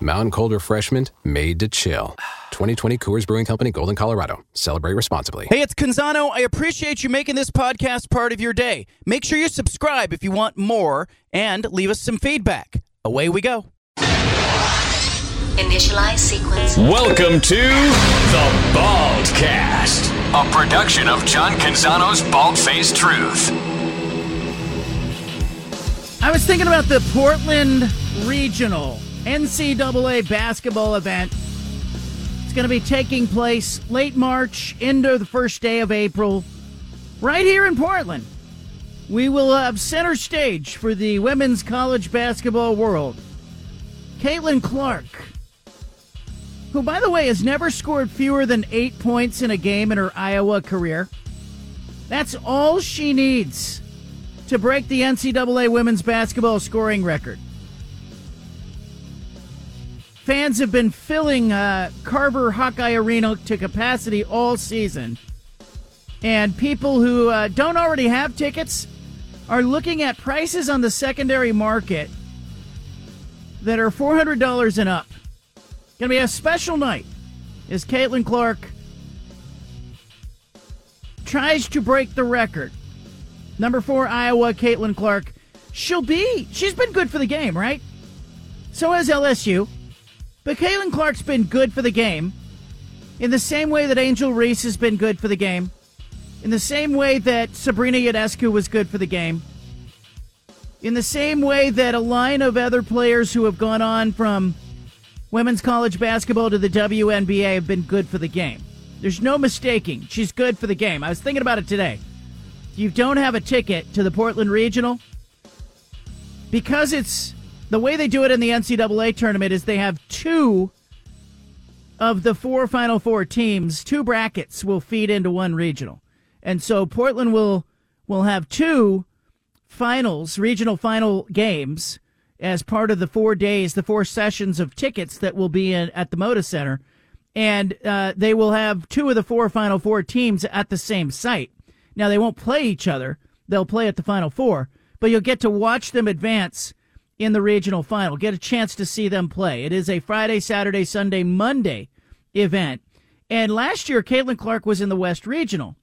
Mountain Cold Refreshment made to chill. 2020 Coors Brewing Company, Golden, Colorado. Celebrate responsibly. Hey, it's Canzano. I appreciate you making this podcast part of your day. Make sure you subscribe if you want more and leave us some feedback. Away we go. Initialize sequence. Welcome to the Baldcast, a production of John Canzano's Bald Faced Truth. I was thinking about the Portland Regional NCAA basketball event. It's going to be taking place late March into the first day of April, right here in Portland. We will have center stage for the women's college basketball world. Caitlin Clark, who, by the way, has never scored fewer than eight points in a game in her Iowa career. That's all she needs to break the NCAA women's basketball scoring record. Fans have been filling uh, Carver Hawkeye Arena to capacity all season. And people who uh, don't already have tickets are looking at prices on the secondary market that are $400 and up. Going to be a special night as Caitlin Clark tries to break the record. Number four, Iowa, Caitlin Clark. She'll be, she's been good for the game, right? So has LSU. But Caitlin Clark's been good for the game in the same way that Angel Reese has been good for the game, in the same way that Sabrina Ionescu was good for the game, in the same way that a line of other players who have gone on from women's college basketball to the WNBA have been good for the game. There's no mistaking. She's good for the game. I was thinking about it today. If you don't have a ticket to the Portland Regional, because it's the way they do it in the NCAA tournament is they have two of the four Final Four teams, two brackets will feed into one regional, and so Portland will will have two finals, regional final games as part of the four days, the four sessions of tickets that will be in, at the Moda Center, and uh, they will have two of the four Final Four teams at the same site. Now they won't play each other; they'll play at the Final Four, but you'll get to watch them advance in the regional final. Get a chance to see them play. It is a Friday, Saturday, Sunday, Monday event. And last year, Caitlin Clark was in the West Regional.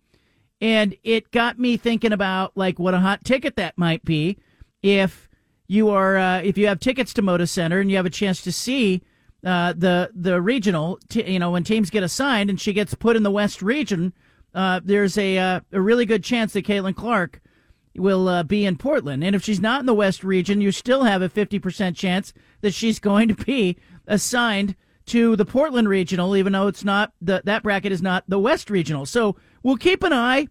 And it got me thinking about like what a hot ticket that might be if you are uh, if you have tickets to Moda Center and you have a chance to see uh, the the regional. T- you know when teams get assigned and she gets put in the West Region, uh, there's a uh, a really good chance that Caitlin Clark will uh, be in Portland. And if she's not in the West region, you still have a 50% chance that she's going to be assigned to the Portland regional, even though it's not the, that bracket is not the West regional. So we'll keep an eye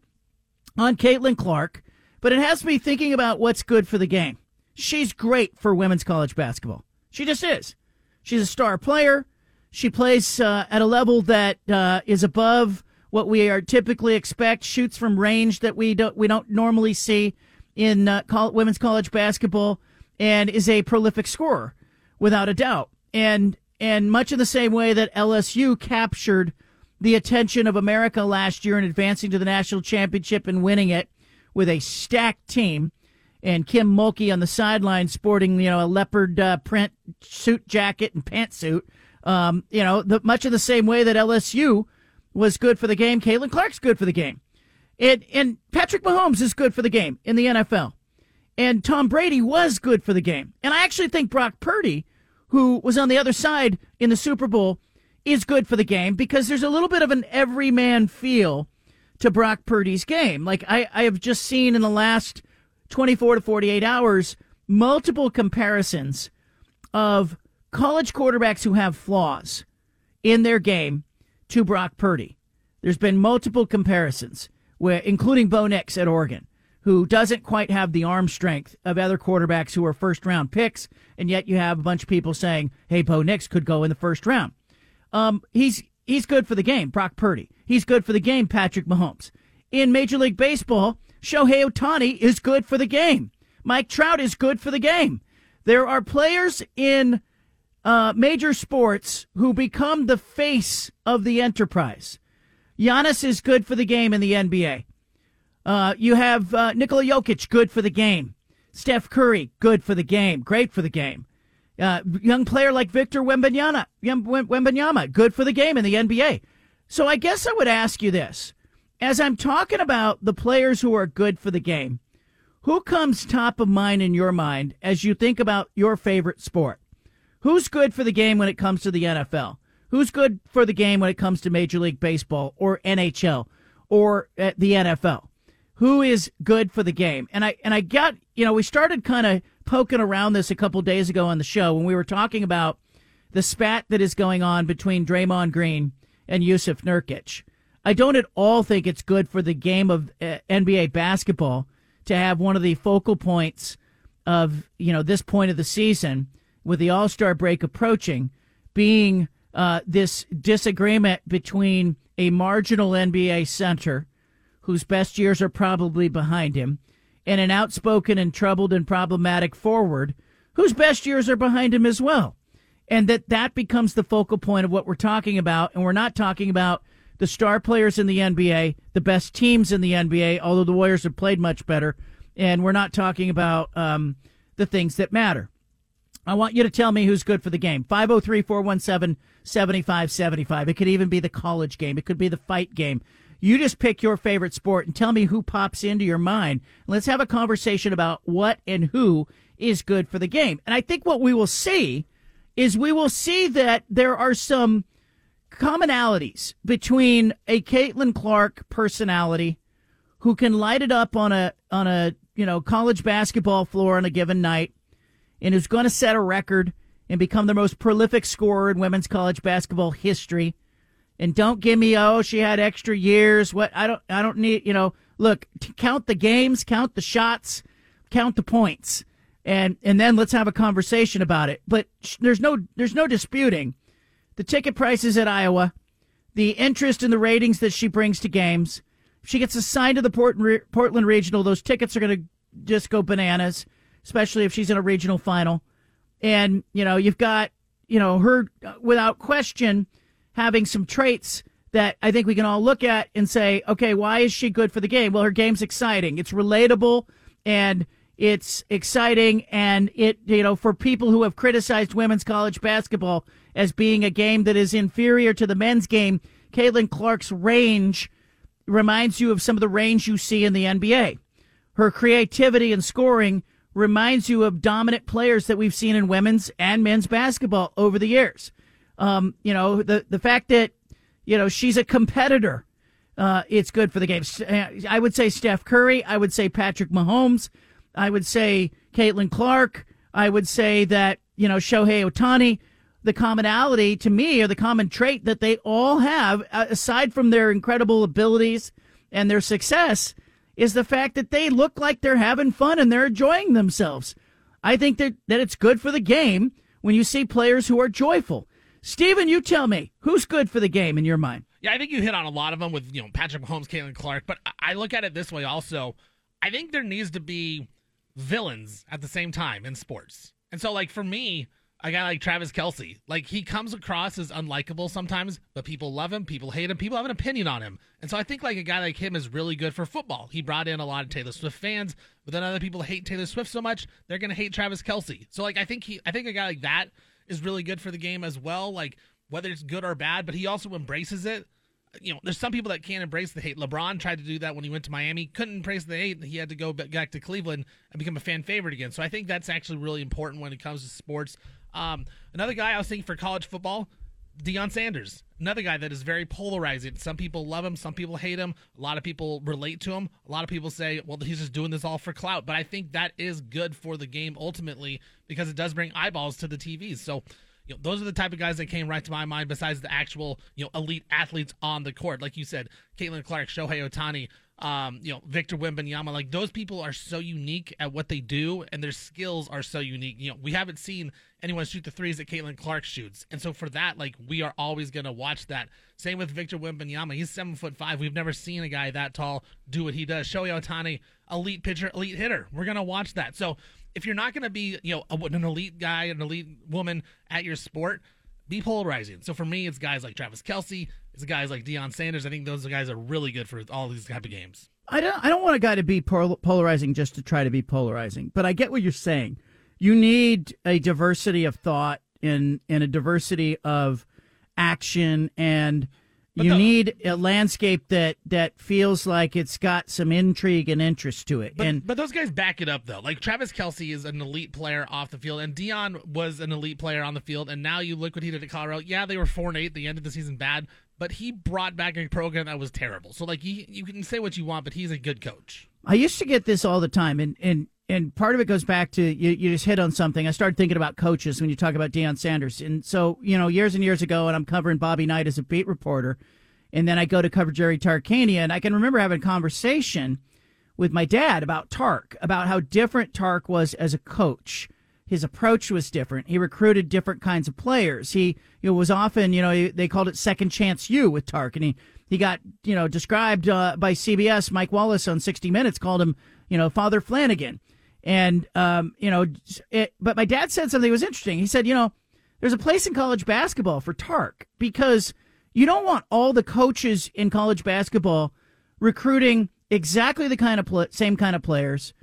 on Caitlin Clark, but it has me thinking about what's good for the game. She's great for women's college basketball. She just is. She's a star player. She plays uh, at a level that uh, is above what we are typically expect, shoots from range that we don't we don't normally see in uh, women's college basketball, and is a prolific scorer without a doubt. And and much in the same way that LSU captured the attention of America last year in advancing to the national championship and winning it with a stacked team, and Kim Mulkey on the sideline sporting you know a leopard uh, print suit jacket and pantsuit. Um, you know, the, much in the same way that LSU was good for the game. Caitlin Clark's good for the game. And, and Patrick Mahomes is good for the game in the NFL. And Tom Brady was good for the game. And I actually think Brock Purdy, who was on the other side in the Super Bowl, is good for the game because there's a little bit of an everyman feel to Brock Purdy's game. Like I, I have just seen in the last 24 to 48 hours multiple comparisons of college quarterbacks who have flaws in their game to Brock Purdy. There's been multiple comparisons, where, including Bo Nix at Oregon, who doesn't quite have the arm strength of other quarterbacks who are first round picks, and yet you have a bunch of people saying, hey, Bo Nix could go in the first round. Um, he's he's good for the game. Brock Purdy. He's good for the game. Patrick Mahomes. In Major League Baseball, Shohei Ohtani is good for the game. Mike Trout is good for the game. There are players in uh, major sports who become the face of the enterprise. Giannis is good for the game in the NBA. Uh, you have uh, Nikola Jokic, good for the game. Steph Curry, good for the game, great for the game. Uh, young player like Victor Wembanyama, Wembanyama, good for the game in the NBA. So I guess I would ask you this: as I'm talking about the players who are good for the game, who comes top of mind in your mind as you think about your favorite sport? Who's good for the game when it comes to the NFL? Who's good for the game when it comes to Major League Baseball or NHL or uh, the NFL? Who is good for the game? And I and I got you know we started kind of poking around this a couple days ago on the show when we were talking about the spat that is going on between Draymond Green and Jusuf Nurkic. I don't at all think it's good for the game of uh, NBA basketball to have one of the focal points of you know this point of the season with the All Star break approaching being uh, this disagreement between a marginal NBA center whose best years are probably behind him and an outspoken and troubled and problematic forward whose best years are behind him as well and that that becomes the focal point of what we're talking about and we're not talking about the star players in the NBA, the best teams in the NBA, although the Warriors have played much better. And we're not talking about um, the things that matter. I want you to tell me who's good for the game. 503 417 7575. It could even be the college game, it could be the fight game. You just pick your favorite sport and tell me who pops into your mind. Let's have a conversation about what and who is good for the game. And I think what we will see is we will see that there are some commonalities between a Caitlin Clark personality who can light it up on a on a you know college basketball floor on a given night and who's going to set a record and become the most prolific scorer in women's college basketball history. And don't give me oh she had extra years. What I don't I don't need you know look count the games, count the shots, count the points, and and then let's have a conversation about it. But there's no there's no disputing the ticket prices at Iowa, the interest in the ratings that she brings to games. If she gets assigned to the Port- Portland Regional, those tickets are going to just go bananas, especially if she's in a regional final. And, you know, you've got, you know, her uh, without question having some traits that I think we can all look at and say, okay, why is she good for the game? Well, her game's exciting. It's relatable and it's exciting. And it, you know, for people who have criticized women's college basketball, as being a game that is inferior to the men's game. Caitlin Clark's range reminds you of some of the range you see in the NBA. Her creativity and scoring reminds you of dominant players that we've seen in women's and men's basketball over the years. Um, you know, the, the fact that, you know, she's a competitor, uh, it's good for the game. I would say Steph Curry. I would say Patrick Mahomes. I would say Caitlin Clark. I would say that, you know, Shohei Ohtani the commonality to me or the common trait that they all have, uh, aside from their incredible abilities and their success, is the fact that they look like they're having fun and they're enjoying themselves. I think that, that it's good for the game when you see players who are joyful. Steven, you tell me, who's good for the game in your mind? Yeah, I think you hit on a lot of them with, you know, Patrick Mahomes, Caitlin Clark, but I look at it this way also. I think there needs to be villains at the same time in sports. And so, like, for me, a guy like Travis Kelce. Like he comes across as unlikable sometimes, but people love him, people hate him, people have an opinion on him. And so I think like a guy like him is really good for football. He brought in a lot of Taylor Swift fans, but then other people hate Taylor Swift so much, they're gonna hate Travis Kelce. So like I think he I think a guy like that is really good for the game as well. Like whether it's good or bad, but he also embraces it you know, there's some people that can't embrace the hate. LeBron tried to do that when he went to Miami, couldn't embrace the hate. He had to go back to Cleveland and become a fan favorite again. So I think that's actually really important when it comes to sports. Um, another guy I was thinking for college football, Deion Sanders, another guy that is very polarizing. Some people love him, some people hate him. A lot of people relate to him. A lot of people say, well, he's just doing this all for clout. But I think that is good for the game ultimately because it does bring eyeballs to the TVs. So you know, those are the type of guys that came right to my mind besides the actual, you know, elite athletes on the court. Like you said, Caitlin Clark, Shohei Ohtani, um, you know, Victor Wembanyama. Like those people are so unique at what they do, and their skills are so unique. You know, we haven't seen anyone shoot the threes that Caitlin Clark shoots, and so for that, like we are always to watch that. Same with Victor Wembanyama. He's seven foot five. We've never seen a guy that tall do what he does. Shohei Ohtani, elite pitcher, elite hitter. We're to watch that. So if you're not to be, you know, an elite guy, an elite woman at your sport, be polarizing. So for me, it's guys like Travis Kelce, it's guys like Deion Sanders. I think those guys are really good for all these type of games. I don't. I don't want a guy to be polarizing just to try to be polarizing. But I get what you're saying. You need a diversity of thought and and a diversity of action and but you the, need a landscape that that feels like it's got some intrigue and interest to it. But, and but those guys back it up though. Like Travis Kelce is an elite player off the field, and Deion was an elite player on the field. And now you look what he did at Colorado. Yeah, they were four and eight. The end of the season bad, but he brought back a program that was terrible. So like you can say what you want, but he's a good coach. I used to get this all the time, and and and part of it goes back to you, you just hit on something. I started thinking about coaches when you talk about Deion Sanders. And so, you know, years and years ago, and I'm covering Bobby Knight as a beat reporter, and then I go to cover Jerry Tarkanian. And I can remember having a conversation with my dad about Tark, about how different Tark was as a coach. His approach was different. He recruited different kinds of players. He was often, you know, they called it second chance you with Tark. And he, he got, you know, described uh, by CBS. Mike Wallace on 60 Minutes called him, you know, Father Flanagan. And, um, you know, it, but my dad said something that was interesting. He said, you know, there's a place in college basketball for Tark because you don't want all the coaches in college basketball recruiting exactly the kind of pl- same kind of players,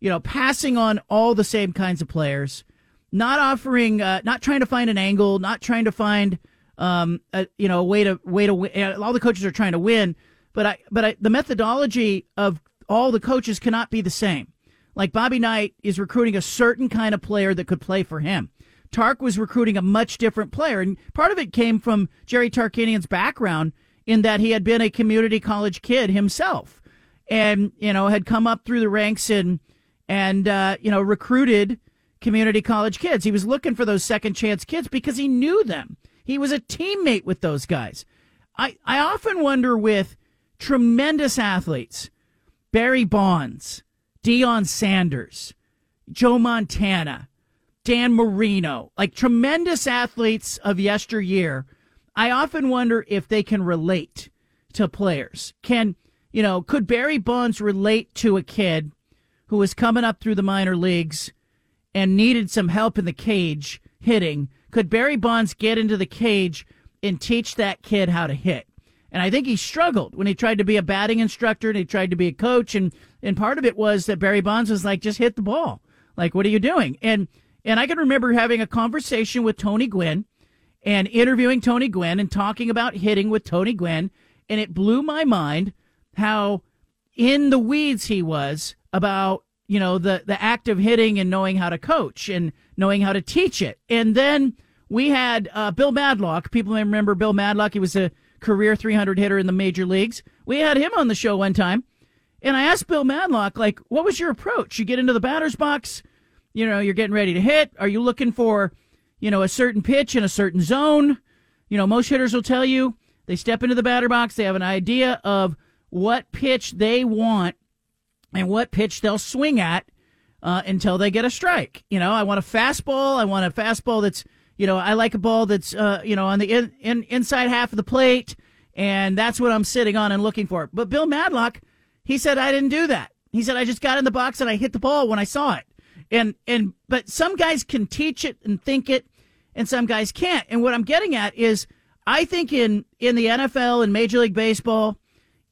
you know, passing on all the same kinds of players, not offering, uh, not trying to find an angle, not trying to find, um, a, you know, a way to way to win. All the coaches are trying to win, but I, but I, the methodology of all the coaches cannot be the same. Like Bobby Knight is recruiting a certain kind of player that could play for him. Tark was recruiting a much different player. And part of it came from Jerry Tarkanian's background in that he had been a community college kid himself and, you know, had come up through the ranks and, and, uh, you know, recruited community college kids. He was looking for those second chance kids because he knew them. He was a teammate with those guys. I, I often wonder with tremendous athletes, Barry Bonds, Deion Sanders, Joe Montana, Dan Marino, like tremendous athletes of yesteryear, I often wonder if they can relate to players. Can, you know, could Barry Bonds relate to a kid who was coming up through the minor leagues and needed some help in the cage hitting? Could Barry Bonds get into the cage and teach that kid how to hit? And I think he struggled when he tried to be a batting instructor and he tried to be a coach. And, and part of it was that Barry Bonds was like, just hit the ball. Like, what are you doing? And and I can remember having a conversation with Tony Gwynn and interviewing Tony Gwynn and talking about hitting with Tony Gwynn. And it blew my mind how in the weeds he was about, you know, the, the act of hitting and knowing how to coach and knowing how to teach it. And then we had uh, Bill Madlock. People may remember Bill Madlock. He was a career 300 hitter in the major leagues. We had him on the show one time. And I asked Bill Madlock, like, what was your approach? You get into the batter's box you know, you're getting ready to hit? Are you looking for, you know, a certain pitch in a certain zone? You know, most hitters will tell you they step into the batter box, they have an idea of what pitch they want and what pitch they'll swing at uh, until they get a strike. You know, I want a fastball. I want a fastball that's, you know, I like a ball that's, uh, you know, on the in, in, inside half of the plate, and that's what I'm sitting on and looking for. But Bill Madlock, he said I didn't do that. He said I just got in the box and I hit the ball when I saw it. And and but some guys can teach it and think it and some guys can't. And what I'm getting at is I think in in the NFL and Major League Baseball,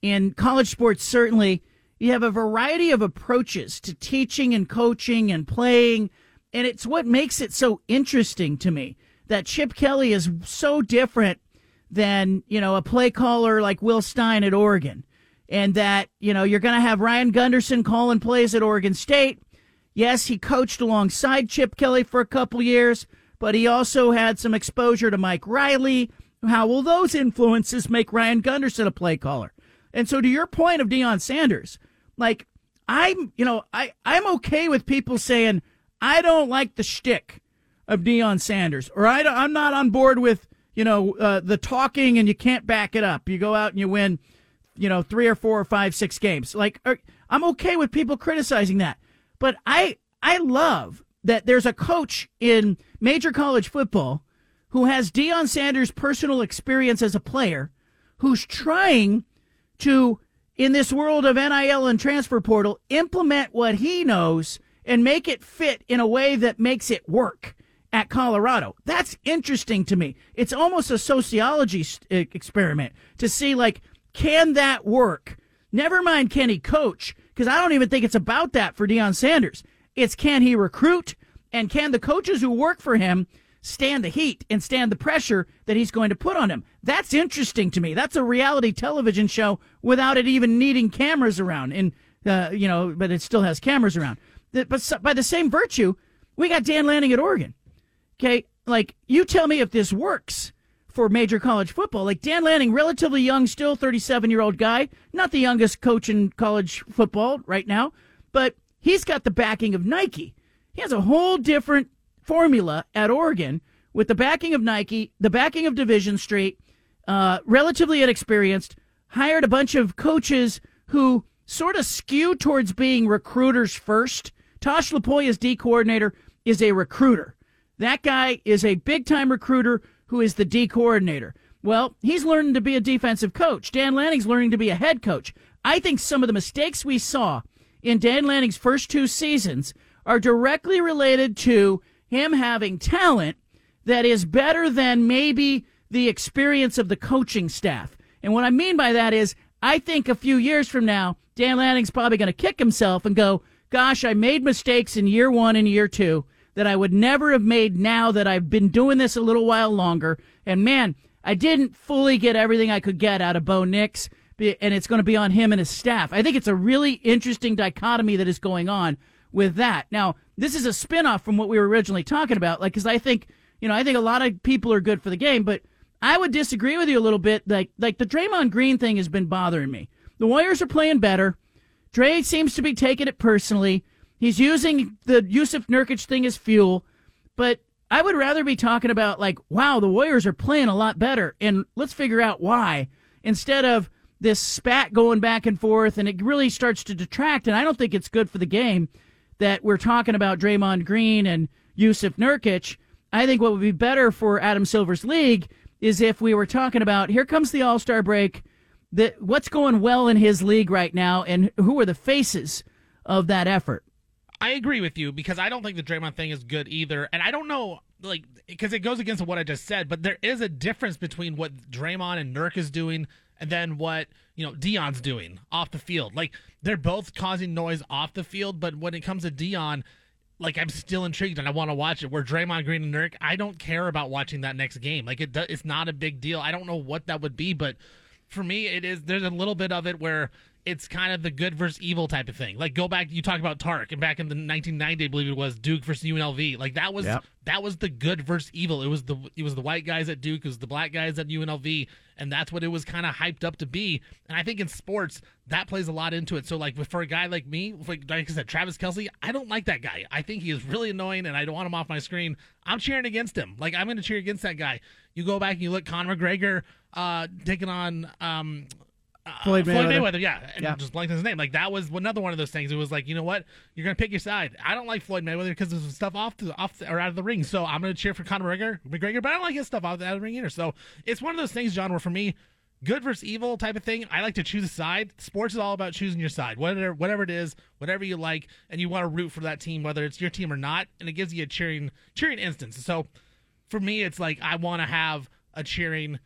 in college sports certainly, you have a variety of approaches to teaching and coaching and playing, and it's what makes it so interesting to me that Chip Kelly is so different than, you know, a play caller like Will Stein at Oregon. And that, you know, you're going to have Ryan Gunderson calling plays at Oregon State Yes, he coached alongside Chip Kelly for a couple years, but he also had some exposure to Mike Riley. How will those influences make Ryan Gunderson a play caller? And so, to your point of Deion Sanders, like I'm, you know, I I'm okay with people saying I don't like the shtick of Deion Sanders, or I I'm not on board with you know uh, the talking and you can't back it up. You go out and you win you know, three or four or five, six games. Like, er, I'm okay with people criticizing that. But I, I love that there's a coach in major college football who has Deion Sanders' personal experience as a player who's trying to, in this world of NIL and transfer portal, implement what he knows and make it fit in a way that makes it work at Colorado. That's interesting to me. It's almost a sociology experiment to see, like, can that work? Never mind, can he coach? Because I don't even think it's about that for Deion Sanders. It's can he recruit and can the coaches who work for him stand the heat and stand the pressure that he's going to put on him. That's interesting to me. That's a reality television show without it even needing cameras around. And, uh, you know, but it still has cameras around. But by the same virtue, we got Dan Lanning at Oregon. Okay. Like, you tell me if this works for major college football. Like Dan Lanning, relatively young, still 37 year old guy, not the youngest coach in college football right now, but he's got the backing of Nike. He has a whole different formula at Oregon with the backing of Nike, the backing of Division Street, uh, relatively inexperienced, hired a bunch of coaches who sort of skew towards being recruiters first. Tosh Lupoi, D coordinator, is a recruiter. That guy is a big time recruiter who is the D coordinator. Well, he's learning to be a defensive coach. Dan Lanning's learning to be a head coach. I think some of the mistakes we saw in Dan Lanning's first two seasons are directly related to him having talent that is better than maybe the experience of the coaching staff. And what I mean by that is, I think a few years from now, Dan Lanning's probably going to kick himself and go, Gosh, I made mistakes in year one and year two that I would never have made now that I've been doing this a little while longer. And man, I didn't fully get everything I could get out of Bo Nix, and it's going to be on him and his staff. I think it's a really interesting dichotomy that is going on with that. Now, this is a spinoff from what we were originally talking about, like, because I think, you know, I think a lot of people are good for the game, but I would disagree with you a little bit. Like, like the Draymond Green thing has been bothering me. The Warriors are playing better. Dre seems to be taking it personally. He's using the Jusuf Nurkic thing as fuel, but I would rather be talking about like, wow, the Warriors are playing a lot better, and let's figure out why instead of this spat going back and forth, and it really starts to detract. And I don't think it's good for the game that we're talking about Draymond Green and Jusuf Nurkic. I think what would be better for Adam Silver's league is if we were talking about here comes the All Star break, the, what's going well in his league right now, and who are the faces of that effort. I agree with you because I don't think the Draymond thing is good either, and I don't know like because it goes against what I just said, but there is a difference between what Draymond and Nurk is doing and then what you know Deion's doing off the field. Like they're both causing noise off the field, but when it comes to Dion, like I'm still intrigued and I want to watch it. Where Draymond Green and Nurk, I don't care about watching that next game. Like it, it's not a big deal. I don't know what that would be, but for me, it is. There's a little bit of it where it's kind of the good versus evil type of thing. Like go back, you talk about Tark, and back in the 1990, I believe it was Duke versus UNLV. Like that was yep. that was the good versus evil. It was the it was the white guys at Duke, it was the black guys at UNLV, and that's what it was kind of hyped up to be. And I think in sports that plays a lot into it. So like for a guy like me, like, like I said, Travis Kelce, I don't like that guy. I think he is really annoying, and I don't want him off my screen. I'm cheering against him. Like I'm going to cheer against that guy. You go back and you look Conor McGregor uh, taking on um, Uh, Floyd, Mayweather. Floyd Mayweather, yeah, and yeah. just blanked his name. Like that was another one of those things. It was like, you know what, you're gonna pick your side. I don't like Floyd Mayweather because there's stuff off the, off the, or out of the ring. So I'm gonna cheer for Conor McGregor, McGregor, but I don't like his stuff out of the ring either. So it's one of those things, John, where for me, good versus evil type of thing. I like to choose a side. Sports is all about choosing your side, whatever whatever it is, whatever you like, and you want to root for that team, whether it's your team or not, and it gives you a cheering cheering instance. So for me, it's like I want to have a cheering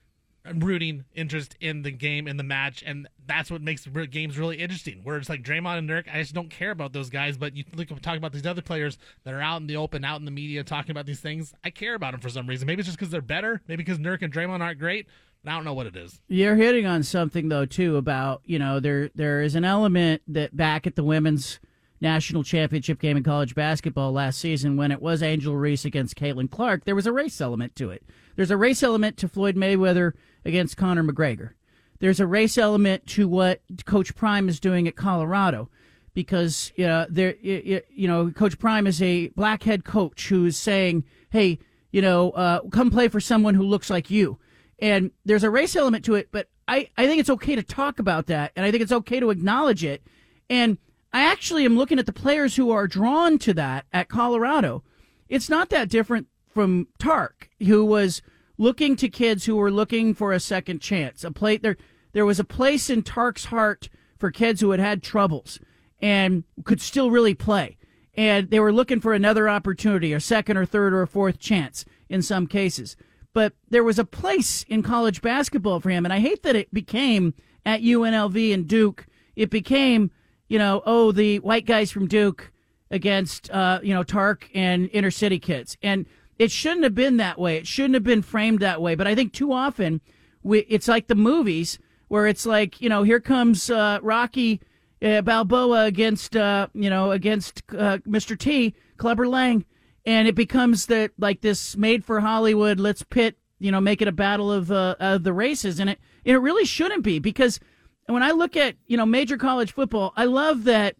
rooting interest in the game in the match and that's what makes games really interesting. Where it's like Draymond and Nurk I just don't care about those guys but you look talk about these other players that are out in the open out in the media talking about these things I care about them for some reason. Maybe it's just because they're better maybe because Nurk and Draymond aren't great I don't know what it is. You're hitting on something though too about you know there there is an element that back at the women's national championship game in college basketball last season when it was Angel Reese against Caitlin Clark there was a race element to it. There's a race element to Floyd Mayweather against Conor McGregor. There's a race element to what Coach Prime is doing at Colorado because you know, there you know Coach Prime is a black head coach who's saying, "Hey, you know, uh, come play for someone who looks like you." And there's a race element to it, but I, I think it's okay to talk about that, and I think it's okay to acknowledge it. And I actually am looking at the players who are drawn to that at Colorado. It's not that different from Tark, who was looking to kids who were looking for a second chance. A plate there, there was a place in Tark's heart for kids who had had troubles and could still really play. And they were looking for another opportunity, a second or third or a fourth chance in some cases. But there was a place in college basketball for him. And I hate that it became at UNLV and Duke, it became, you know, oh, the white guys from Duke against, uh, you know, Tark and inner city kids. And it shouldn't have been that way. It shouldn't have been framed that way. But I think too often we, it's like the movies where it's like, you know, here comes uh, Rocky uh, Balboa against uh, you know against uh, Mr. T, Clubber Lang, and it becomes that like this made for Hollywood. Let's pit you know make it a battle of uh, of the races, and it and it really shouldn't be because when I look at you know major college football, I love that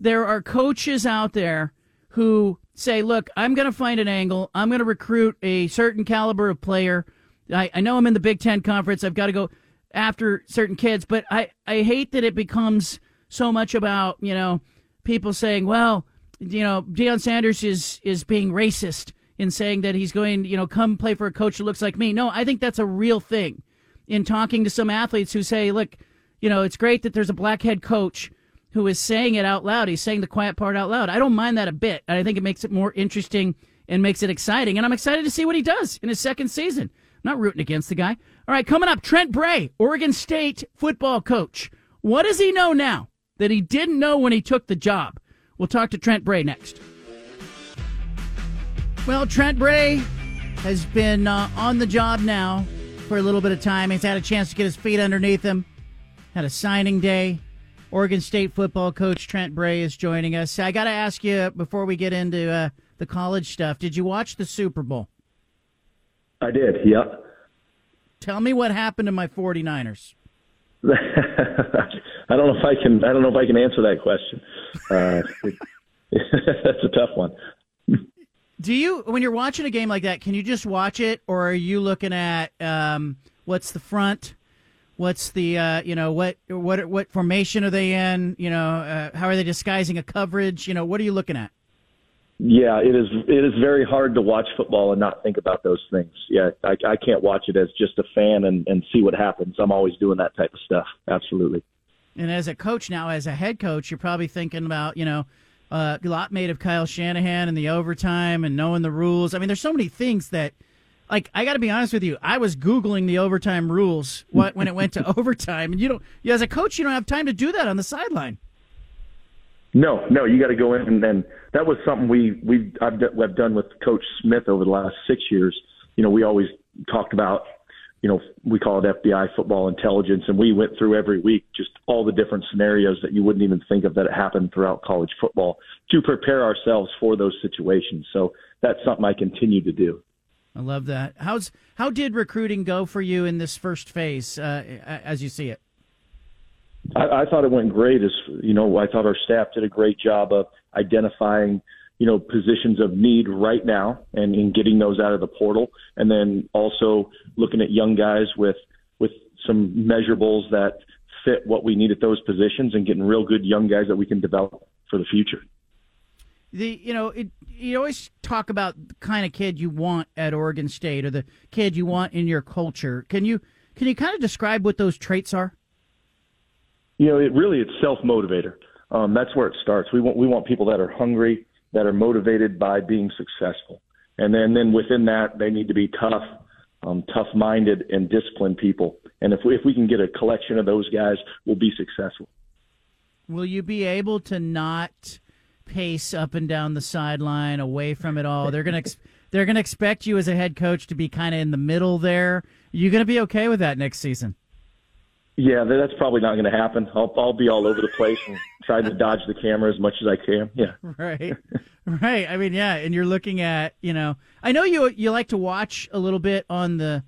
there are coaches out there who say, look, I'm going to find an angle. I'm going to recruit a certain caliber of player. I, I know I'm in the Big Ten conference. I've got to go after certain kids, but I, I hate that it becomes so much about you know people saying, well, you know, Deion Sanders is is being racist in saying that he's going, you know, come play for a coach who looks like me. No, I think that's a real thing. In talking to some athletes who say, look, you know, it's great that there's a black head coach who is saying it out loud. He's saying the quiet part out loud. I don't mind that a bit. I think it makes it more interesting and makes it exciting. And I'm excited to see what he does in his second season. I'm not rooting against the guy. All right, coming up, Trent Bray, Oregon State football coach. What does he know now? that he didn't know when he took the job. We'll talk to Trent Bray next. Well, Trent Bray has been uh, on the job now for a little bit of time. He's had a chance to get his feet underneath him. Had a signing day. Oregon State football coach Trent Bray is joining us. I got to ask you before we get into uh, the college stuff. Did you watch the Super Bowl? I did. Yep. Tell me what happened to my 49ers. I don't know if I can. I don't know if I can answer that question. Uh, that's a tough one. Do you, when you're watching a game like that, can you just watch it, or are you looking at um, what's the front? What's the uh, you know what what what formation are they in? You know uh, how are they disguising a coverage? You know what are you looking at? Yeah, it is. It is very hard to watch football and not think about those things. Yeah, I, I can't watch it as just a fan and, and see what happens. I'm always doing that type of stuff. Absolutely. And as a coach now, as a head coach, you're probably thinking about, you know, uh, a lot made of Kyle Shanahan and the overtime and knowing the rules. I mean, there's so many things that, like, I got to be honest with you. I was googling the overtime rules what, when it went to overtime, and you don't. You, as a coach, you don't have time to do that on the sideline. No, no, you got to go in, and then that was something we we I've, I've done with Coach Smith over the last six years. You know, we always talked about you know, we call it FBI football intelligence, and we went through every week just all the different scenarios that you wouldn't even think of that happened throughout college football to prepare ourselves for those situations. So that's something I continue to do. I love that. How's how did recruiting go for you in this first phase, uh, as you see it? I, I thought it went great. As you know, I thought our staff did a great job of identifying you know, positions of need right now and in getting those out of the portal. And then also looking at young guys with, with some measurables that fit what we need at those positions and getting real good young guys that we can develop for the future. The you know it, you always talk about the kind of kid you want at Oregon State or the kid you want in your culture. Can you can you kind of describe what those traits are? You know, it really it's self motivator. Um, that's where it starts. We want we want people that are hungry, that are motivated by being successful. And then, then within that, they need to be tough, um, tough-minded, and disciplined people. And if we, if we can get a collection of those guys, we'll be successful. Will you be able to not pace up and down the sideline, away from it all? They're gonna ex- they're gonna expect you as a head coach to be kind of in the middle there. You gonna be okay with that next season? Yeah, that's probably not going to happen. I'll I'll be all over the place and try to dodge the camera as much as I can. Yeah. Right. Right. I mean, yeah, and you're looking at, you know, I know you you like to watch a little bit on the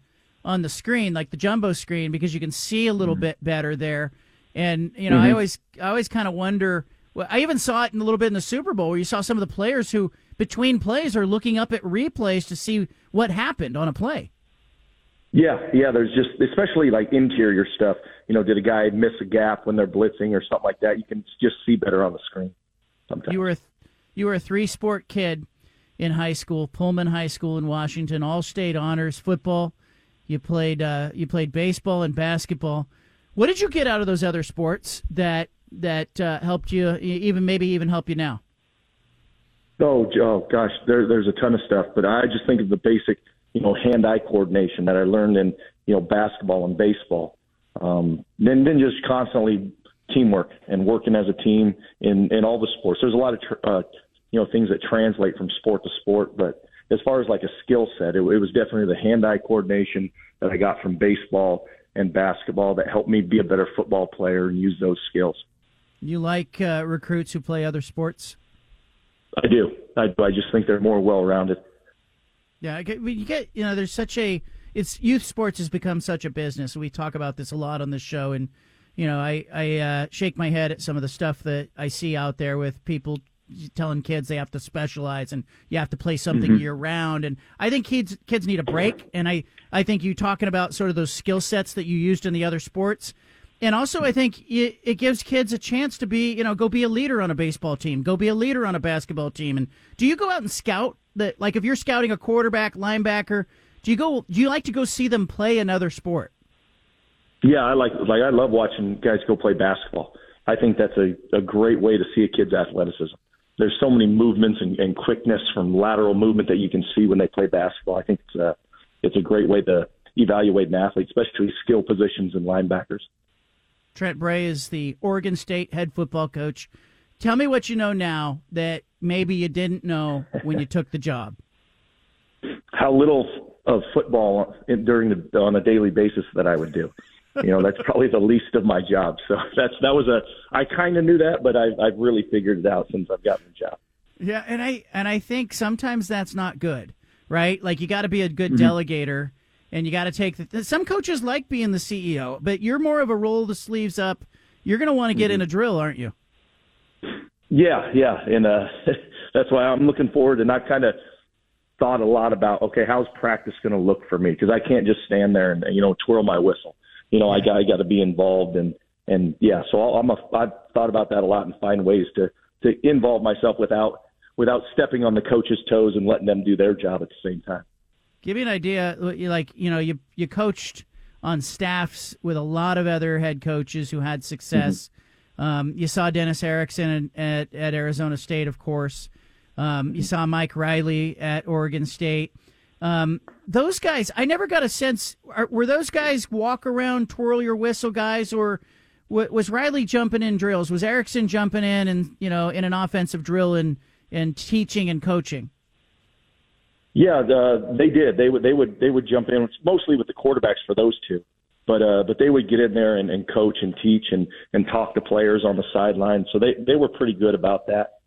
on the screen, like the jumbo screen because you can see a little mm-hmm. bit better there. And, you know, mm-hmm. I always I always kind of wonder well, I even saw it in a little bit in the Super Bowl where you saw some of the players who between plays are looking up at replays to see what happened on a play. Yeah, yeah. There's just especially like interior stuff. You know, did a guy miss a gap when they're blitzing or something like that? You can just see better on the screen. Sometimes. You were a, you were a three sport kid in high school, Pullman High School in Washington, all state honors football. You played uh, you played baseball and basketball. What did you get out of those other sports that that uh, helped you, even maybe even help you now? Oh, oh gosh, there, there's a ton of stuff, but I just think of the basic, you know, hand-eye coordination that I learned in, you know, basketball and baseball. Um, then, then just constantly teamwork and working as a team in in all the sports. There's a lot of tr- uh, you know things that translate from sport to sport, but as far as like a skill set, it, it was definitely the hand-eye coordination that I got from baseball and basketball that helped me be a better football player and use those skills. You like uh, recruits who play other sports? I do. I, I just think they're more well-rounded. Yeah, you get you know, there's such a it's youth sports has become such a business. We talk about this a lot on the show, and you know, I I uh, shake my head at some of the stuff that I see out there with people telling kids they have to specialize and you have to play something mm-hmm. year round and I think kids kids need a break and I I think you talking about sort of those skill sets that you used in the other sports and also I think it, it gives kids a chance to be you know go be a leader on a baseball team go be a leader on a basketball team and do you go out and scout that like if you're scouting a quarterback linebacker do you go do you like to go see them play another sport yeah I like like I love watching guys go play basketball I think that's a, a great way to see a kid's athleticism there's so many movements and, and quickness from lateral movement that you can see when they play basketball. I think it's a it's a great way to evaluate an athlete, especially skill positions and linebackers. Trent Bray is the Oregon State head football coach. Tell me what you know now that maybe you didn't know when you took the job. How little of football during the on a daily basis that I would do you know that's probably the least of my job. So that's that was a I kind of knew that, but I, I've really figured it out since I've gotten the job. Yeah, and I and I think sometimes that's not good, right? Like you got to be a good mm-hmm. delegator, and you got to take the. Some coaches like being the CEO, but you're more of a roll the sleeves up. You're going to want to get mm-hmm. in a drill, aren't you? Yeah, yeah, and uh, that's why I'm looking forward. And I kind of thought a lot about okay, how's practice going to look for me? Because I can't just stand there and you know twirl my whistle you know, I got I got to be involved and and yeah, so I'm a I've thought about that a lot and find ways to to involve myself without without stepping on the coach's toes and letting them do their job at the same time. Give me an idea, like you know, you you coached on staffs with a lot of other head coaches who had success. Mm-hmm. Um, you saw Dennis Erickson at, at Arizona State, of course. Um, you saw Mike Riley at Oregon State. Um, those guys, I never got a sense. Are, were those guys walk around, twirl your whistle guys, or w- was Riley jumping in drills? Was Erickson jumping in and you know in an offensive drill and and teaching and coaching? Yeah, the, they did. They would they would they would jump in mostly with the quarterbacks for those two, but uh, but they would get in there and, and coach and teach and and talk to players on the sideline. So they they were pretty good about that.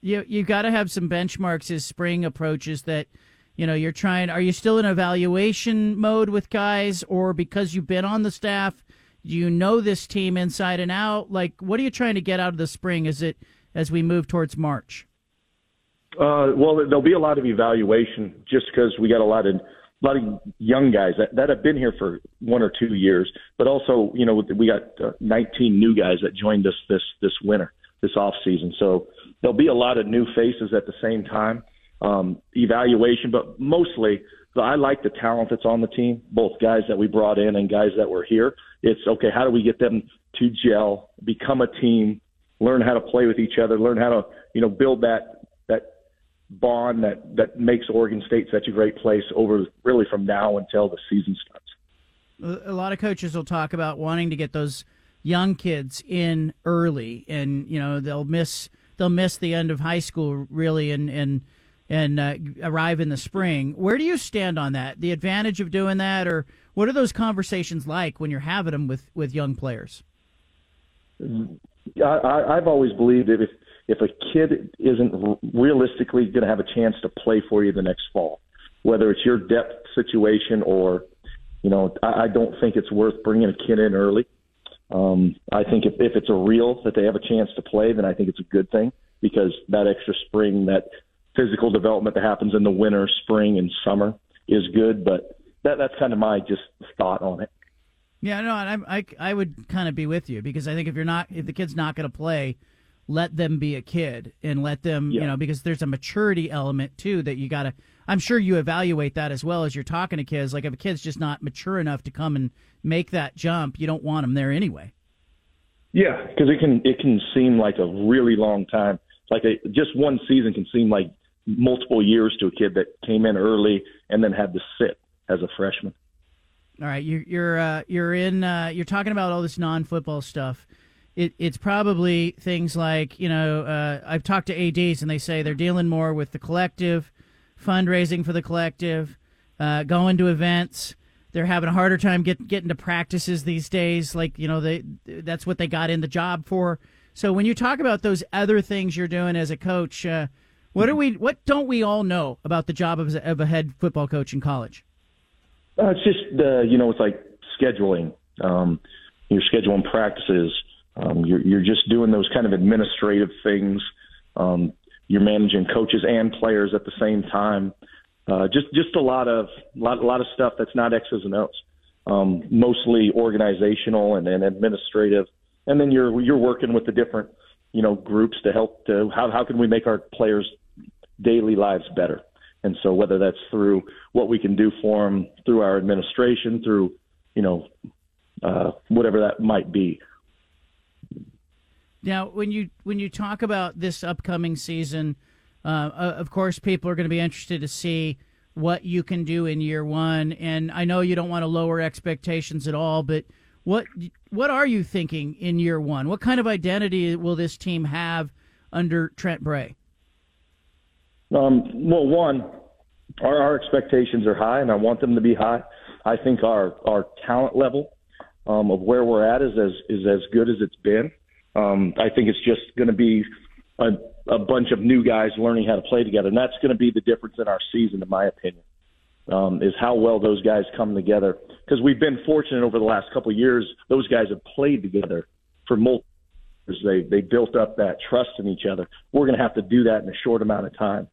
You you got to have some benchmarks as spring approaches that you know you're trying are you still in evaluation mode with guys? Or because you've been on the staff you know this team inside and out? Like what are you trying to get out of the spring? As it as we move towards march uh, well there'll be a lot of evaluation just because we got a lot of a lot of young guys that, that have been here for one or two years but also you know we got uh, 19 new guys that joined us this this winter this off season so there'll be a lot of new faces at the same time. Um, evaluation, but mostly I like the talent that's on the team, both guys that we brought in and guys that were here. It's okay, how do we get them to gel, become a team, learn how to play with each other, learn how to, you know, build that that bond that that makes Oregon State such a great place over really from now until the season starts. A lot of coaches will talk about wanting to get those young kids in early and you know they'll miss they'll miss the end of high school really and and and uh, arrive in the spring. Where do you stand on that? The advantage of doing that, or what are those conversations like when you're having them with with young players? I, I've always believed that if if a kid isn't realistically going to have a chance to play for you the next fall, whether it's your depth situation or, you know, I, I don't think it's worth bringing a kid in early. Um, I think if, if it's a real that they have a chance to play, then I think it's a good thing because that extra spring, that physical development that happens in the winter, spring, and summer is good. But that that's kind of my just thought on it. Yeah, no, I I, I would kind of be with you because I think if you're not if the kid's not going to play, let them be a kid and let them yeah. you know because there's a maturity element too that you got to. I'm sure you evaluate that as well as you're talking to kids. Like if a kid's just not mature enough to come and make that jump, you don't want them there anyway. Yeah, because it can it can seem like a really long time. Like a, just one season can seem like multiple years to a kid that came in early and then had to sit as a freshman. All right, you're you're uh, you're in uh, you're talking about all this non-football stuff. It, it's probably things like you know uh, I've talked to ads and they say they're dealing more with the collective, fundraising for the collective, uh, going to events. They're having a harder time get, getting to practices these days. Like you know they that's what they got in the job for. So when you talk about those other things you're doing as a coach, uh, what do we what don't we all know about the job of, of a head football coach in college? Uh, it's just the you know it's like scheduling. Um, you're scheduling practices. Um, you're you're just doing those kind of administrative things. Um, you're managing coaches and players at the same time. Uh, just just a lot of lot a lot of stuff that's not X's and O's. Um, mostly organizational and, and administrative. And then you're you're working with the different you know groups to help to how how can we make our players daily lives better. And so whether that's through what we can do for them, through our administration, through you know uh, whatever that might be. Now, when you when you talk about this upcoming season, uh, of course, people are going to be interested to see what you can do in year one. And I know you don't want to lower expectations at all, but what what are you thinking in year one? What kind of identity will this team have under Trent Bray? Um, well, one, our, our expectations are high, and I want them to be high. I think our our talent level um, of where we're at is as is as good as it's been. Um, I think it's just going to be a, a bunch of new guys learning how to play together, and that's going to be the difference in our season, in my opinion. Um, is how well those guys come together because we've been fortunate over the last couple of years. Those guys have played together for multiple years. They they built up that trust in each other. We're going to have to do that in a short amount of time.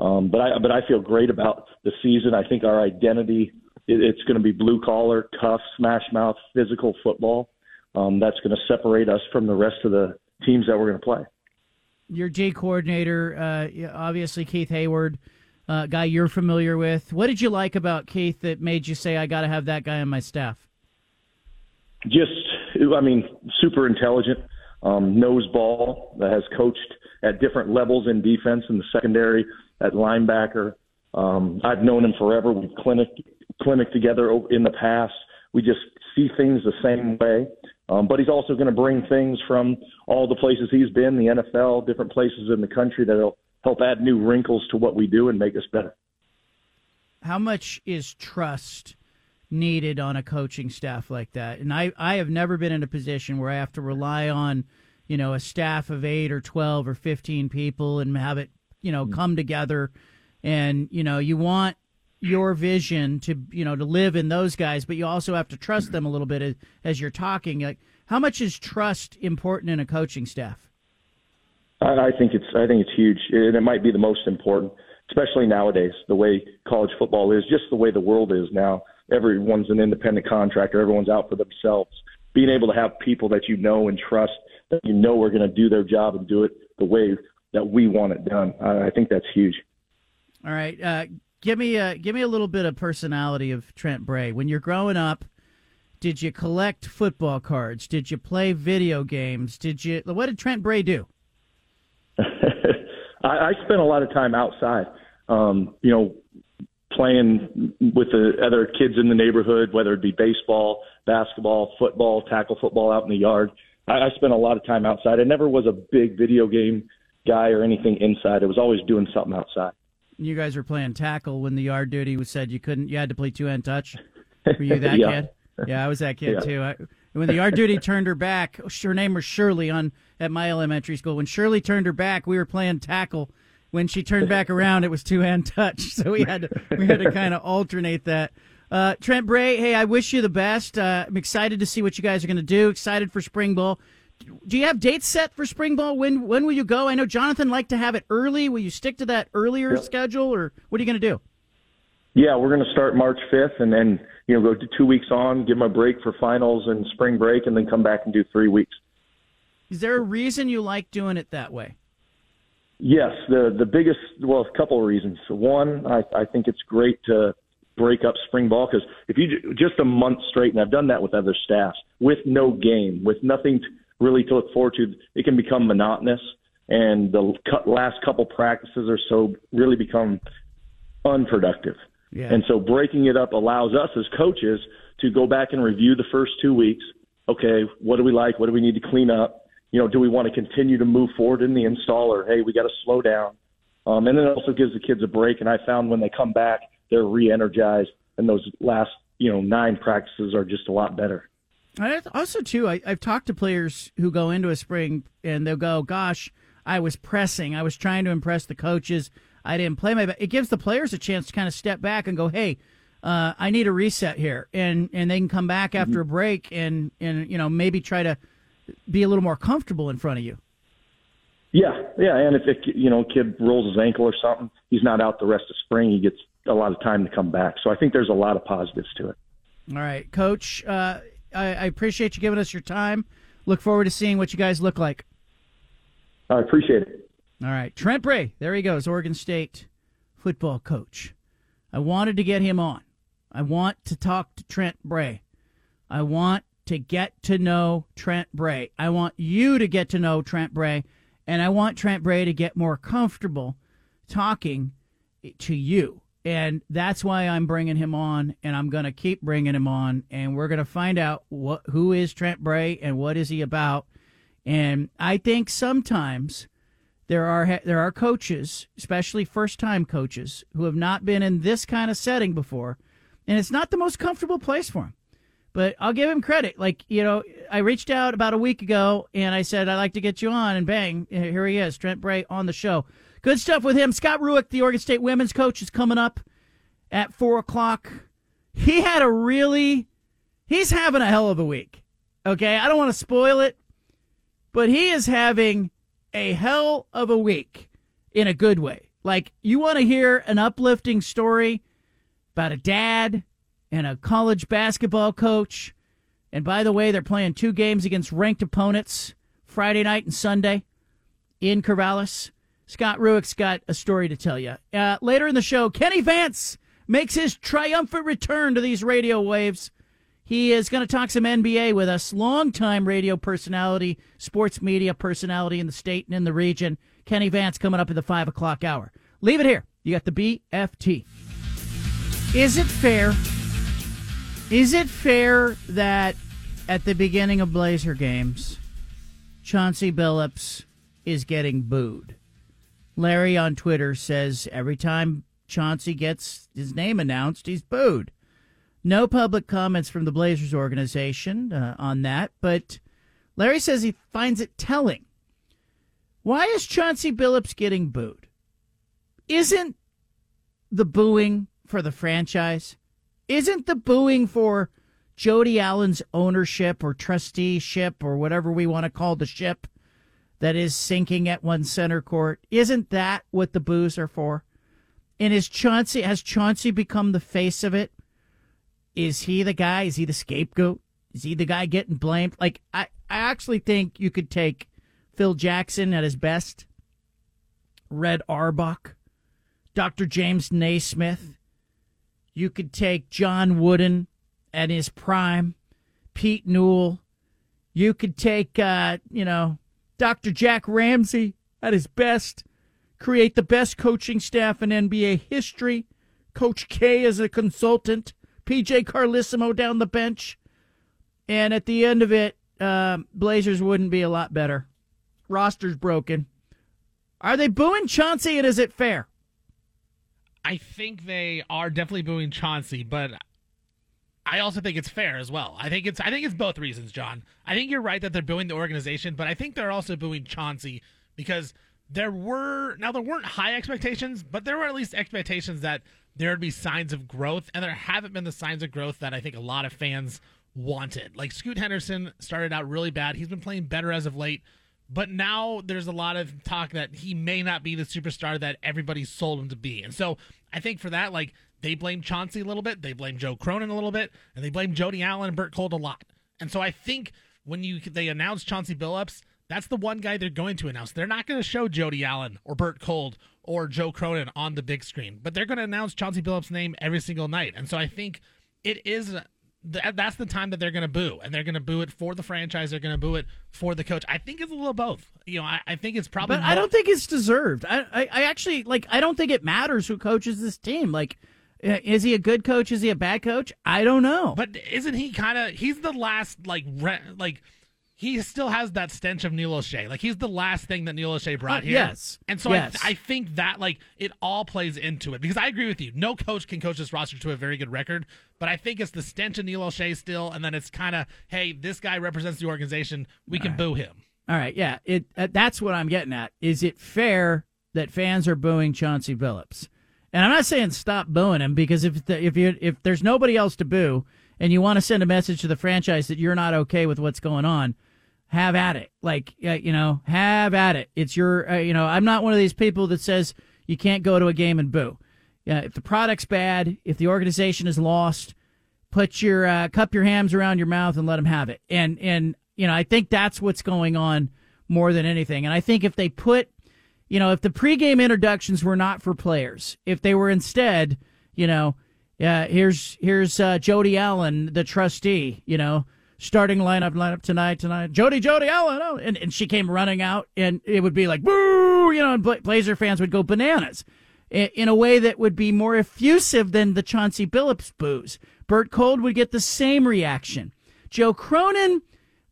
Um, but I but I feel great about the season. I think our identity it, it's going to be blue collar, tough, smash mouth, physical football. Um, that's going to separate us from the rest of the teams that we're going to play. Your J coordinator, uh, obviously Keith Heyward, uh, guy you're familiar with. What did you like about Keith that made you say I got to have that guy on my staff? Just, I mean, super intelligent, um, knows ball, that has coached at different levels in defense in the secondary, at linebacker. Um, I've known him forever. We've clinic clinic together in the past. We just see things the same way. Um, but he's also going to bring things from all the places he's been, the NFL, different places in the country that'll help add new wrinkles to what we do and make us better. How much is trust needed on a coaching staff like that? And I, I have never been in a position where I have to rely on, you know, a staff of eight or 12 or 15 people and have it you know, come together and, you know, you want your vision to, you know, to live in those guys, but you also have to trust them a little bit as, as you're talking. Like, how much is trust important in a coaching staff? I, I think it's, I think it's huge, and it might be the most important, especially nowadays. The way college football is, just the way the world is now. Everyone's an independent contractor. Everyone's out for themselves. Being able to have people that you know and trust, that you know are going to do their job and do it the way that we want it done. I, I think that's huge. All right, uh, give me a give me a little bit of personality of Trent Bray. When you're growing up, did you collect football cards? Did you play video games? Did you? What did Trent Bray do? I, I spent a lot of time outside. Um, you know, playing with the other kids in the neighborhood, whether it be baseball, basketball, football, tackle football out in the yard. I, I spent a lot of time outside. I never was a big video game guy or anything inside. I was always doing something outside. You guys were playing tackle when the yard duty was said you couldn't. You had to play two hand touch. Were you that yeah. kid? Yeah, I was that kid yeah. too. I, when the yard duty turned her back, her name was Shirley on at my elementary school. When Shirley turned her back, we were playing tackle. When she turned back around, it was two hand touch. So we had to we had to kind of alternate that. Uh, Trent Bray, hey, I wish you the best. Uh, I'm excited to see what you guys are going to do. Excited for spring ball do you have dates set for spring ball? When when will you go? I know Jonathan liked to have it early. Will you stick to that earlier schedule, or what are you going to do? Yeah, we're going to start March 5th, and then you know go to two weeks on, give them a break for finals and spring break, and then come back and do three weeks. Is there a reason you like doing it that way? Yes, the the biggest well, a couple of reasons. One, I, I think it's great to break up spring ball because if you just a month straight, and I've done that with other staffs, with no game, with nothing to, really to look forward to, it can become monotonous, and the last couple practices or so really become unproductive. Yeah. And so breaking it up allows us as coaches to go back and review the first two weeks. Okay, what do we like? What do we need to clean up? You know, do we want to continue to move forward in the install or hey, we got to slow down? Um, and then it also gives the kids a break. And I found when they come back, they're re-energized, and those last you know nine practices are just a lot better. I also, too, I, I've talked to players who go into a spring and they'll go, "Gosh, I was pressing. I was trying to impress the coaches. I didn't play my best. It gives the players a chance to kind of step back and go, hey, uh, I need a reset here, and and they can come back after mm-hmm. a break and and you know maybe try to be a little more comfortable in front of you. Yeah, yeah, and if it, you know a kid rolls his ankle or something, he's not out the rest of spring. He gets a lot of time to come back. So I think there's a lot of positives to it. All right, Coach. Uh, I, I appreciate you giving us your time. Look forward to seeing what you guys look like. I appreciate it. All right. Trent Bray, there he goes, Oregon State football coach. I wanted to get him on. I want to talk to Trent Bray. I want to get to know Trent Bray. I want you to get to know Trent Bray, and I want Trent Bray to get more comfortable talking to you. And that's why I'm bringing him on, and I'm going to keep bringing him on, and we're going to find out what who is Trent Bray and what is he about. And I think sometimes there are there are coaches, especially first time coaches, who have not been in this kind of setting before, and it's not the most comfortable place for them. But I'll give him credit. Like you know, I reached out about a week ago and I said I'd like to get you on, and bang, here he is, Trent Bray on the show. Good stuff with him. Scott Rueck, the Oregon State women's coach, is coming up at four o'clock. He had a really, he's having a hell of a week. Okay, I don't want to spoil it, but he is having a hell of a week in a good way. Like, you want to hear an uplifting story about a dad and a college basketball coach. And by the way, they're playing two games against ranked opponents Friday night and Sunday in Corvallis. Scott Rueck's got a story to tell you. Uh, later in the show, Kenny Vance makes his triumphant return to these radio waves. He is going to talk some NBA with us. Longtime radio personality, sports media personality in the state and in the region. Kenny Vance coming up in the five o'clock hour. Leave it here. You got the BFT. Is it fair? Is it fair that at the beginning of Blazer games, Chauncey Billups is getting booed? Larry on Twitter says every time Chauncey gets his name announced, he's booed. No public comments from the Blazers organization uh, on that, but Larry says he finds it telling. Why is Chauncey Billups getting booed? Isn't the booing for the franchise? Isn't the booing for Jody Allen's ownership or trusteeship or whatever we want to call the ship that is sinking at one center court? Isn't that what the boos are for? And is Chauncey has Chauncey become the face of it? is he the guy? Is he the scapegoat? Is he the guy getting blamed? Like I, I actually think you could take Phil Jackson at his best, Red Auerbach, Dr. James Naismith. You could take John Wooden at his prime, Pete Newell. You could take, uh, you know, Dr. Jack Ramsay at his best, create the best coaching staff in NBA history. Coach K as a consultant. PJ Carlesimo down the bench. And at the end of it, uh, Blazers wouldn't be a lot better. Roster's broken. Are they booing Chauncey and is it fair? I think they are definitely booing Chauncey, but I also think it's fair as well. I think it's I think it's both reasons, John. I think you're right that they're booing the organization, but I think they're also booing Chauncey because there were now there weren't high expectations, but there were at least expectations that there would be signs of growth, and there haven't been the signs of growth that I think a lot of fans wanted. Like Scoot Henderson started out really bad. He's been playing better as of late, but now there's a lot of talk that he may not be the superstar that everybody sold him to be. And so I think for that, like they blame Chauncey a little bit, they blame Joe Cronin a little bit, and they blame Jody Allen and Bert Kolde a lot. And so I think when you they announce Chauncey Billups, that's the one guy they're going to announce. They're not going to show Jody Allen or Bert Kolde or Joe Cronin on the big screen, but they're going to announce Chauncey Billups' name every single night. And so I think it is that's the time that they're going to boo, and they're going to boo it for the franchise. They're going to boo it for the coach. I think it's a little both. You know, I, I think it's probably. But more- I don't think it's deserved. I, I, I actually like. I don't think it matters who coaches this team. Like, is he a good coach? Is he a bad coach? I don't know. But isn't he kind of? He's the last like re- like he still has that stench of Neil Olshey. Like he's the last thing that Neil Olshey brought uh, here. Yes, and so yes. I, I think that like it all plays into it because I agree with you. No coach can coach this roster to a very good record, but I think it's the stench of Neil Olshey still, and then it's kind of hey, this guy represents the organization. We all can right. boo him. All right, yeah, it uh, that's what I'm getting at. Is it fair that fans are booing Chauncey Billups? And I'm not saying stop booing him because if the, if you if there's nobody else to boo and you want to send a message to the franchise that you're not okay with what's going on have at it. Like, uh, you know, have at it. It's your, uh, you know, I'm not one of these people that says you can't go to a game and boo. Yeah, if the product's bad, if the organization is lost, put your uh, cup your hams around your mouth and let them have it. And and you know, I think that's what's going on more than anything. And I think if they put, you know, if the pregame introductions were not for players, if they were instead, you know, yeah, here's here's uh, Jody Allen, the trustee, you know starting lineup lineup tonight tonight. Jody Jody Allen, oh, and and she came running out, and it would be like boo, you know, and Blazer fans would go bananas in, a way that would be more effusive than the Chauncey Billups boos. Bert Kolde would get the same reaction. Joe Cronin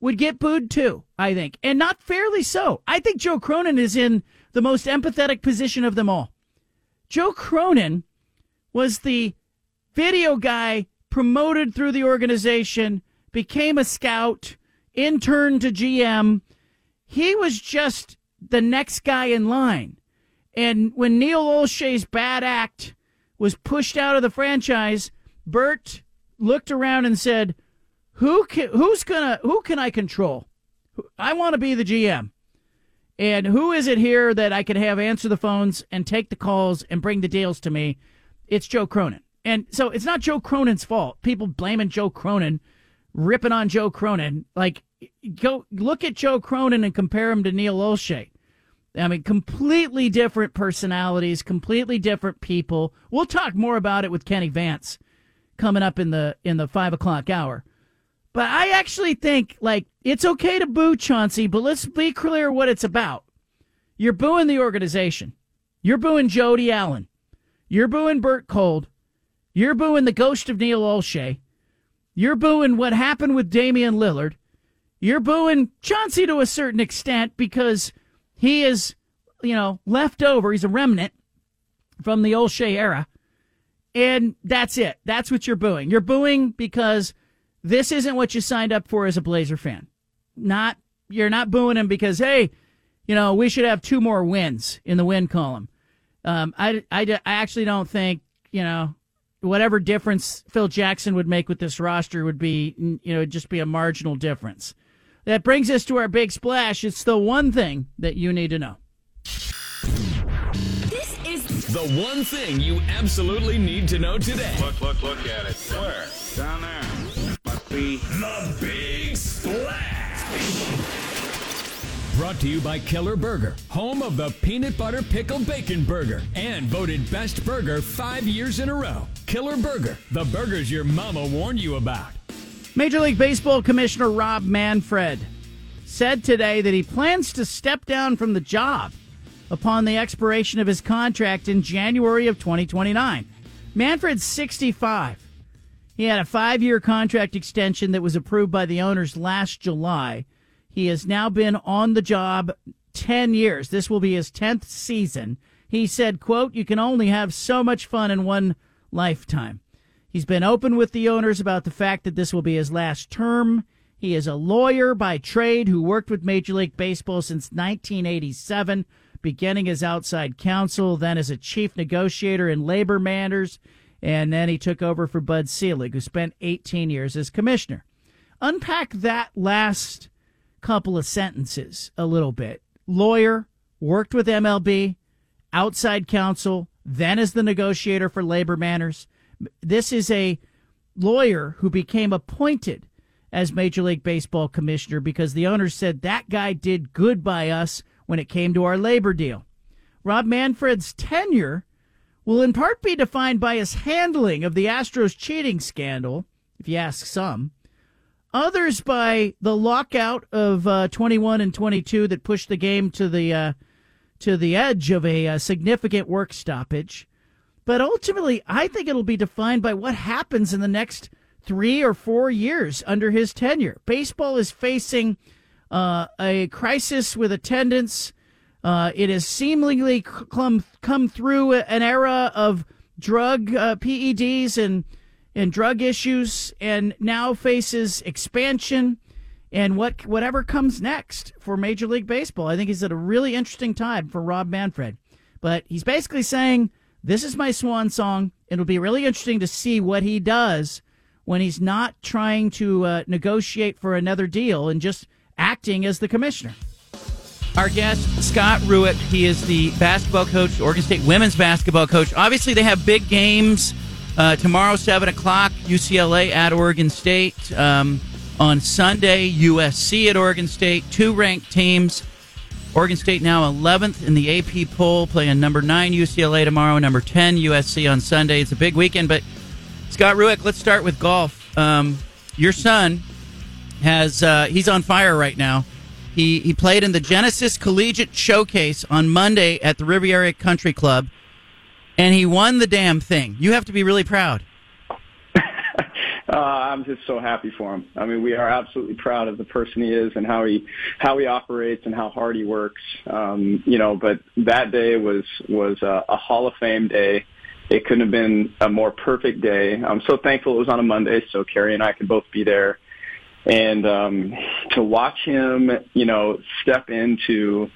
would get booed too, I think, and not fairly so. I think Joe Cronin is in the most empathetic position of them all. Joe Cronin was the video guy promoted through the organization became a scout, interned to GM. He was just the next guy in line. And when Neil Olshey's bad act was pushed out of the franchise, Bert looked around and said, "Who can, who's gonna who can I control? I want to be the GM." And who is it here that I can have answer the phones and take the calls and bring the deals to me? It's Joe Cronin. And so it's not Joe Cronin's fault. People blaming Joe Cronin ripping on Joe Cronin. Like, go look at Joe Cronin and compare him to Neil Olshey. I mean, completely different personalities, completely different people. We'll talk more about it with Kenny Vance coming up in the in the five o'clock hour. But I actually think like it's okay to boo Chauncey, but let's be clear what it's about. You're booing the organization. You're booing Jody Allen. You're booing Bert Kolde. You're booing the ghost of Neil Olshey. You're booing what happened with Damian Lillard. You're booing Chauncey to a certain extent because he is, you know, left over. He's a remnant from the Olshey era. And that's it. That's what you're booing. You're booing because this isn't what you signed up for as a Blazer fan. Not you're not booing him because hey, you know we should have two more wins in the win column. Um, I, I, I actually don't think you know whatever difference Phil Jackson would make with this roster would be, you know, just be a marginal difference. That brings us to our big splash. It's the one thing that you need to know. This is the one thing you absolutely need to know today. Look, look, look at it. Where? Down there. Must be the big splash. Brought to you by Killer Burger, home of the peanut butter pickle bacon burger, and voted best burger five years in a row. Killer Burger, the burgers your mama warned you about. Major League Baseball Commissioner Rob Manfred said today that he plans to step down from the job upon the expiration of his contract in January of 2029. Manfred's 65. He had a five year contract extension that was approved by the owners last July. He has now been on the job 10 years. This will be his 10th season. He said, quote, you can only have so much fun in one lifetime. He's been open with the owners about the fact that this will be his last term. He is a lawyer by trade who worked with Major League Baseball since 1987, beginning as outside counsel, then as a chief negotiator in labor matters, and then he took over for Bud Selig, who spent 18 years as commissioner. Unpack that last couple of sentences a little bit. Lawyer, worked with MLB, outside counsel, then as the negotiator for labor matters. This is a lawyer who became appointed as Major League Baseball commissioner because the owners said that guy did good by us when it came to our labor deal. Rob Manfred's tenure will in part be defined by his handling of the Astros cheating scandal, if you ask some. Others by the lockout of uh, 21 and 22 that pushed the game to the uh, to the edge of a, a uh, significant work stoppage. But ultimately, I think it'll be defined by what happens in the next three or four years under his tenure. Baseball is facing uh, a crisis with attendance. Uh, it has seemingly come, come through an era of drug uh, PEDs and and drug issues, and now faces expansion and what whatever comes next for Major League Baseball. I think he's at a really interesting time for Rob Manfred. But he's basically saying, "This is my swan song." It'll be really interesting to see what he does when he's not trying to uh, negotiate for another deal and just acting as the commissioner. Our guest, Scott Rueck. he is the basketball coach, Oregon State women's basketball coach. Obviously, they have big games uh, tomorrow, 7 o'clock, UCLA at Oregon State. Um, on Sunday, USC at Oregon State, two ranked teams. Oregon State now 11th in the AP poll, playing number 9 UCLA tomorrow, number 10 USC on Sunday. It's a big weekend, but Scott Rueck, let's start with golf. Um, your son has uh, he's on fire right now. He he played in the Genesis Collegiate Showcase on Monday at the Riviera Country Club, and he won the damn thing. You have to be really proud. Uh, I'm just so happy for him. I mean, we are absolutely proud of the person he is and how he how he operates and how hard he works. Um, you know, but that day was was a, a Hall of Fame day. It couldn't have been a more perfect day. I'm so thankful it was on a Monday, so Carrie and I could both be there. And um, to watch him, you know, step into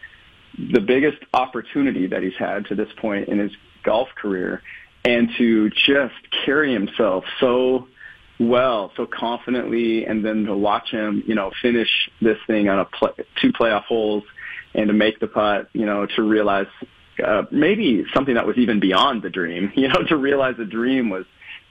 the biggest opportunity that he's had to this point in his golf career, and to just carry himself so well, so confidently, and then to watch him, you know, finish this thing on a play, two playoff holes, and to make the putt, you know, to realize uh, maybe something that was even beyond the dream, you know, to realize the dream was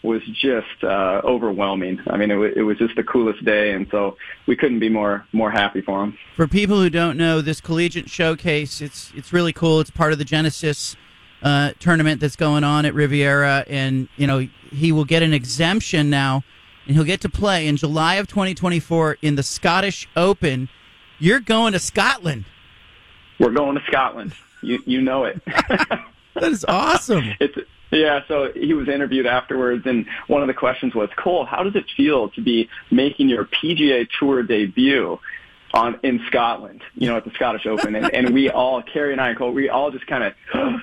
was just uh, overwhelming. I mean, it, w- it was just the coolest day, and so we couldn't be more more happy for him. For people who don't know, this collegiate showcase it's it's really cool. It's part of the Genesis uh, tournament that's going on at Riviera, and you know he will get an exemption now, and he'll get to play in July of 2024 in the Scottish Open. You're going to Scotland. We're going to Scotland. You you know it. that is awesome. it's yeah, so he was interviewed afterwards, and one of the questions was, Cole, how does it feel to be making your PGA Tour debut on in Scotland, you know, at the Scottish Open, and, and we all, Carrie and I, and Cole, we all just kind of,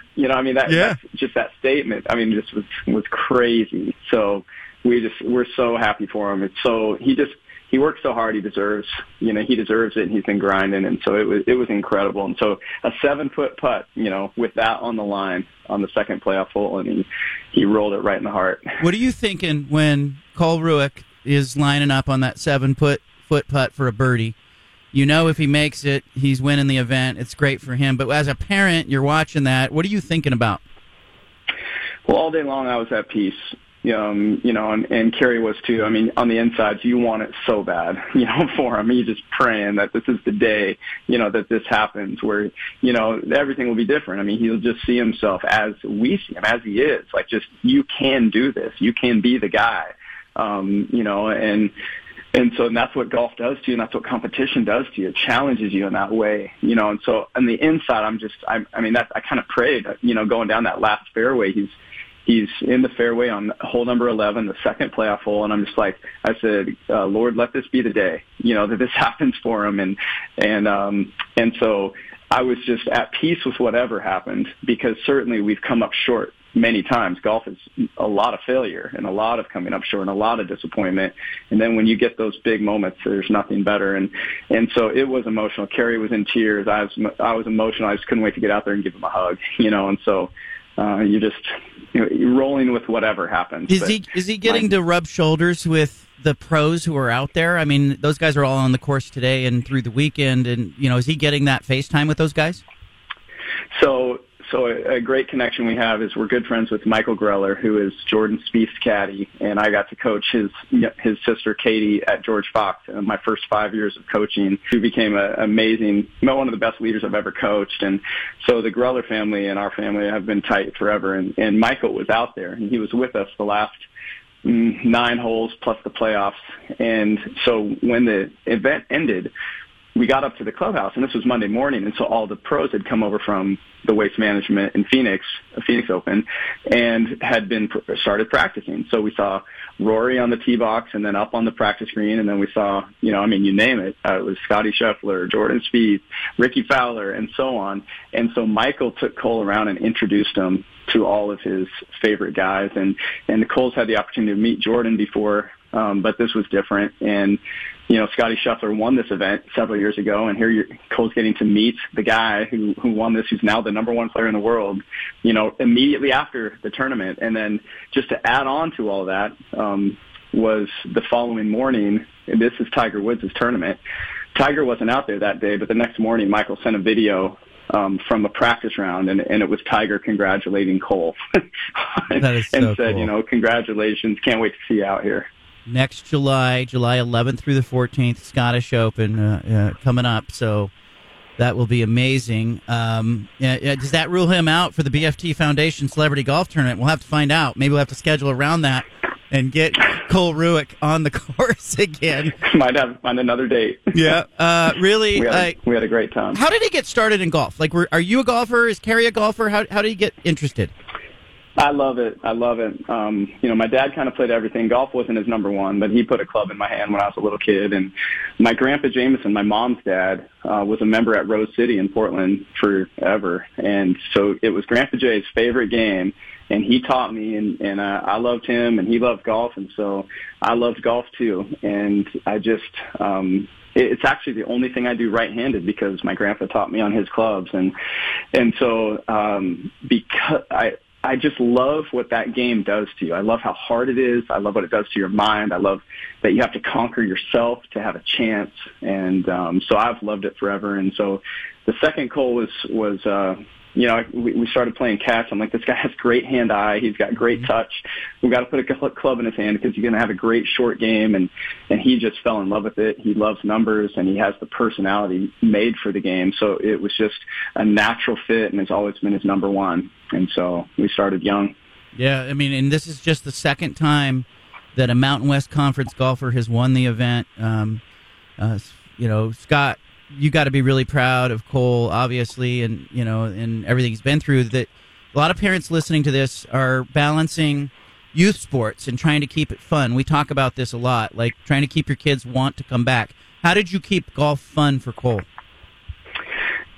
you know, I mean, that yeah. just that statement, I mean, just was was crazy. So we just we're so happy for him. It's so he just he works so hard. He deserves, you know, he deserves it. And he's been grinding, and so it was it was incredible. And so a seven foot putt, you know, with that on the line on the second playoff hole, and he he rolled it right in the heart. What are you thinking when Cole Rueck is lining up on that seven foot foot putt for a birdie? you know if he makes it, he's winning the event. It's great for him. But as a parent, you're watching that. What are you thinking about? Well, all day long I was at peace. Um, you know, and, and Carrie was too. I mean, on the inside, you want it so bad, you know, for him. He's just praying that this is the day, you know, that this happens where, you know, everything will be different. I mean, he'll just see himself as we see him, as he is. Like, just, you can do this. You can be the guy. Um, you know, and, and so and that's what golf does to you, and that's what competition does to you. It challenges you in that way, you know. And so on the inside, I'm just, I, I mean, that I kind of prayed, you know, going down that last fairway. He's he's in the fairway on hole number 11, the second playoff hole, and I'm just like, I said, uh, Lord, let this be the day, you know, that this happens for him, and and um and so I was just at peace with whatever happened because certainly we've come up short many times. Golf is a lot of failure and a lot of coming up short and a lot of disappointment. And then when you get those big moments, there's nothing better. And and so it was emotional. Carrie was in tears. I was I was emotional. I just couldn't wait to get out there and give him a hug. You know. And so uh, you just you know, you're rolling with whatever happens. Is but he is he getting to rub shoulders with the pros who are out there? I mean, those guys are all on the course today and through the weekend, and you know, is he getting that FaceTime with those guys? So so a, a, great connection we have is we're good friends with Michael Greller, who is Jordan Spieth's caddy, and I got to coach his his sister Katie at George Fox in my first five years of coaching. Who became an amazing, one of the best leaders I've ever coached, and so the Greller family and our family have been tight forever. And, and Michael was out there, and he was with us the last mm, nine holes plus the playoffs. And so when the event ended, we got up to the clubhouse, and this was Monday morning, and so all the pros had come over from the waste management in Phoenix, Phoenix Open, and had been started practicing. So we saw Rory on the tee box, and then up on the practice green, and then we saw, you know, I mean, you name it. Uh, it was Scottie Scheffler, Jordan Spieth, Rickie Fowler, and so on. And so Michael took Cole around and introduced him to all of his favorite guys, and and Cole's had the opportunity to meet Jordan before um, but this was different. And, you know, Scottie Scheffler won this event several years ago, and here you're, Cole's getting to meet the guy who, who won this, who's now the number one player in the world, you know, immediately after the tournament. And then just to add on to all that, um, was the following morning, and this is Tiger Woods' tournament. Tiger wasn't out there that day, but the next morning, Michael sent a video um, from a practice round, and, and it was Tiger congratulating Cole, and, so and said, cool. you know, congratulations, can't wait to see you out here next July, July 11th through the 14th, Scottish Open uh, uh, coming up. So that will be amazing. Um, yeah, does that rule him out for the BFT Foundation Celebrity Golf Tournament? We'll have to find out. Maybe we'll have to schedule around that and get Cole Rueck on the course again. Might have find another date. Yeah, uh, really. we, had a, we had a great time. How did he get started in golf? Like, were, are you a golfer? Is Carrie a golfer? How how did he get interested? I love it. I love it. Um, you know, my dad kind of played everything. Golf wasn't his number one, but he put a club in my hand when I was a little kid. And my grandpa Jameson, my mom's dad, uh, was a member at Rose City in Portland forever. And so it was Grandpa Jay's favorite game. And he taught me, and, and uh, I loved him, and he loved golf, and so I loved golf too. And I just, um, it's actually the only thing I do right-handed because my grandpa taught me on his clubs, and and so um, because I I just love what that game does to you. I love how hard it is. I love what it does to your mind. I love that you have to conquer yourself to have a chance. And um, so I've loved it forever. And so the second Cole was was uh, you know, we, we started playing catch. I'm like, this guy has great hand eye. He's got great mm-hmm. touch. We've got to put a club in his hand because he's going to have a great short game. And, and he just fell in love with it. He loves numbers and he has the personality made for the game. So it was just a natural fit and it's always been his number one. And so we started young. Yeah. I mean, and this is just the second time that a Mountain West Conference golfer has won the event. Um, uh, you know, Scott you got to be really proud of Cole, obviously, and you know, and everything he's been through. That a lot of parents listening to this are balancing youth sports and trying to keep it fun. We talk about this a lot, like trying to keep your kids want to come back. How did you keep golf fun for Cole?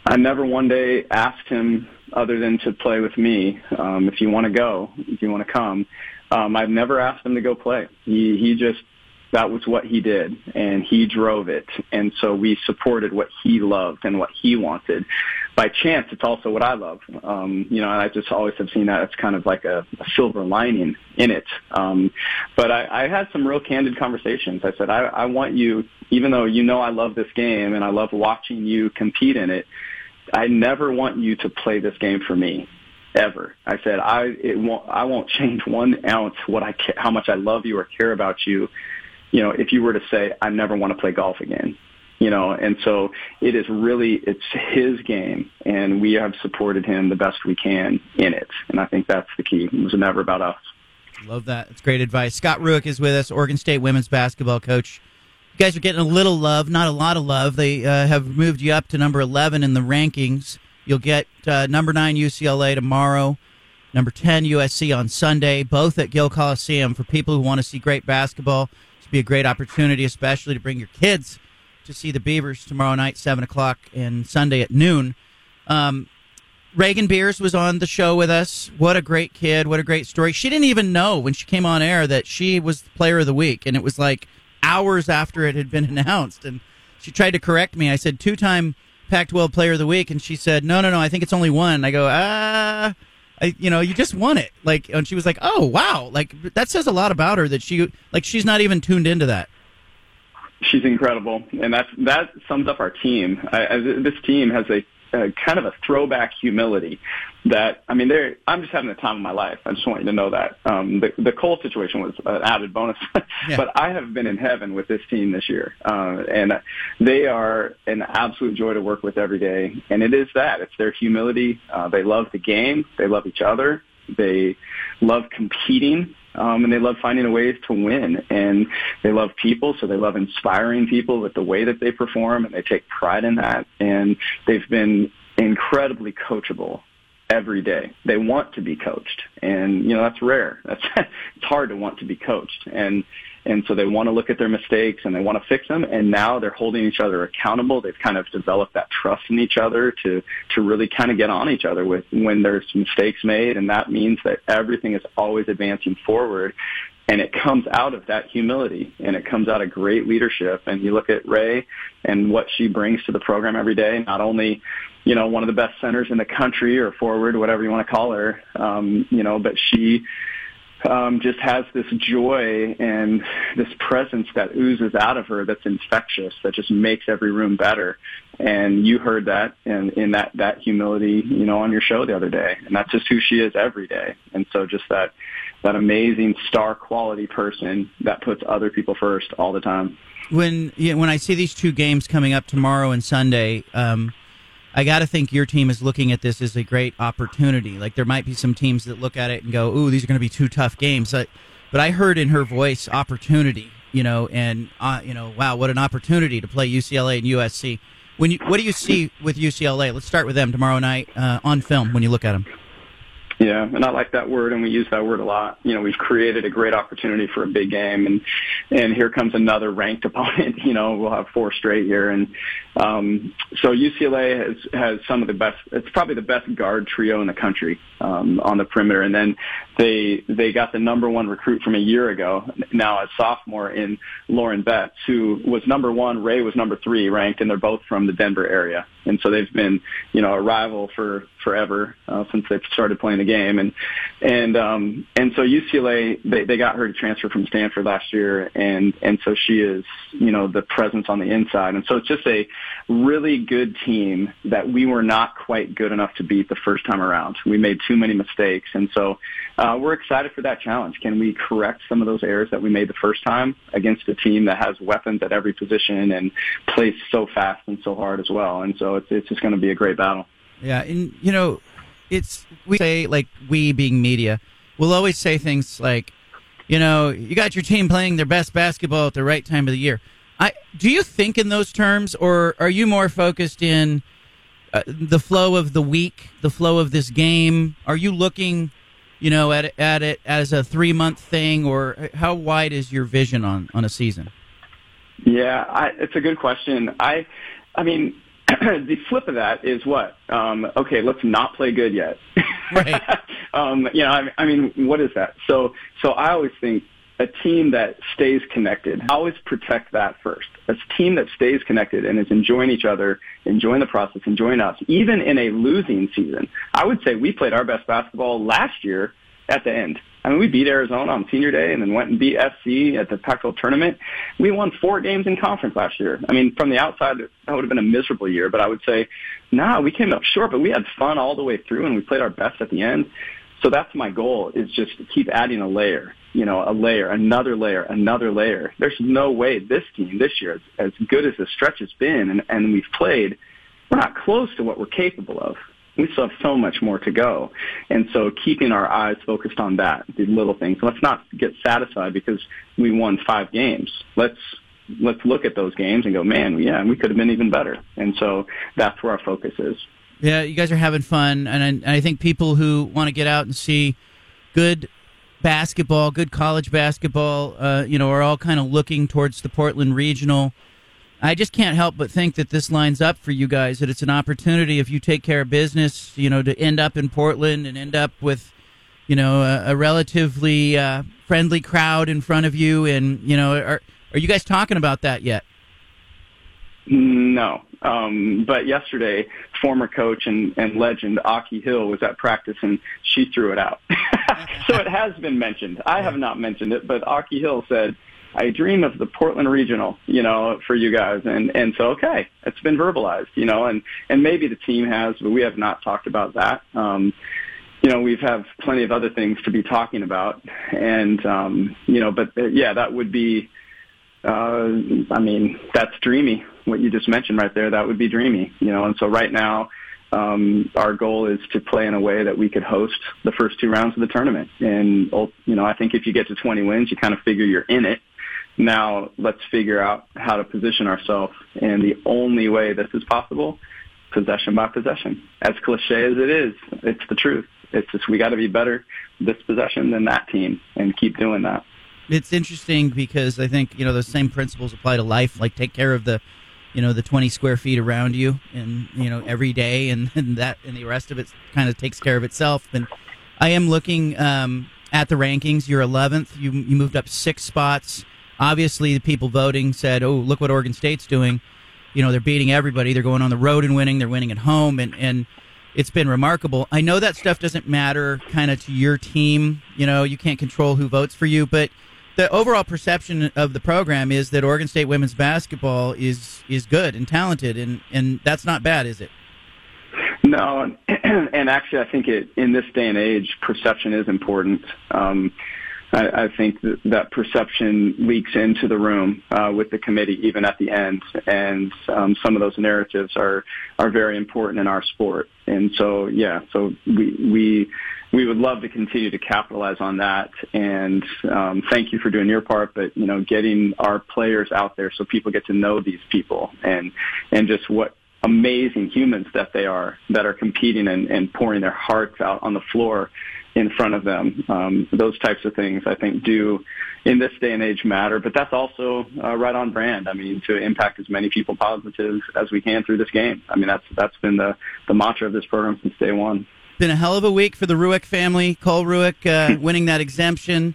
I never one day asked him other than to play with me. Um, if you want to go, if you want to come, um, I've never asked him to go play. He he just that was what he did and he drove it. And so we supported what he loved and what he wanted. By chance it's also what i love. Um you know and i just always have seen that it's kind of like a, a silver lining in it. Um but i i had some real candid conversations. I said i i want you even though you know i love this game and i love watching you compete in it i never want you to play this game for me ever. I said I it won't I won't change one ounce what I ca- how much I love you or care about you you know, if you were to say, I never want to play golf again, you know, and so it is really, it's his game and we have supported him the best we can in it. And I think that's the key. It was never about us. Love that. It's great advice. Scott Rueck is with us, Oregon State women's basketball coach. You guys are getting a little love, not a lot of love. They uh, have moved you up to number 11 in the rankings. You'll get uh, number 9 UCLA tomorrow, number 10 USC on Sunday, both at Gill Coliseum for people who want to see great basketball be a great opportunity, especially to bring your kids to see the Beavers tomorrow night, seven o'clock, and Sunday at noon. Um, Raegan Beers was on the show with us. What a great kid! What a great story. She didn't even know when she came on air that she was the Player of the Week, and it was like hours after it had been announced. And she tried to correct me. I said two-time Pac-12 Player of the Week, and she said, "No, no, no. I think it's only one." I go, "Ah." I, you know, you just won it. Like, and she was like, "Oh, wow!" Like that says a lot about her that she, like, she's not even tuned into that. She's incredible, and that's that sums up our team. I, I, this team has a kind of a throwback humility that I mean, they're, I'm just having the time of my life. I just want you to know that. Um, the the Cole situation was an added bonus, Yeah. but I have been in heaven with this team this year, uh, and they are an absolute joy to work with every day. And it is that it's their humility. Uh, they love the game. They love each other. They love competing. Um, and they love finding ways to win and they love people so they love inspiring people with the way that they perform and they take pride in that and they've been incredibly coachable every day. They want to be coached, and you know that's rare. That's it's hard to want to be coached, and and so they want to look at their mistakes and they want to fix them. And now they're holding each other accountable. They've kind of developed that trust in each other to to really kind of get on each other with when there's mistakes made, and that means that everything is always advancing forward. And it comes out of that humility and it comes out of great leadership. And you look at Ray and what she brings to the program every day, not only you know, one of the best centers in the country or forward, whatever you want to call her, um, you know, but she um, just has this joy and this presence that oozes out of her that's infectious, that just makes every room better. And you heard that in, in that, that humility, you know, on your show the other day. And that's just who she is every day. And so just that, that amazing star quality person that puts other people first all the time. When yeah, when I see these two games coming up tomorrow and Sunday, um, I got to think your team is looking at this as a great opportunity. Like there might be some teams that look at it and go, "Ooh, these are going to be two tough games." But, but I heard in her voice opportunity, you know, and uh, you know, wow, what an opportunity to play UCLA and USC. When you, what do you see with UCLA? Let's start with them tomorrow night uh, on film when you look at them. Yeah, and I like that word, and we use that word a lot. You know, we've created a great opportunity for a big game, and and here comes another ranked opponent. You know, we'll have four straight here, and um, so UCLA has has some of the best. It's probably the best guard trio in the country um, on the perimeter, and then they they got the number one recruit from a year ago, now a sophomore in Lauren Betts, who was number one. Ray was number three ranked, and they're both from the Denver area, and so they've been you know a rival for forever uh, since they've started playing the game, and and um, and so UCLA they they got her to transfer from Stanford last year, and and so she is you know the presence on the inside, and so it's just a really good team that we were not quite good enough to beat the first time around. We made too many mistakes, and so uh, we're excited for that challenge. Can we correct some of those errors that we made the first time against a team that has weapons at every position and plays so fast and so hard as well? And so it's it's just going to be a great battle. Yeah, and you know, it's we say like we being media, we'll always say things like, you know, you got your team playing their best basketball at the right time of the year. I do you think in those terms, or are you more focused in uh, the flow of the week, the flow of this game? Are you looking, you know, at at it as a three month thing, or how wide is your vision on on a season? Yeah, I, it's a good question. I, I mean, the flip of that is what? Um, okay, let's not play good yet. Right. um, you know, I, I mean, what is that? So, so I always think a team that stays connected, always protect that first. A team that stays connected and is enjoying each other, enjoying the process, enjoying us, even in a losing season. I would say we played our best basketball last year at the end. I mean, we beat Arizona on senior day and then went and beat SC at the Pac-12 tournament. We won four games in conference last year. I mean, from the outside, that would have been a miserable year, but I would say, nah, we came up short, but we had fun all the way through and we played our best at the end. So that's my goal is just to keep adding a layer, you know, a layer, another layer, another layer. There's no way this team this year, as, as good as the stretch has been and, and we've played, we're not close to what we're capable of we still have so much more to go. And so keeping our eyes focused on that, the little things. Let's not get satisfied because we won five games. Let's let's look at those games and go, man, yeah, we could have been even better. And so that's where our focus is. Yeah, you guys are having fun, and I, and I think people who want to get out and see good basketball, good college basketball, uh, you know, are all kind of looking towards the Portland Regional. I just can't help but think that this lines up for you guys. That it's an opportunity if you take care of business, you know, to end up in Portland and end up with, you know, a, a relatively uh, friendly crowd in front of you. And you know, are are you guys talking about that yet? No. Um, but yesterday, former coach and, and legend Aki Hill was at practice and she threw it out. so it has been mentioned. I have not mentioned it, but Aki Hill said, I dream of the Portland Regional, you know, for you guys. And, and so, okay, it's been verbalized, you know, and, and maybe the team has, but we have not talked about that. Um, you know, we've have plenty of other things to be talking about. And, um, you know, but uh, yeah, that would be, uh, I mean, that's dreamy. What you just mentioned right there, that would be dreamy, you know. And so right now, um, our goal is to play in a way that we could host the first two rounds of the tournament. And you know, I think if you get to 20 wins, you kind of figure you're in it. Now let's figure out how to position ourselves. And the only way this is possible, possession by possession. As cliche as it is, it's the truth. It's just we got to be better this possession than that team, and keep doing that it's interesting because I think you know the same principles apply to life. Like take care of the, you know, the twenty square feet around you, and you know every day, and, and that and the rest of it kind of takes care of itself. And I am looking um, at the rankings. You're 11th. You you moved up six spots. Obviously, the people voting said, "Oh, look what Oregon State's doing." You know, they're beating everybody. They're going on the road and winning. They're winning at home, and and it's been remarkable. I know that stuff doesn't matter kind of to your team. You know, you can't control who votes for you, but the overall perception of the program is that Oregon State women's basketball is is good and talented, and and that's not bad, is it? No, and actually, I think it in this day and age, perception is important. Um, I, I think that, that perception leaks into the room uh, with the committee, even at the end, and um, some of those narratives are are very important in our sport. And so, yeah, so we we we would love to continue to capitalize on that. And um, thank you for doing your part, but you know, getting our players out there so people get to know these people and and just what amazing humans that they are that are competing and, and pouring their hearts out on the floor in front of them. Um, those types of things I think do in this day and age matter, but that's also uh, right on brand. I mean, to impact as many people positive as we can through this game. I mean, that's that's been the the mantra of this program since day one. Been a hell of a week for the Rueck family. Cole Rueck uh, winning that exemption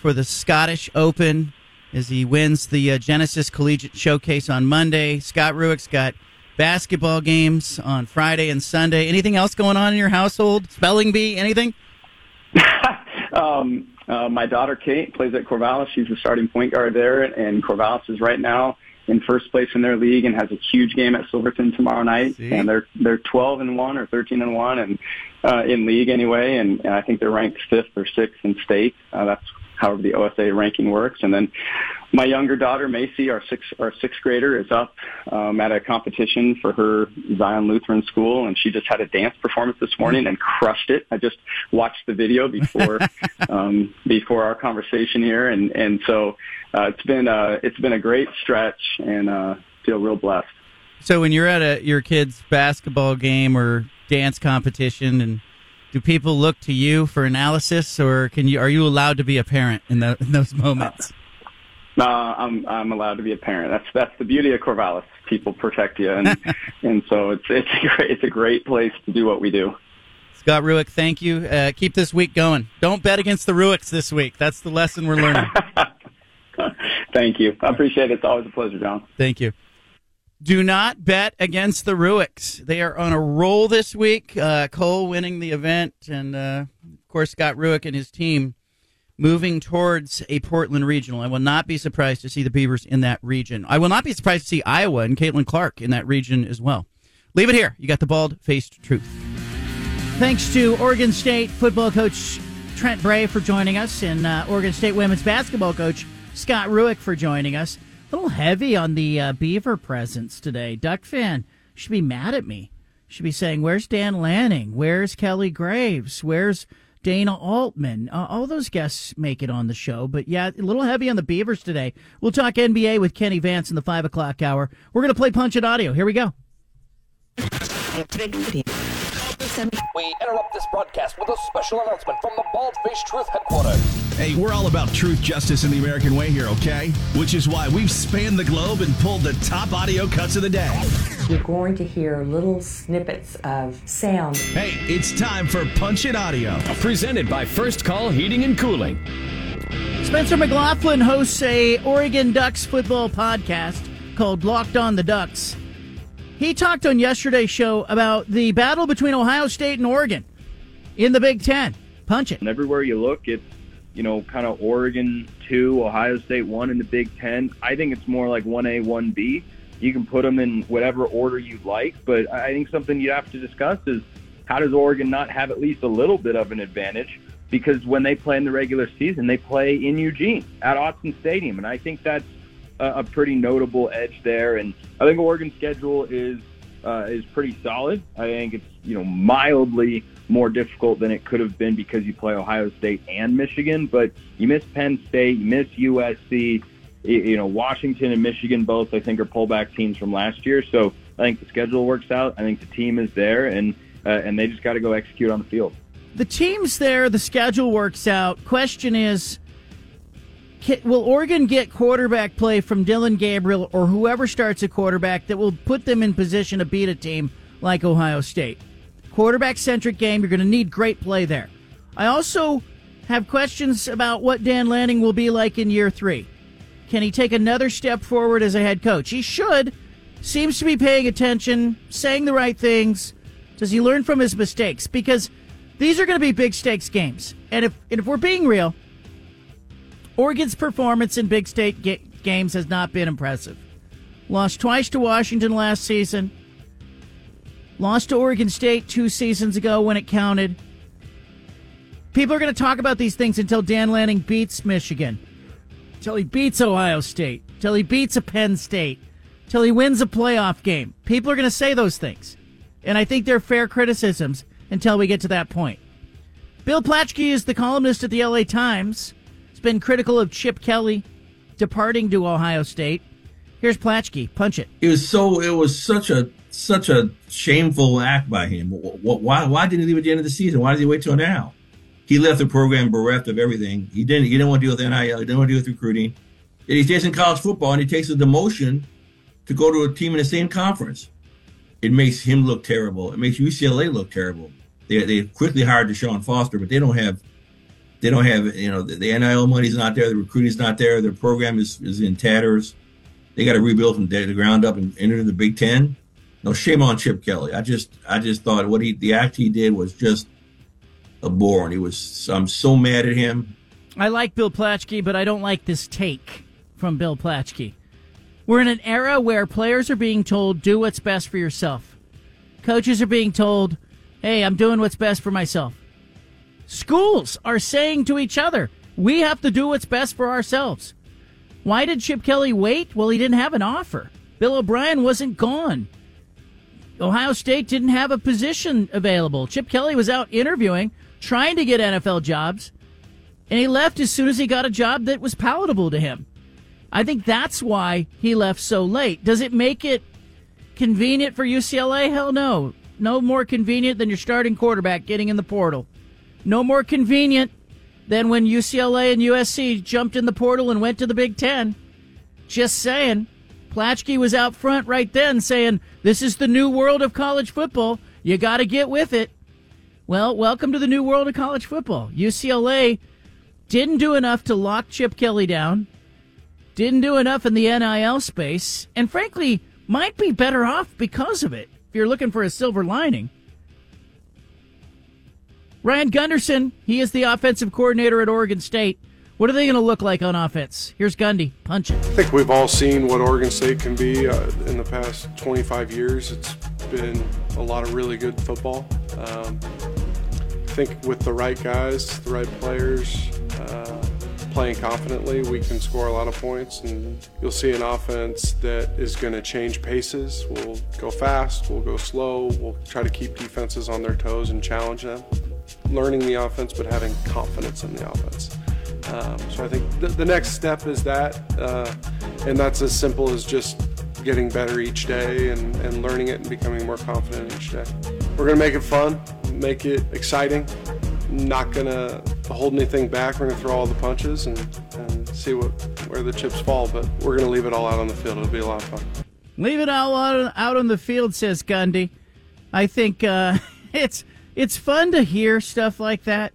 for the Scottish Open as he wins the uh, Genesis Collegiate Showcase on Monday. Scott Rueck's got basketball games on Friday and Sunday. Anything else going on in your household? Spelling bee? Anything? um, uh, my daughter Kate plays at Corvallis. She's the starting point guard there, and Corvallis is right now in first place in their league and has a huge game at Silverton tomorrow night. See? And they're they're 12 and one or 13 and one, and uh, in league anyway. And, and I think they're ranked fifth or sixth in state. Uh, that's however the OSA ranking works. And then my younger daughter Macy, our sixth our sixth grader, is up um, at a competition for her Zion Lutheran school, and she just had a dance performance this morning and crushed it. I just watched the video before um, before our conversation here, and and so uh, it's been uh, it's been a great stretch, and uh, feel real blessed. So when you're at a your kid's basketball game or dance competition and do people look to you for analysis, or can you? Are you allowed to be a parent in, the, in those moments? No, I'm I'm allowed to be a parent. That's that's the beauty of Corvallis. People protect you, and and so it's it's a great it's a great place to do what we do. Scott Rueck, thank you. Uh, keep this week going. Don't bet against the Ruecks this week. That's the lesson we're learning. thank you. I appreciate it. It's always a pleasure, John. Thank you. Do not bet against the Ruecks. They are on a roll this week. Uh, Cole winning the event, and uh, of course Scott Rueck and his team moving towards a Portland regional. I will not be surprised to see the Beavers in that region. I will not be surprised to see Iowa and Caitlin Clark in that region as well. Leave it here. You got the bald faced truth. Thanks to Oregon State football coach Trent Bray for joining us, and uh, Oregon State women's basketball coach Scott Rueck for joining us. A little heavy on the uh, Beaver presence today. Duck fan should be mad at me. Should be saying, "Where's Dan Lanning? Where's Kelly Graves? Where's Dana Altman?" Uh, all those guests make it on the show, but yeah, a little heavy on the Beavers today. We'll talk NBA with Kenny Vance in the five o'clock hour. We're gonna play Punch It Audio. Here we go. We interrupt this broadcast with a special announcement from the Bald Faced Truth headquarters. Hey, we're all about truth, justice, and the American way here, okay? Which is why we've spanned the globe and pulled the top audio cuts of the day. You're going to hear little snippets of sound. Hey, it's time for Punch It Audio. Presented by First Call Heating and Cooling. Spencer McLaughlin hosts a Oregon Ducks football podcast called Locked On the Ducks. He talked on yesterday's show about the battle between Ohio State and Oregon in the Big Ten. Punch it. And everywhere you look, it's you know kind of Oregon two, Ohio State one in the Big Ten. I think it's more like one A, one B. You can put them in whatever order you'd like, but I think something you have to discuss is how does Oregon not have at least a little bit of an advantage? Because when they play in the regular season, they play in Eugene at Autzen Stadium, and I think that's a, a pretty notable edge there. And I think Oregon's schedule is uh, is pretty solid. I think it's you know mildly more difficult than it could have been because you play Ohio State and Michigan, but you miss Penn State, you miss USC, you know Washington and Michigan both I think are pullback teams from last year. So I think the schedule works out. I think the team is there, and uh, and they just got to go execute on the field. The team's there. The schedule works out. Question is. Will Oregon get quarterback play from Dillon Gabriel or whoever starts a quarterback that will put them in position to beat a team like Ohio State? Quarterback centric game. You're going to need great play there. I also have questions about what Dan Lanning will be like in year three. Can he take another step forward as a head coach? He should. Seems to be paying attention, saying the right things. Does he learn from his mistakes? Because these are going to be big stakes games. And if, and if we're being real, Oregon's performance in big state ga- games has not been impressive. Lost twice to Washington last season. Lost to Oregon State two seasons ago when it counted. People are going to talk about these things until Dan Lanning beats Michigan, until he beats Ohio State, until he beats a Penn State, until he wins a playoff game. People are going to say those things. And I think they're fair criticisms until we get to that point. Bill Plaschke is the columnist at the LA Times. Been critical of Chip Kelly departing to Ohio State. Here's Plaschke. Punch it. It was so. It was such a such a shameful act by him. Why? Why didn't he leave at the end of the season? Why did he wait till now? He left the program bereft of everything. He didn't. He didn't want to deal with NIL. He didn't want to deal with recruiting. And he stays in college football and he takes a demotion to go to a team in the same conference. It makes him look terrible. It makes UCLA look terrible. They they quickly hired Deshaun Foster, but they don't have they don't have you know the, the NIL money's not there, the recruiting's not there, their program is, is in tatters. They got to rebuild from the ground up and enter the Big Ten. No shame on Chip Kelly. I just I just thought what he the act he did was just abhorrent. He was I'm so mad at him. I like Bill Plaschke, but I don't like this take from Bill Plaschke. We're in an era where players are being told do what's best for yourself. Coaches are being told, "Hey, I'm doing what's best for myself." Schools are saying to each other, "We have to do what's best for ourselves." Why did Chip Kelly wait? Well, he didn't have an offer. Bill O'Brien wasn't gone. Ohio State didn't have a position available. Chip Kelly was out interviewing, trying to get NFL jobs, and he left as soon as he got a job that was palatable to him. I think that's why he left so late. Does it make it convenient for UCLA? Hell no. No more convenient than your starting quarterback getting in the portal. No more convenient than when UCLA and USC jumped in the portal and went to the Big Ten. Just saying. Plaschke was out front right then saying, This is the new world of college football. You got to get with it. Well, welcome to the new world of college football. UCLA didn't do enough to lock Chip Kelly down, didn't do enough in the NIL space, and frankly, might be better off because of it if you're looking for a silver lining. Ryan Gunderson, he is the offensive coordinator at Oregon State. What are they going to look like on offense? Here's Gundy. Punch it. I think we've all seen what Oregon State can be uh, in the past 25 years. It's been a lot of really good football. Um, I think with the right guys, the right players, uh, playing confidently, we can score a lot of points, and you'll see an offense that is going to change paces. We'll go fast, we'll go slow, we'll try to keep defenses on their toes and challenge them. Learning the offense, but having confidence in the offense. Um, so I think th- the next step is that, uh, and that's as simple as just getting better each day and, and learning it and becoming more confident each day. We're going to make it fun, make it exciting, not going to hold anything back. We're going to throw all the punches and, and see what where the chips fall, but we're going to leave it all out on the field. It'll be a lot of fun. Leave it all out, out on the field, says Gundy. I think uh, it's it's fun to hear stuff like that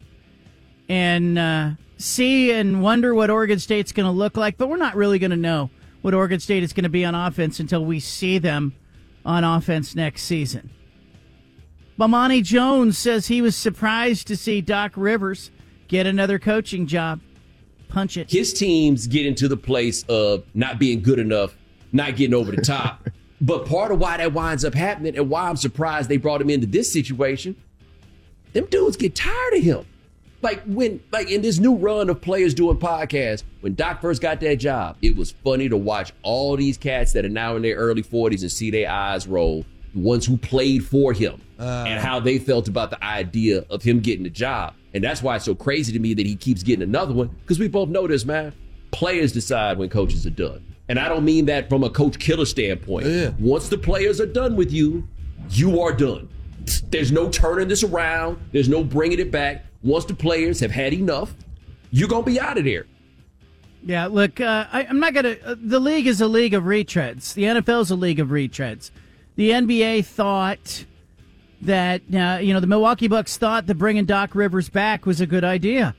and uh, see and wonder what Oregon State's going to look like, but we're not really going to know what Oregon State is going to be on offense until we see them on offense next season. Bomani Jones says he was surprised to see Doc Rivers get another coaching job. Punch it. His teams get into the place of not being good enough, not getting over the top. but part of why that winds up happening and why I'm surprised they brought him into this situation, them dudes get tired of him. Like when, like in this new run of players doing podcasts, when Doc first got that job, it was funny to watch all these cats that are now in their early 40s and see their eyes roll. The ones who played for him Uh. and how they felt about the idea of him getting the job. And that's why it's so crazy to me that he keeps getting another one because we both know this, man. Players decide when coaches are done. And I don't mean that from a coach killer standpoint. Once the players are done with you, you are done. There's no turning this around, there's no bringing it back. Once the players have had enough, you're going to be out of there. Yeah, look, uh, I, I'm not going to. Uh, the league is a league of retreads. The NFL is a league of retreads. The NBA thought that, uh, you know, the Milwaukee Bucks thought that bringing Doc Rivers back was a good idea.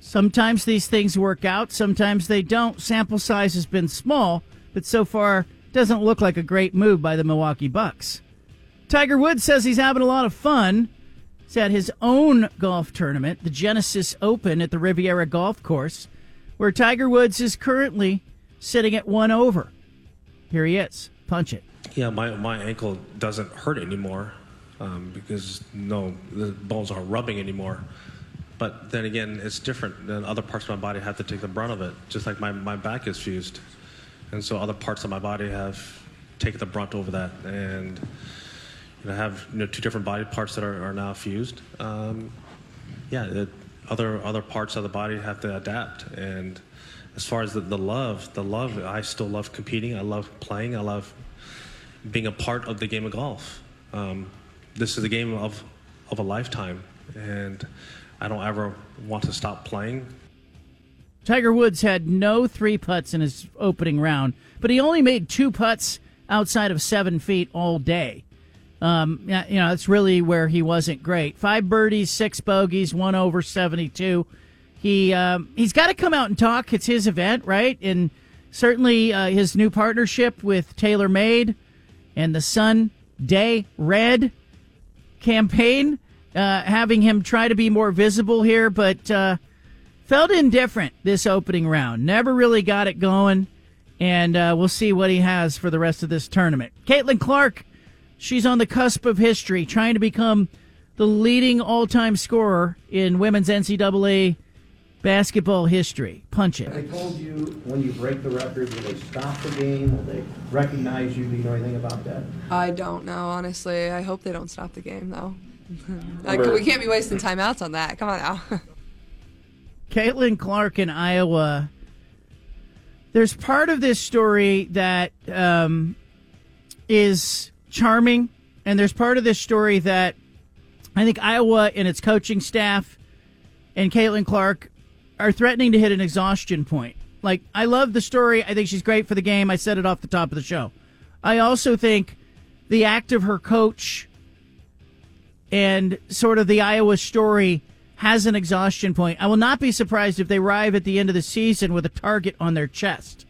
Sometimes these things work out, sometimes they don't. Sample size has been small, but so far doesn't look like a great move by the Milwaukee Bucks. Tiger Woods says he's having a lot of fun. He's at his own golf tournament, the Genesis Open at the Riviera Golf Course, where Tiger Woods is currently sitting at one over. Here he is. Punch it. Yeah, my, my ankle doesn't hurt anymore um, because no, the bones aren't rubbing anymore. But then again, it's different. Then other parts of my body have to take the brunt of it, just like my, my back is fused. And so other parts of my body have taken the brunt over that. And you know, have you know, two different body parts that are, are now fused. Um, yeah, it, other, other parts of the body have to adapt. And as far as the, the love, the love, I still love competing. I love playing. I love being a part of the game of golf. Um, this is a game of, of a lifetime, and I don't ever want to stop playing. Tiger Woods had no three putts in his opening round, but he only made two putts outside of seven feet all day. Um, you know, that's really where he wasn't great. Five birdies, six bogeys, one over seventy-two. He um, he's got to come out and talk. It's his event, right? And certainly uh, his new partnership with Taylor Made and the Sun Day Red campaign, uh, having him try to be more visible here, but uh, felt indifferent this opening round. Never really got it going, and uh, we'll see what he has for the rest of this tournament. Caitlin Clark, she's on the cusp of history, trying to become the leading all-time scorer in women's NCAA basketball history. Punch it. They told you when you break the record, will they stop the game? Will they recognize you? Do you know anything about that? I don't know, honestly. I hope they don't stop the game, though. like, we can't be wasting timeouts on that. Come on now. Caitlin Clark in Iowa. There's part of this story that um, is charming, and there's part of this story that I think Iowa and its coaching staff and Caitlin Clark are threatening to hit an exhaustion point. Like, I love the story. I think she's great for the game. I said it off the top of the show. I also think the act of her coach and sort of the Iowa story has an exhaustion point. I will not be surprised if they arrive at the end of the season with a target on their chest.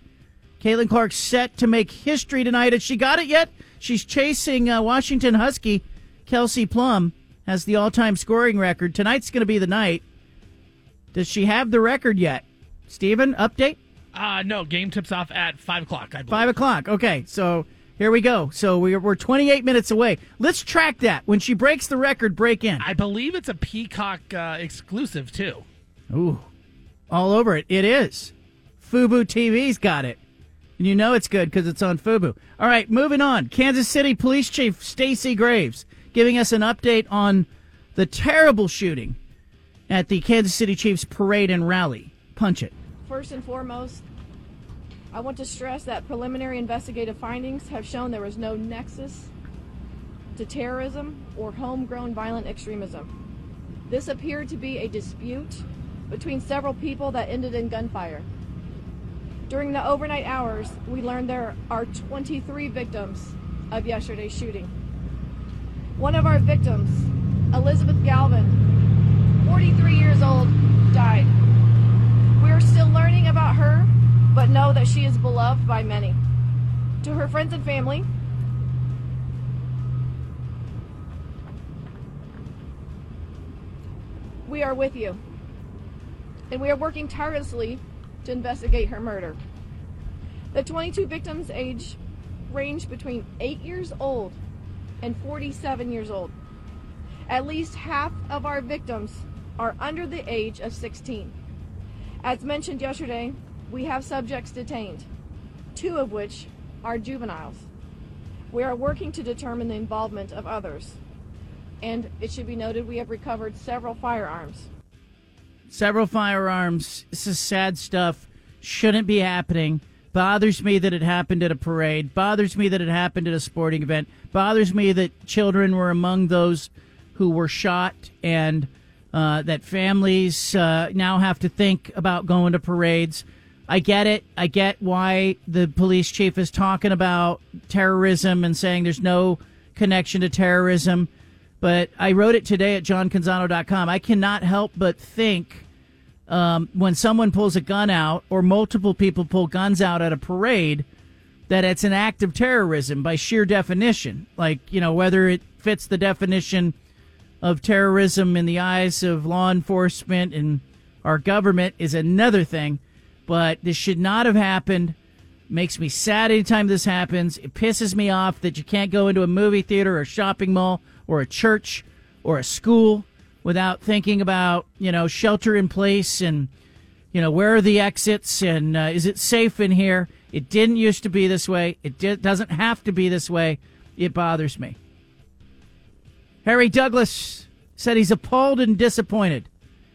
Caitlin Clark set to make history tonight. Has she got it yet? She's chasing uh, Washington Husky. Kelsey Plum has the all-time scoring record. Tonight's going to be the night. Does she have the record yet? Steven, update? Uh, no, game tips off at 5 o'clock, I believe. Five o'clock. Okay, so here we go. So we're, we're 28 minutes away. Let's track that. When she breaks the record, break in. I believe it's a Peacock uh, exclusive, too. Ooh, all over it. It is. Fubo TV's got it. And you know it's good because it's on Fubo. All right, moving on. Kansas City Police Chief Stacey Graves giving us an update on the terrible shooting at the Kansas City Chiefs parade and rally. Punch it. First and foremost, I want to stress that preliminary investigative findings have shown there was no nexus to terrorism or homegrown violent extremism. This appeared to be a dispute between several people that ended in gunfire. During the overnight hours, we learned there are 23 victims of yesterday's shooting. One of our victims, Elizabeth Galvin, 43 years old, died. We are still learning about her but know that she is beloved by many. To her friends and family, we are with you, and we are working tirelessly to investigate her murder. The 22 victims age range between 8 years old and 47 years old. At least half of our victims are under the age of 16. As mentioned yesterday, we have subjects detained, two of which are juveniles. We are working to determine the involvement of others. And it should be noted we have recovered several firearms. Several firearms. This is sad stuff. Shouldn't be happening. Bothers me that it happened at a parade. Bothers me that it happened at a sporting event. Bothers me that children were among those who were shot and uh, that families uh, now have to think about going to parades. I get it. I get why the police chief is talking about terrorism and saying there's no connection to terrorism. But I wrote it today at johncanzano.com. I cannot help but think um, when someone pulls a gun out or multiple people pull guns out at a parade that it's an act of terrorism by sheer definition. Like, you know, whether it fits the definition of terrorism in the eyes of law enforcement and our government is another thing. But this should not have happened. Makes me sad anytime this happens. It pisses me off that you can't go into a movie theater or shopping mall or a church or a school without thinking about, you know, shelter in place and, you know, where are the exits and uh, is it safe in here? It didn't used to be this way. It di- doesn't have to be this way. It bothers me. Harry Douglas said he's appalled and disappointed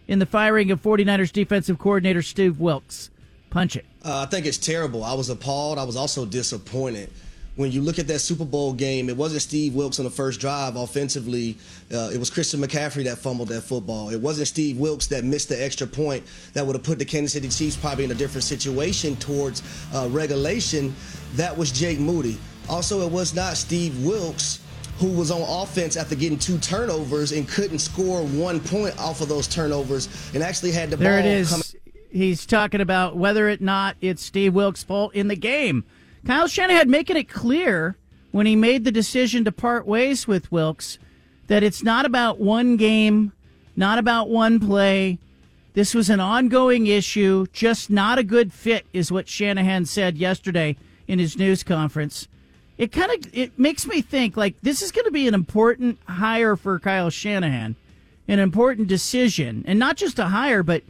in the firing of 49ers defensive coordinator Steve Wilks. Punch it. Uh, I think it's terrible. I was appalled. I was also disappointed. When you look at that Super Bowl game, it wasn't Steve Wilks on the first drive offensively. Uh, it was Christian McCaffrey that fumbled that football. It wasn't Steve Wilks that missed the extra point that would have put the Kansas City Chiefs probably in a different situation towards uh, regulation. That was Jake Moody. Also, it was not Steve Wilks who was on offense after getting two turnovers and couldn't score one point off of those turnovers and actually had the there ball it is. coming. He's talking about whether or not it's Steve Wilks' fault in the game. Kyle Shanahan making it clear when he made the decision to part ways with Wilks that it's not about one game, not about one play. This was an ongoing issue, just not a good fit, is what Shanahan said yesterday in his news conference. It kind of it makes me think like this is going to be an important hire for Kyle Shanahan, an important decision, and not just a hire, but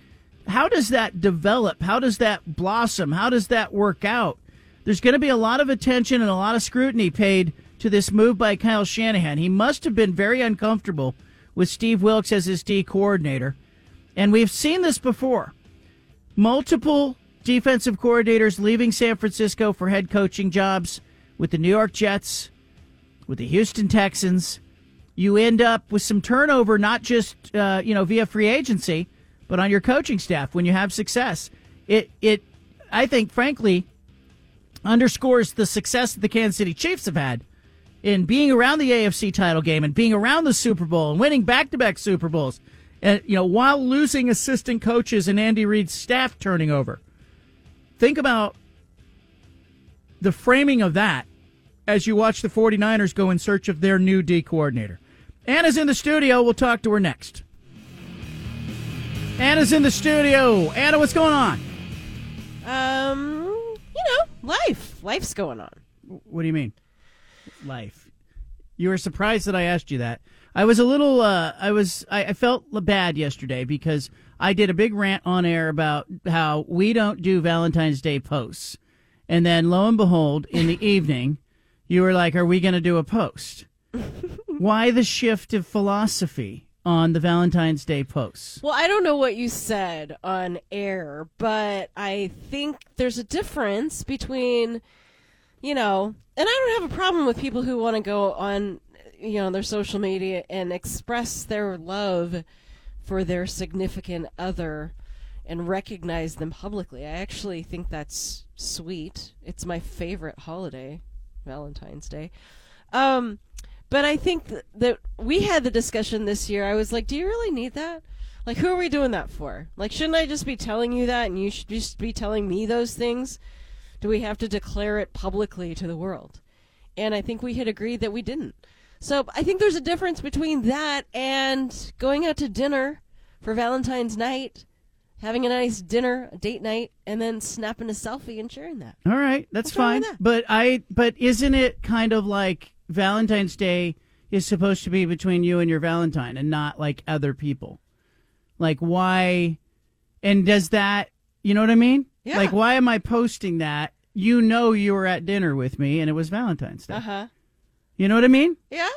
how does that develop? How does that blossom? How does that work out? There's going to be a lot of attention and a lot of scrutiny paid to this move by Kyle Shanahan. He must have been very uncomfortable with Steve Wilks as his D coordinator. And we've seen this before. Multiple defensive coordinators leaving San Francisco for head coaching jobs with the New York Jets, with the Houston Texans. You end up with some turnover, not just uh, you know via free agency, but on your coaching staff when you have success. It it I think frankly underscores the success that the Kansas City Chiefs have had in being around the AFC title game and being around the Super Bowl and winning back-to-back Super Bowls. And you know, while losing assistant coaches and Andy Reid's staff turning over. Think about the framing of that as you watch the 49ers go in search of their new D coordinator. Anna's in the studio. We'll talk to her next. Anna's in the studio. Anna, what's going on? Um, you know, life. Life's going on. What do you mean? Life. You were surprised that I asked you that. I was a little, uh, I was, I, I felt bad yesterday because I did a big rant on air about how we don't do Valentine's Day posts. And then lo and behold, in the evening, you were like, are we going to do a post? Why the shift of philosophy on the Valentine's Day posts? Well, I don't know what you said on air, but I think there's a difference between, you know, and I don't have a problem with people who want to go on, you know, their social media and express their love for their significant other and recognize them publicly. I actually think that's sweet. It's my favorite holiday, Valentine's Day. Um, but I think th- that we had the discussion this year. I was like, do you really need that? Like, who are we doing that for? Like, shouldn't I just be telling you that and you should just be telling me those things? Do we have to declare it publicly to the world? And I think we had agreed that we didn't. So I think there's a difference between that and going out to dinner for Valentine's night, having a nice dinner, a date night, and then snapping a selfie and sharing that. All right, that's What's fine. that? But I but isn't it kind of like Valentine's Day is supposed to be between you and your Valentine and not like other people? Like why and does that you know what I mean? Yeah. Like why am I posting that? You know you were at dinner with me and it was Valentine's Day. Uh huh. You know what I mean? Yeah.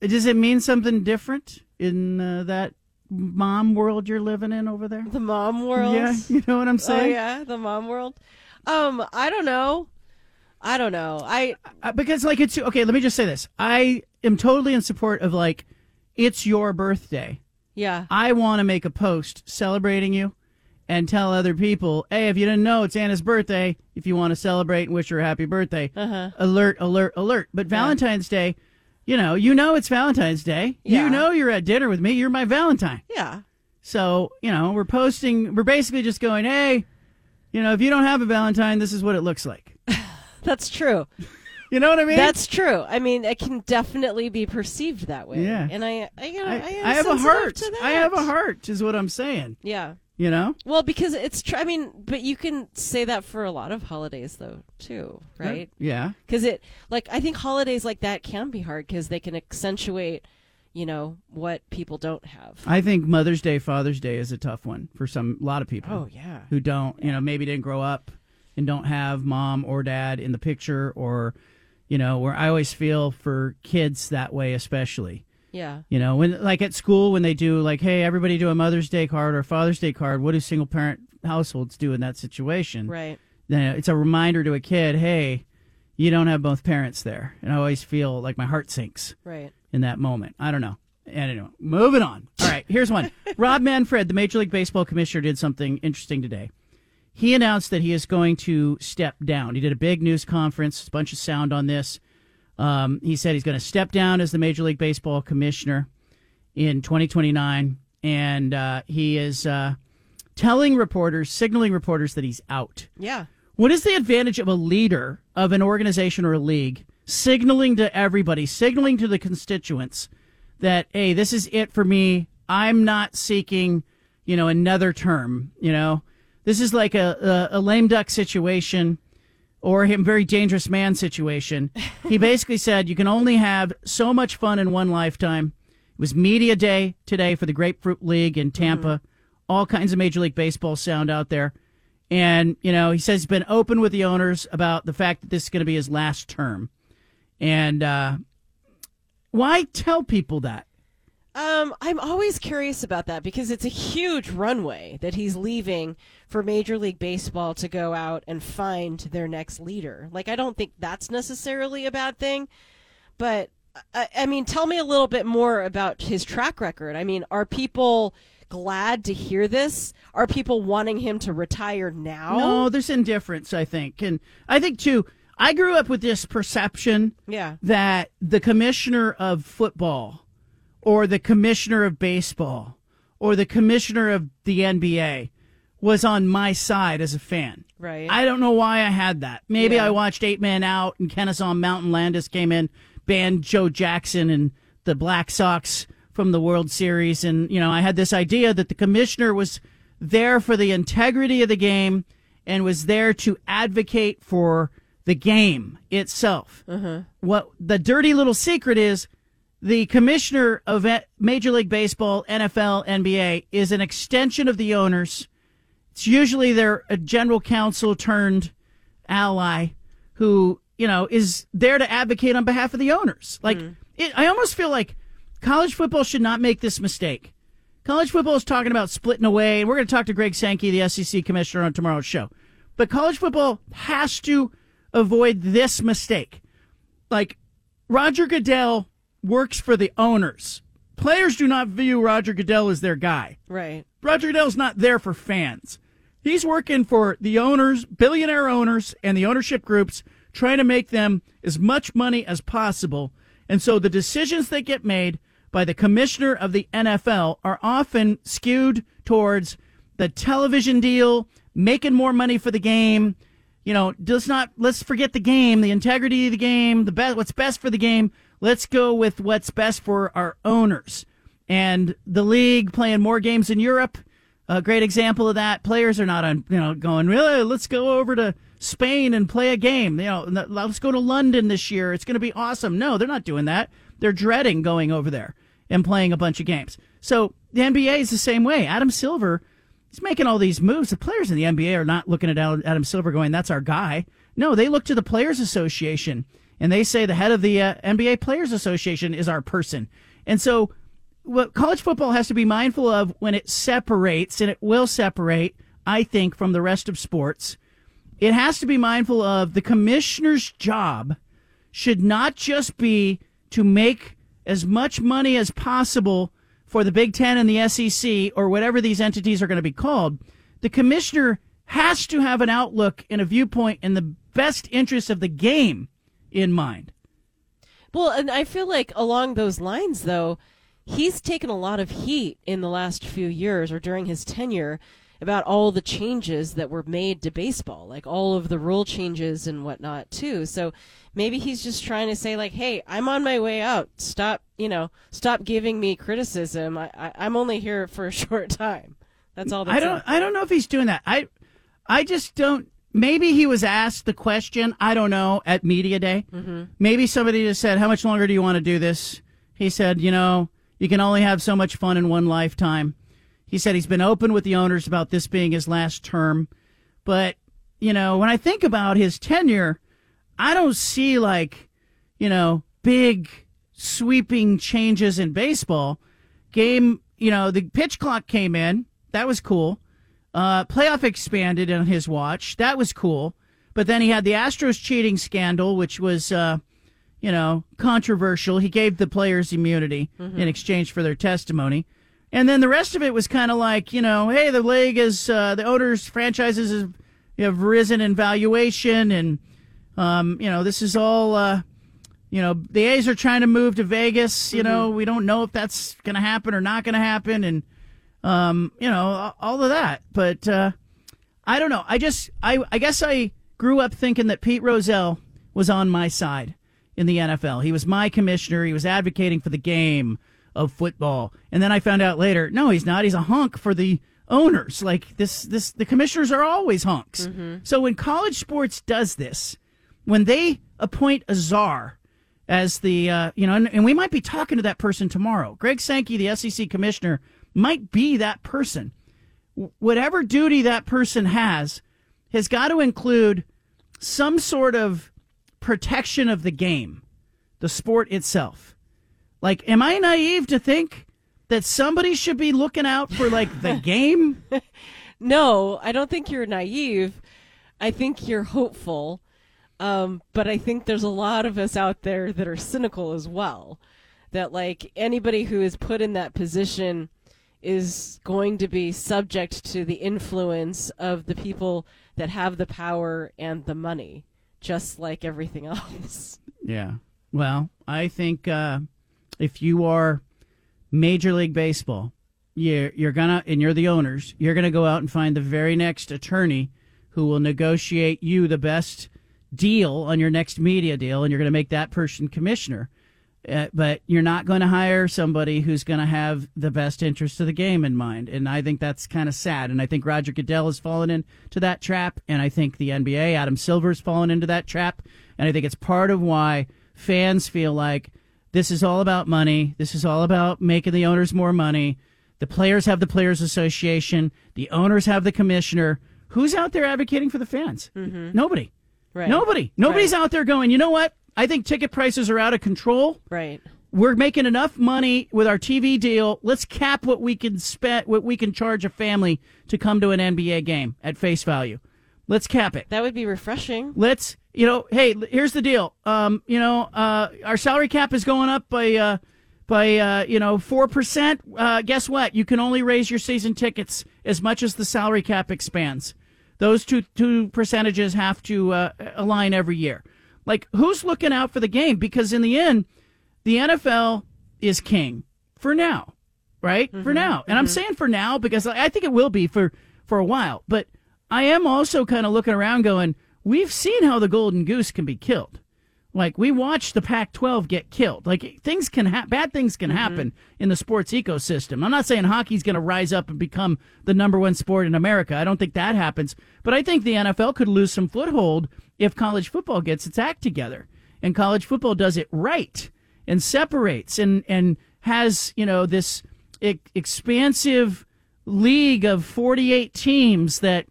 Does it mean something different in uh, that mom world you're living in over there? The mom world. Yeah, you know what I'm saying? Oh saying? yeah, the mom world. Um, I don't know. I don't know. I Uh, because like it's okay. Let me just say this: I am totally in support of like it's your birthday. yeah. I want to make a post celebrating you and tell other people, hey, if you didn't know, it's Anna's birthday. If you want to celebrate and wish her a happy birthday, Uh-huh. alert, alert, alert. But Valentine's Day, you know, you know it's Valentine's Day. Yeah. You know you're at dinner with me. You're my Valentine. Yeah. So, you know, we're posting, we're basically just going, hey, you know, if you don't have a Valentine, this is what it looks like. That's true. You know what I mean? That's true. I mean, it can definitely be perceived that way. Yeah. And I, I, you know, I, I, I have a heart. to I have a heart, is what I'm saying. Yeah. You know? Well, because it's. Tr- I mean, but you can say that for a lot of holidays, though, too, right? Yeah. Because it, like, I think holidays like that can be hard because they can accentuate, you know, what people don't have. I think Mother's Day, Father's Day is a tough one for some a lot of people. Oh, yeah. Who don't, you know, maybe didn't grow up and don't have mom or dad in the picture or you know, where I always feel for kids that way especially. Yeah. You know, when like at school when they do like, hey, everybody do a Mother's Day card or a Father's Day card, what do single parent households do in that situation? Right. Then it's a reminder to a kid, hey, you don't have both parents there. And I always feel like my heart sinks Right. in that moment. I don't know. Anyway, moving on. All right, here's one. Rob Manfred, the Major League Baseball commissioner, did something interesting today. He announced that he is going to step down. He did a big news conference, a bunch of sound on this. Um, he said he's going to step down as the Major League Baseball commissioner in 2029, and uh, he is uh, telling reporters, signaling reporters that he's out. Yeah. What is the advantage of a leader of an organization or a league signaling to everybody, signaling to the constituents that, hey, this is it for me. I'm not seeking, you know, another term. You know, this is like a, a, a lame duck situation or a very dangerous man situation. he basically said you can only have so much fun in one lifetime. It was media day today for the Grapefruit League in Tampa. All kinds of Major League Baseball sound out there. And, you know, he says he's been open with the owners about the fact that this is going to be his last term. And uh, why tell people that? Um, I'm always curious about that because it's a huge runway that he's leaving for Major League Baseball to go out and find their next leader. Like, I don't think that's necessarily a bad thing, but I, I mean, tell me a little bit more about his track record. I mean, are people glad to hear this? Are people wanting him to retire now? No, there's indifference, I think. And I think, too, I grew up with this perception Yeah. that the commissioner of football or the commissioner of baseball or the commissioner of the NBA was on my side as a fan. Right. I don't know why I had that. Maybe Yeah. I watched Eight Man Out and Kennesaw Mountain Landis came in, banned Joe Jackson and the Black Sox from the World Series. And, you know, I had this idea that the commissioner was there for the integrity of the game and was there to advocate for the game itself. Uh-huh. What the dirty little secret is the commissioner of Major League Baseball, NFL, NBA is an extension of the owners. It's usually their general counsel turned ally who, you know, is there to advocate on behalf of the owners. Like, hmm. it, I almost feel like college football should not make this mistake. College football is talking about splitting away, and we're going to talk to Greg Sankey, the SEC commissioner, on tomorrow's show. But college football has to avoid this mistake. Like, Roger Goodell works for the owners. Players do not view Roger Goodell as their guy. Right. Roger Goodell's not there for fans. He's working for the owners, billionaire owners, and the ownership groups, trying to make them as much money as possible. And so the decisions that get made by the commissioner of the NFL are often skewed towards the television deal, making more money for the game. You know, does not let's forget the game, the integrity of the game, the best what's best for the game. Let's go with what's best for our owners. And the league playing more games in Europe, a great example of that. Players are not on, you know, going, really, let's go over to Spain and play a game. You know, let's go to London this year. It's going to be awesome. No, they're not doing that. They're dreading going over there and playing a bunch of games. So the NBA is the same way. Adam Silver, he's making all these moves. The players in the NBA are not looking at Adam Silver going, that's our guy. No, they look to the Players Association and they say the head of the uh, NBA Players Association is our person. And so what college football has to be mindful of when it separates, and it will separate, I think, from the rest of sports, it has to be mindful of the commissioner's job should not just be to make as much money as possible for the Big Ten and the SEC or whatever these entities are going to be called. The commissioner has to have an outlook and a viewpoint in the best interest of the game in mind. Well, and I feel like along those lines, though, he's taken a lot of heat in the last few years or during his tenure about all the changes that were made to baseball, like all of the rule changes and whatnot too. So maybe he's just trying to say like, "Hey, I'm on my way out. Stop, you know, stop giving me criticism. I, I am only here for a short time." That's all. That's I don't. I don't know if he's doing that. I, I just don't. Maybe he was asked the question. I don't know at media day. Mm-hmm. Maybe somebody just said, "How much longer do you want to do this?" He said, "You know, you can only have so much fun in one lifetime." He said he's been open with the owners about this being his last term, but you know, when I think about his tenure, I don't see like, you know, big sweeping changes in baseball. Game, you know, the pitch clock came in. That was cool. Uh, playoff expanded on his watch. That was cool. But then he had the Astros cheating scandal, which was, uh, you know, controversial. He gave the players immunity Mhm. in exchange for their testimony. And then the rest of it was kind of like, you know, hey, the league is, uh, the owners, franchises have, have risen in valuation. And, um, you know, this is all, uh, you know, the A's are trying to move to Vegas. You know, we don't know if that's going to happen or not going to happen. And, um, you know, all of that. But, uh, I don't know. I just, I, I guess I grew up thinking that Pete Rozelle was on my side in the NFL. He was my commissioner. He was advocating for the game of football. And then I found out later, no, he's not. He's a hunk for the owners. Like this, this, the commissioners are always hunks. So when college sports does this, when they appoint a czar as the, uh, you know, and, and we might be talking to that person tomorrow. Greg Sankey, the SEC commissioner, might be that person. Whatever duty that person has, has got to include some sort of protection of the game, the sport itself. Like, am I naive to think that somebody should be looking out for like the game? No, I don't think you're naive. I think you're hopeful. Um, but I think there's a lot of us out there that are cynical as well. That like anybody who is put in that position is going to be subject to the influence of the people that have the power and the money, just like everything else. Yeah. Well, I think uh, if you are Major League Baseball, you're, you're gonna, and you're the owners, you're gonna go out and find the very next attorney who will negotiate you the best deal on your next media deal, and you're gonna make that person commissioner. Uh, but you're not going to hire somebody who's going to have the best interest of the game in mind. And I think that's kind of sad. And I think Roger Goodell has fallen into that trap. And I think the NBA, Adam Silver's fallen into that trap. And I think it's part of why fans feel like this is all about money. This is all about making the owners more money. The players have the Players Association. The owners have the commissioner. Who's out there advocating for the fans? Mhm. Nobody. Right. Nobody. Nobody's out there going, you know what? I think ticket prices are out of control. Right. We're making enough money with our TV deal. Let's cap what we can spend, what we can charge a family to come to an NBA game at face value. Let's cap it. That would be refreshing. Let's, you know, hey, here's the deal. Um, you know, uh, our salary cap is going up by, uh, by, uh, you know, 4%. Uh, guess what? You can only raise your season tickets as much as the salary cap expands. Those two, two percentages have to, uh, align every year. Like, who's looking out for the game? Because in the end, the NFL is king. for now, right? For mm-hmm. now, and I'm mm-hmm. saying for now because I think it will be for for a while. But I am also kind of looking around, going, we've seen how the golden goose can be killed. Like we watched the Pac-12 get killed. Like things can ha- bad things can mm-hmm. happen in the sports ecosystem. I'm not saying hockey's going to rise up and become the number one sport in America. I don't think that happens. But I think the NFL could lose some foothold if college football gets its act together and college football does it right and separates and and has you know this expansive league of 48 teams that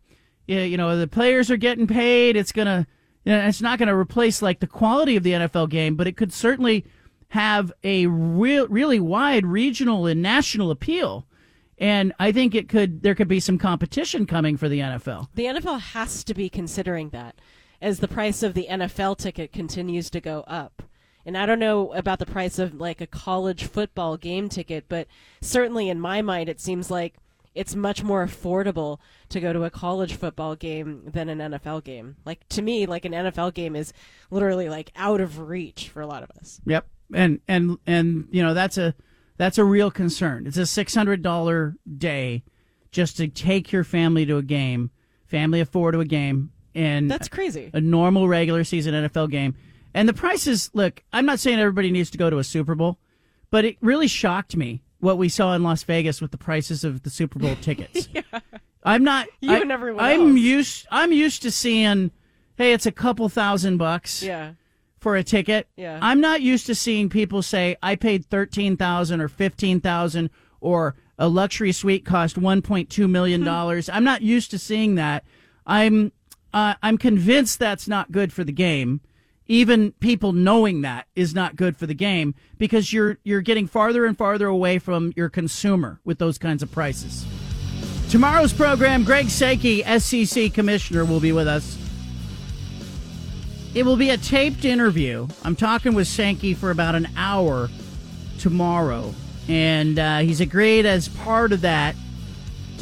you know the players are getting paid. It's gonna, you know, it's not gonna replace like the quality of the NFL game, but it could certainly have a real, really wide regional and national appeal. And I think it could there could be some competition coming for the NFL. The NFL has to be considering that as the price of the NFL ticket continues to go up. And I don't know about the price of like a college football game ticket, but certainly in my mind, it seems like it's much more affordable to go to a college football game than an NFL game. Like to me, like an NFL game is literally like out of reach for a lot of us. Yep. And and and you know that's a that's a real concern. It's a six hundred dollar day just to take your family to a game, family of four to a game, and That's crazy. A normal regular season NFL game, and the prices. Look, I'm not saying everybody needs to go to a Super Bowl, but it really shocked me what we saw in Las Vegas with the prices of the Super Bowl tickets. I'm not. You I, and everyone I'm else. used. I'm used to seeing. Hey, it's a couple thousand bucks Yeah. for a ticket. Yeah. I'm not used to seeing people say I paid thirteen thousand or fifteen thousand or a luxury suite cost one point two million dollars. I'm not used to seeing that. I'm uh, I'm convinced that's not good for the game. Even people knowing that is not good for the game because you're you're getting farther and farther away from your consumer with those kinds of prices. Tomorrow's program, Greg Sankey, SEC commissioner, will be with us. It will be a taped interview. I'm talking with Sankey for about an hour tomorrow, and uh, he's agreed as part of that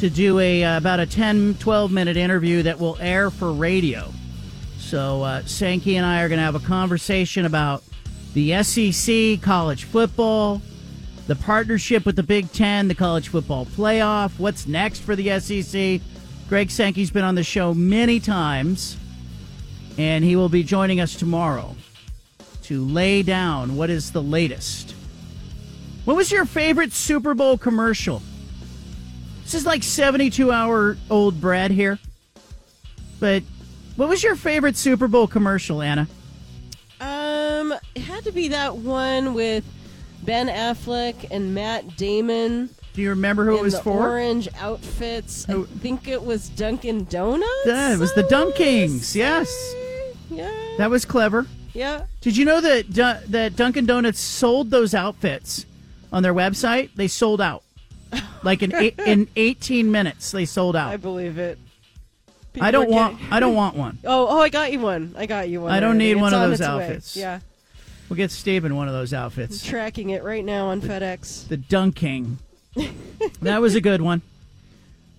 to do a uh, about a 10, 12 minute interview that will air for radio. So uh, Sankey and I are going to have a conversation about the SEC, college football, the partnership with the Big Ten, the college football playoff, what's next for the SEC. Greg Sankey's been on the show many times and he will be joining us tomorrow to lay down what is the latest. What was your favorite Super Bowl commercial? This is like 72 hour old Brad here. But what was your favorite Super Bowl commercial, Anna? Um, it had to be that one with Ben Affleck and Matt Damon. Do you remember who it was for? Orange outfits. I think it was Dunkin' Donuts. Yeah, it was the Dunkings. Yes. Yeah. That was clever. Yeah. Did you know that that Dunkin' Donuts sold those outfits on their website? They sold out. Like in eight, in 18 minutes they sold out. I believe it. I don't People are want I don't want one. Oh, oh, I got you one. I got you one. I don't already. need one of on those its way. outfits. Yeah. We'll get Steven one of those I'm outfits. tracking it right now on FedEx. The Dunking. that was a good one.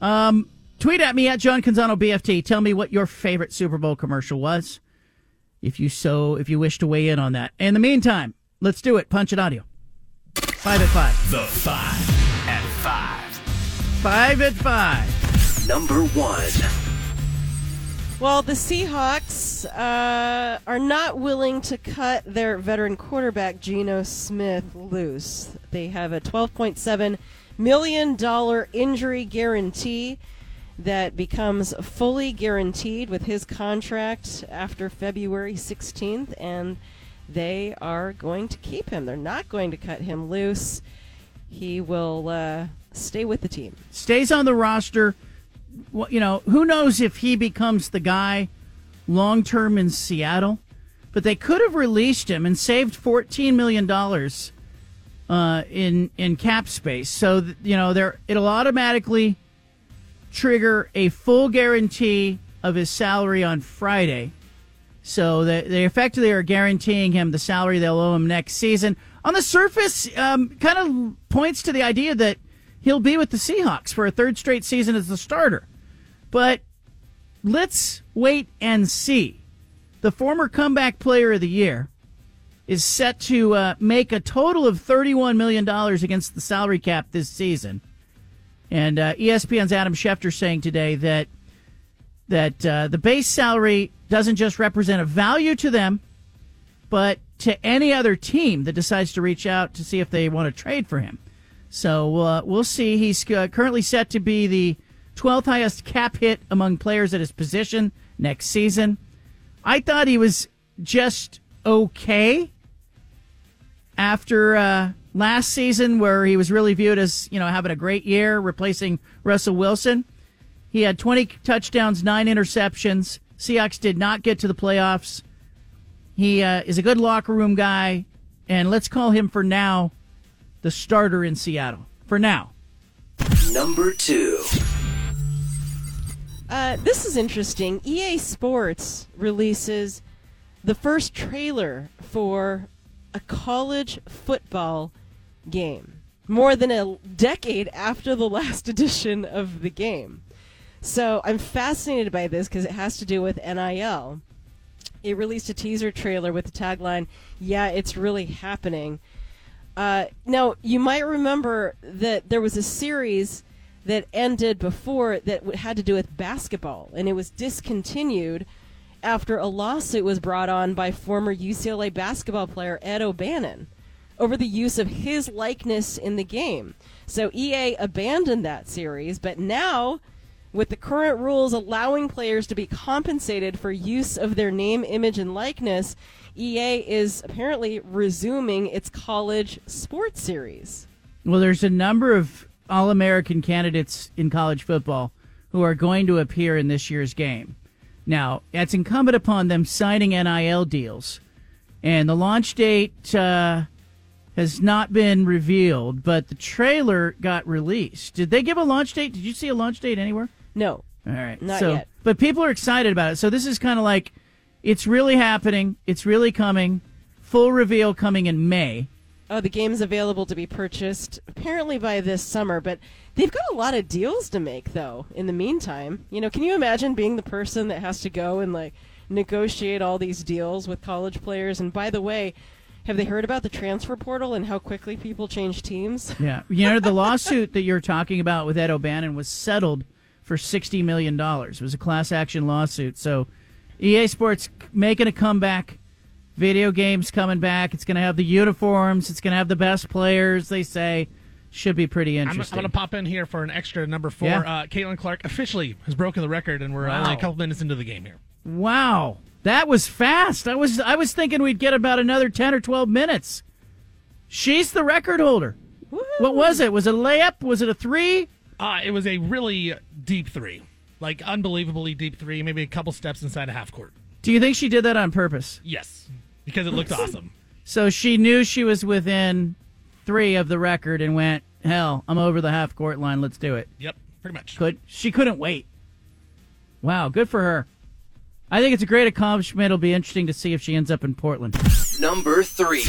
Um, tweet at me at John Canzano BFT. Tell me what your favorite Super Bowl commercial was, if you so if you wish to weigh in on that. In the meantime, let's do it. Punch it audio. Five at five. The five at five. Five at five. Number one. Well, the Seahawks uh, are not willing to cut their veteran quarterback Geno Smith loose. They have a $12.7 million injury guarantee that becomes fully guaranteed with his contract after February 16th, and they are going to keep him. They're not going to cut him loose. He will uh, stay with the team. Stays on the roster. Well, you know, who knows if he becomes the guy long term in Seattle? But they could have released him and saved fourteen million dollars uh, in in cap space. So you know, there it'll automatically trigger a full guarantee of his salary on Friday. So they, they effectively are guaranteeing him the salary they'll owe him next season. On the surface, um, kind of points to the idea that he'll be with the Seahawks for a third straight season as the starter. But let's wait and see. The former comeback player of the year is set to uh, make a total of $31 million against the salary cap this season. And uh, ESPN's Adam Schefter saying today that that uh, the base salary doesn't just represent a value to them, but to any other team that decides to reach out to see if they want to trade for him. So uh, we'll see. He's uh, currently set to be the 12th highest cap hit among players at his position next season. I thought he was just okay after uh, last season, where he was really viewed as you know having a great year, replacing Russell Wilson. He had 20 touchdowns, nine interceptions. Seahawks did not get to the playoffs. He uh, is a good locker room guy, and let's call him for now the starter in Seattle. For now. Number two. Uh, this is interesting. EA Sports releases the first trailer for a college football game, more than a decade after the last edition of the game. So I'm fascinated by this because it has to do with NIL. It released a teaser trailer with the tagline, Yeah, it's really happening. Uh, now, you might remember that there was a series that ended before that had to do with basketball, and it was discontinued after a lawsuit was brought on by former UCLA basketball player Ed O'Bannon over the use of his likeness in the game. So EA abandoned that series, but now with the current rules allowing players to be compensated for use of their name, image, and likeness, EA is apparently resuming its college sports series. Well, there's a number of All American candidates in college football who are going to appear in this year's game. Now, it's incumbent upon them signing NIL deals. And the launch date uh, has not been revealed, but the trailer got released. Did they give a launch date? Did you see a launch date anywhere? No. All right. Not so, yet. But people are excited about it. So this is kind of like it's really happening. It's really coming. Full reveal coming in May. Oh, the game's available to be purchased apparently by this summer, but they've got a lot of deals to make though. In the meantime, you know, can you imagine being the person that has to go and like negotiate all these deals with college players? And by the way, have they heard about the transfer portal and how quickly people change teams? Yeah. You know, the lawsuit that you're talking about with Ed O'Bannon was settled for $60 million. It was a class action lawsuit. So EA Sports making a comeback. Video games coming back. It's going to have the uniforms. It's going to have the best players, they say. Should be pretty I'm, interesting. I'm going to pop in here for an extra number four. Yeah. Uh, Caitlin Clark officially has broken the record, and we're Wow. only a couple minutes into the game here. Wow, that was fast. I was I was thinking we'd get about another ten or twelve minutes. She's the record holder. What was it? Was it a layup? Was it a three? Uh, it was a really deep three, like unbelievably deep three, maybe a couple steps inside a half court. Do you think she did that on purpose? Yes, because it looked awesome. So she knew she was within three of the record and went, "Hell, I'm over the half court line. Let's do it." Yep, pretty much. Could she couldn't wait? Wow, good for her. I think it's a great accomplishment. It'll be interesting to see if she ends up in Portland. Number three.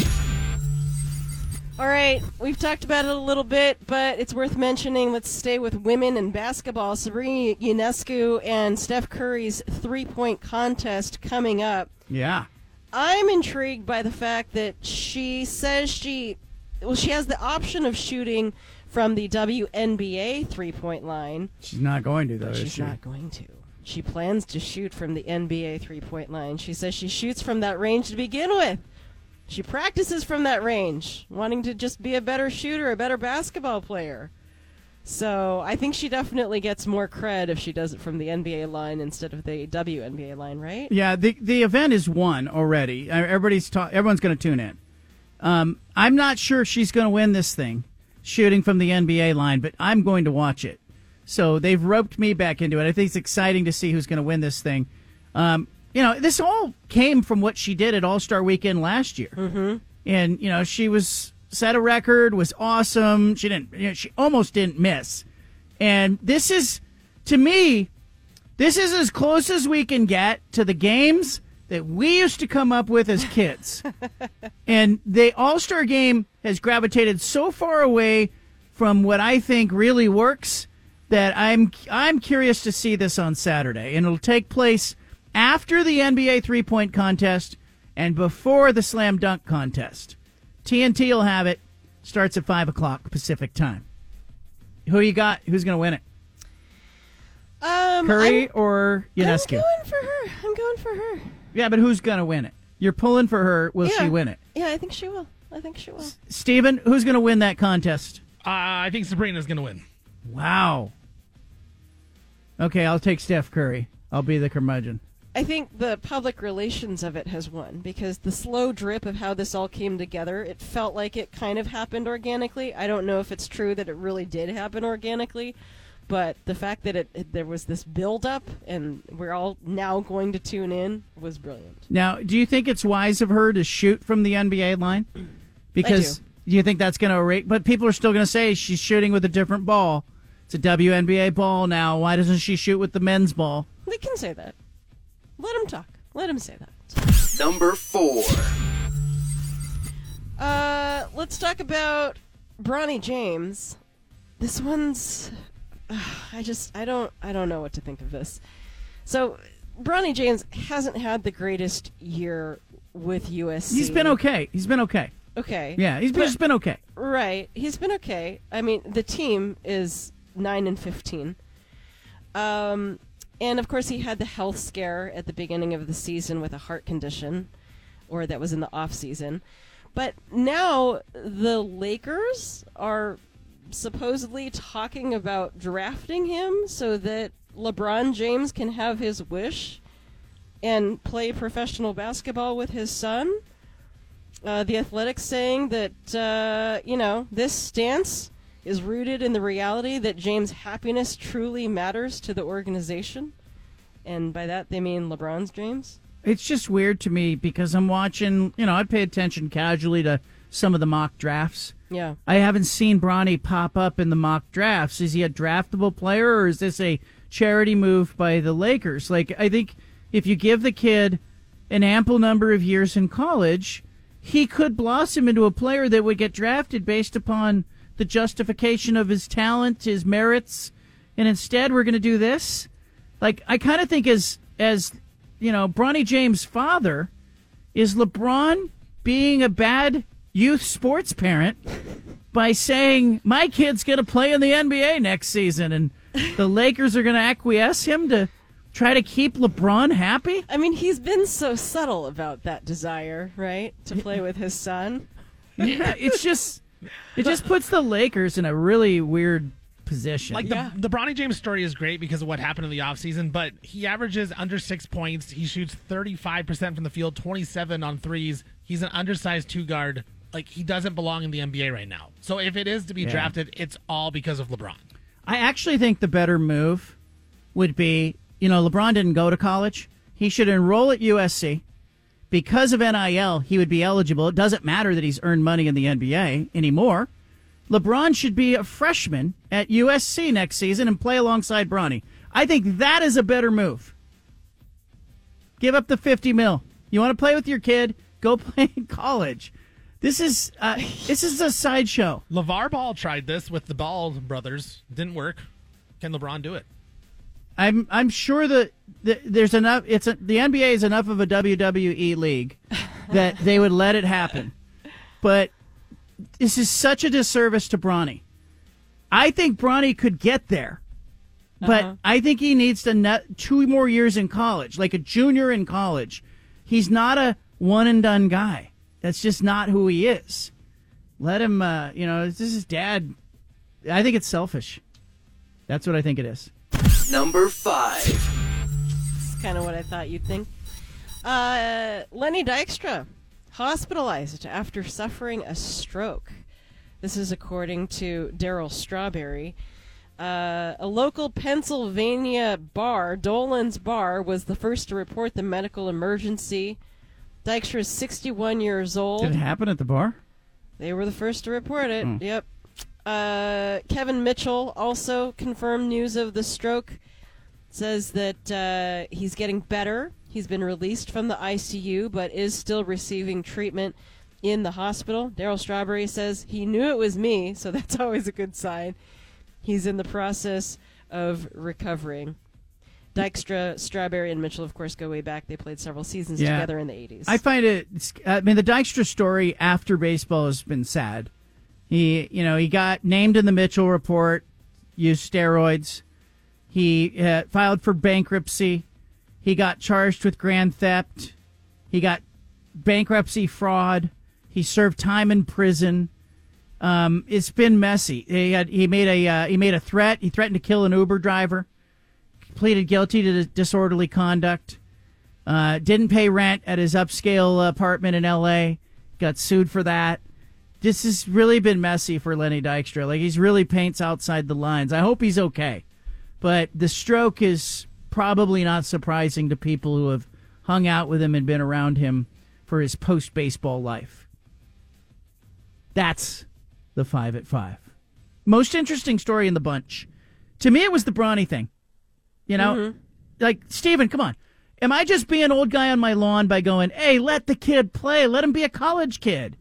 All right, we've talked about it a little bit, but it's worth mentioning. Let's stay with women in basketball. Sabrina Ionescu and Steph Curry's three-point contest coming up. Yeah. I'm intrigued by the fact that she says she well she has the option of shooting from the WNBA three-point line. She's not going to though. She's she? not going to. She plans to shoot from the NBA three-point line. She says she shoots from that range to begin with. She practices from that range, wanting to just be a better shooter, a better basketball player. So I think she definitely gets more cred if she does it from the NBA line instead of the WNBA line, right? Yeah, the the event is won already. Uh, Everybody's ta- everyone's going to tune in. Um, I'm not sure she's going to win this thing, shooting from the NBA line, but I'm going to watch it. So they've roped me back into it. I think it's exciting to see who's going to win this thing. Um, you know, this all came from what she did at All Star Weekend last year, mm-hmm. and you know she was set a record, was awesome. She didn't, you know, she almost didn't miss, and this is, to me, this is as close as we can get to the games that we used to come up with as kids. and the All Star game has gravitated so far away from what I think really works that I'm I'm curious to see this on Saturday, and it'll take place after the NBA three point contest and before the slam dunk contest. TNT will have it. Starts at five o'clock Pacific time. Who you got? Who's going to win it? Um, Curry I'm, or Ionescu? I'm going for her. I'm going for her. Yeah, but who's going to win it? You're pulling for her. Will yeah. she win it? Yeah, I think she will. I think she will. Steven, who's going to win that contest? Uh, I think Sabrina's going to win. Wow. Okay, I'll take Steph Curry. I'll be the curmudgeon. I think the public relations of it has won because the slow drip of how this all came together, it felt like it kind of happened organically. I don't know if it's true that it really did happen organically, but the fact that it, it there was this build up and we're all now going to tune in was brilliant. Now, do you think it's wise of her to shoot from the NBA line? Because do. you think that's going to erase? But people are still going to say she's shooting with a different ball. It's a WNBA ball now. Why doesn't she shoot with the men's ball? They can say that. Let him talk. Let him say that. Number four. Uh, let's talk about Bronny James. This one's I just I don't I don't know what to think of this. So Bronny James hasn't had the greatest year with USC. He's been okay. He's been okay. Okay. Yeah, he's But- just been okay. Right. He's been okay. I mean, the team is 9 and 15. Um and of course he had the health scare at the beginning of the season with a heart condition or that was in the off season. But now the Lakers are supposedly talking about drafting him so that LeBron James can have his wish and play professional basketball with his son. Uh, the Athletics saying that uh, you know this stance is rooted in the reality that James' happiness truly matters to the organization, and by that they mean LeBron's James. It's just weird to me because I'm watching, you know, I pay attention casually to some of the mock drafts. Yeah. I haven't seen Bronny pop up in the mock drafts. Is he a draftable player or is this a charity move by the Lakers? Like, I think if you give the kid an ample number of years in college, he could blossom into a player that would get drafted based upon the justification of his talent, his merits. And instead, we're going to do this. Like, I kind of think as, as, you know, Bronny James' father, is LeBron being a bad youth sports parent by saying my kid's going to play in the NBA next season and the Lakers are going to acquiesce him to try to keep LeBron happy? I mean, he's been so subtle about that desire, right, to play with his son. Yeah, it's just it just puts the Lakers in a really weird position. Like the the Bronny James story is great because of what happened in the offseason, but he averages under six points. He shoots 35% from the field, 27 on threes. He's an undersized two guard. Like he doesn't belong in the NBA right now. So if it is to be Yeah. drafted, it's all because of LeBron. I actually think the better move would be, you know, LeBron didn't go to college. He should enroll at USC. Because of NIL, he would be eligible. It doesn't matter that he's earned money in the NBA anymore. LeBron should be a freshman at USC next season and play alongside Bronny. I think that is a better move. Give up the 50 mil. You want to play with your kid? Go play in college. This is uh, this is a sideshow. LaVar Ball tried this with the Ball brothers. Didn't work. Can LeBron do it? I'm I'm sure that, that there's enough. It's a, the NBA is enough of a WWE league that they would let it happen. But this is such a disservice to Bronny. I think Bronny could get there, but Uh-huh. I think he needs to nut two more years in college, like a junior in college. He's not a one and done guy. That's just not who he is. Let him. Uh, you know, this is dad. I think it's selfish. That's what I think it is. Number five. That's kind of what I thought you'd think. Uh, Lenny Dykstra hospitalized after suffering a stroke. This is according to Daryl Strawberry. Uh, a local Pennsylvania bar, Dolan's Bar, was the first to report the medical emergency. Dykstra is 61 years old. Did it happen at the bar? They were the first to report it. Hmm. Yep. Uh, Kevin Mitchell also confirmed news of the stroke. Says that uh, he's getting better. He's been released from the ICU, but is still receiving treatment in the hospital. Daryl Strawberry says he knew it was me, so that's always a good sign. He's in the process of recovering. Dykstra, Strawberry, and Mitchell, of course, go way back. They played several seasons Yeah. together in the 80s. I find it. I mean, the Dykstra story after baseball has been sad. He, you know, he got named in the Mitchell report, used steroids. He uh, filed for bankruptcy. He got charged with grand theft. He got bankruptcy fraud. He served time in prison. Um, it's been messy. He had he made a uh, he made a threat. He threatened to kill an Uber driver. Pleaded guilty to disorderly conduct. Uh, didn't pay rent at his upscale apartment in L.A. Got sued for that. This has really been messy for Lenny Dykstra. Like he's really paints outside the lines. I hope he's okay, but the stroke is probably not surprising to people who have hung out with him and been around him for his post baseball life. That's the five at five. Most interesting story in the bunch. To me, it was the Bronny thing. You know, Mhm. like Steven, come on. Am I just being old guy on my lawn by going, "Hey, let the kid play. Let him be a college kid."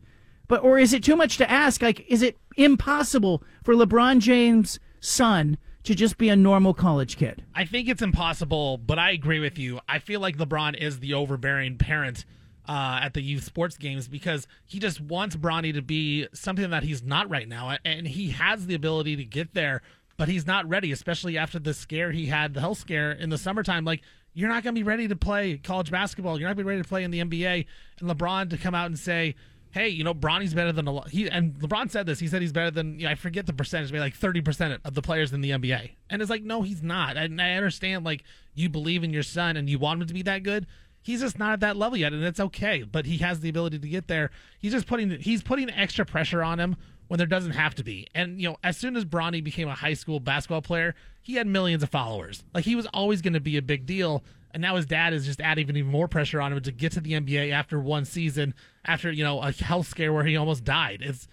But or is it too much to ask? Like, is it impossible for LeBron James' son to just be a normal college kid? I think it's impossible, but I agree with you. I feel like LeBron is the overbearing parent uh, at the youth sports games because he just wants Bronny to be something that he's not right now, and he has the ability to get there, but he's not ready, especially after the scare he had, the health scare in the summertime. Like you're not going to be ready to play college basketball. You're not going to be ready to play in the NBA, and LeBron to come out and say. Hey, you know Bronny's better than a lot. He and LeBron said this. He said he's better than you know, I forget the percentage, maybe like thirty percent of the players in the NBA. And it's like, no, he's not. And I understand like you believe in your son and you want him to be that good. He's just not at that level yet, and it's okay. But he has the ability to get there. He's just putting he's putting extra pressure on him when there doesn't have to be. And you know, as soon as Bronny became a high school basketball player, he had millions of followers. Like he was always going to be a big deal. And now his dad is just adding even more pressure on him to get to the NBA after one season, after you know a health scare where he almost died. It's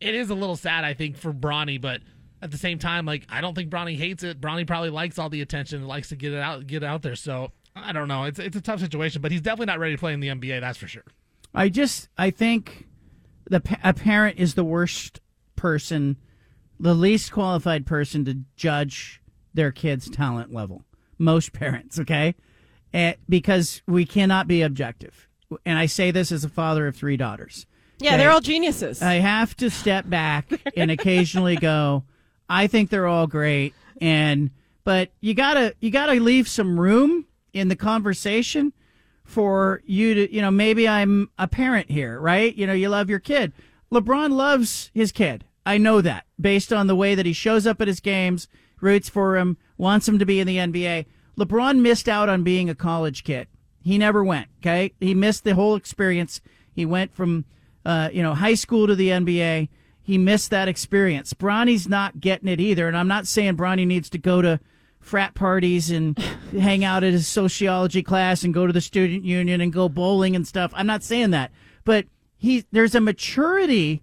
it is a little sad, I think, for Bronny, but at the same time, like I don't think Bronny hates it. Bronny probably likes all the attention and likes to get it out, get out there. So I don't know. It's it's a tough situation, but he's definitely not ready to play in the NBA. That's for sure. I just I think the a parent is the worst person, the least qualified person to judge their kid's talent level. Most parents, okay, and because we cannot be objective. And I say this as a father of three daughters. yeah, okay? they're all geniuses. I have to step back and occasionally go, I think they're all great and but you got to you got to leave some room in the conversation for you to, you know, maybe I'm a parent here, right? You know, you love your kid. LeBron loves his kid. I know that based on the way that he shows up at his games, roots for him, wants him to be in the NBA. LeBron missed out on being a college kid. He never went, okay? He missed the whole experience. He went from uh, you know, high school to the NBA. He missed that experience. Bronny's not getting it either, and I'm not saying Bronny needs to go to frat parties and hang out at his sociology class and go to the student union and go bowling and stuff. I'm not saying that, but he there's a maturity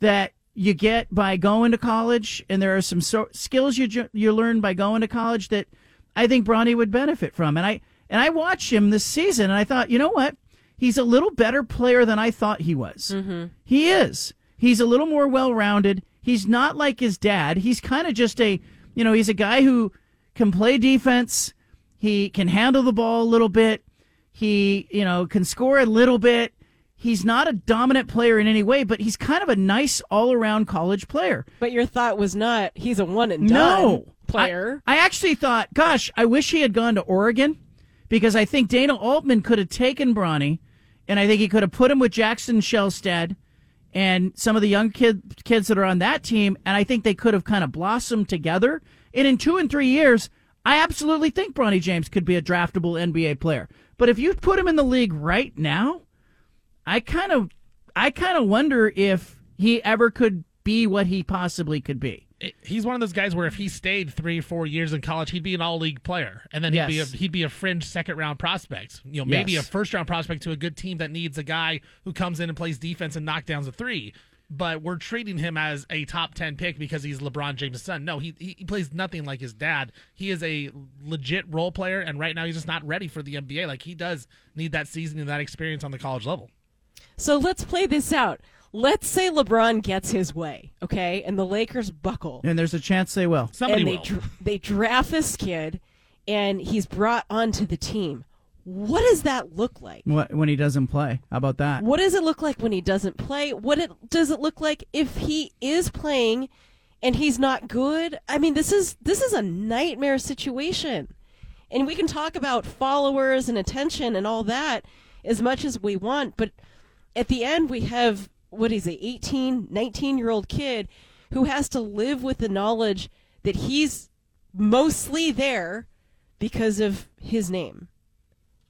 that you get by going to college, and there are some so- skills you ju- you learn by going to college that I think Bronny would benefit from. And I and I watched him this season, and I thought, you know what? He's a little better player than I thought he was. Mm-hmm. He is. He's a little more well rounded. He's not like his dad. He's kind of just a, you know, he's a guy who can play defense. He can handle the ball a little bit. He, you know, can score a little bit. He's not a dominant player in any way, but he's kind of a nice all around college player. But your thought was not he's a one and done No. player. I, I actually thought, gosh, I wish he had gone to Oregon because I think Dana Altman could have taken Bronny and I think he could have put him with Jackson Shelstad and some of the young kid, kids that are on that team. And I think they could have kind of blossomed together. And in two and three years, I absolutely think Bronny James could be a draftable NBA player. But if you put him in the league right now, I kind of, I kind of wonder if he ever could be what he possibly could be. He's one of those guys where if he stayed three or four years in college, he'd be an all league player, and then he'd be a, he'd be a fringe second round prospect. You know, maybe Yes. a first round prospect to a good team that needs a guy who comes in and plays defense and knockdowns a three. But we're treating him as a top ten pick because he's LeBron James' son. No, he he he plays nothing like his dad. He is a legit role player, and right now he's just not ready for the NBA. Like he does need that season and that experience on the college level. So let's play this out. Let's say LeBron gets his way, okay, and the Lakers buckle. And there's a chance they will. Somebody and they will. dr- they draft this kid, and he's brought onto the team. What does that look like? What, when he doesn't play? How about that? What does it look like when he doesn't play? What it, does it look like if he is playing and he's not good? I mean, this is this is a nightmare situation. And we can talk about followers and attention and all that as much as we want, but at the end we have what is it, 18, 19 year old kid who has to live with the knowledge that he's mostly there because of his name.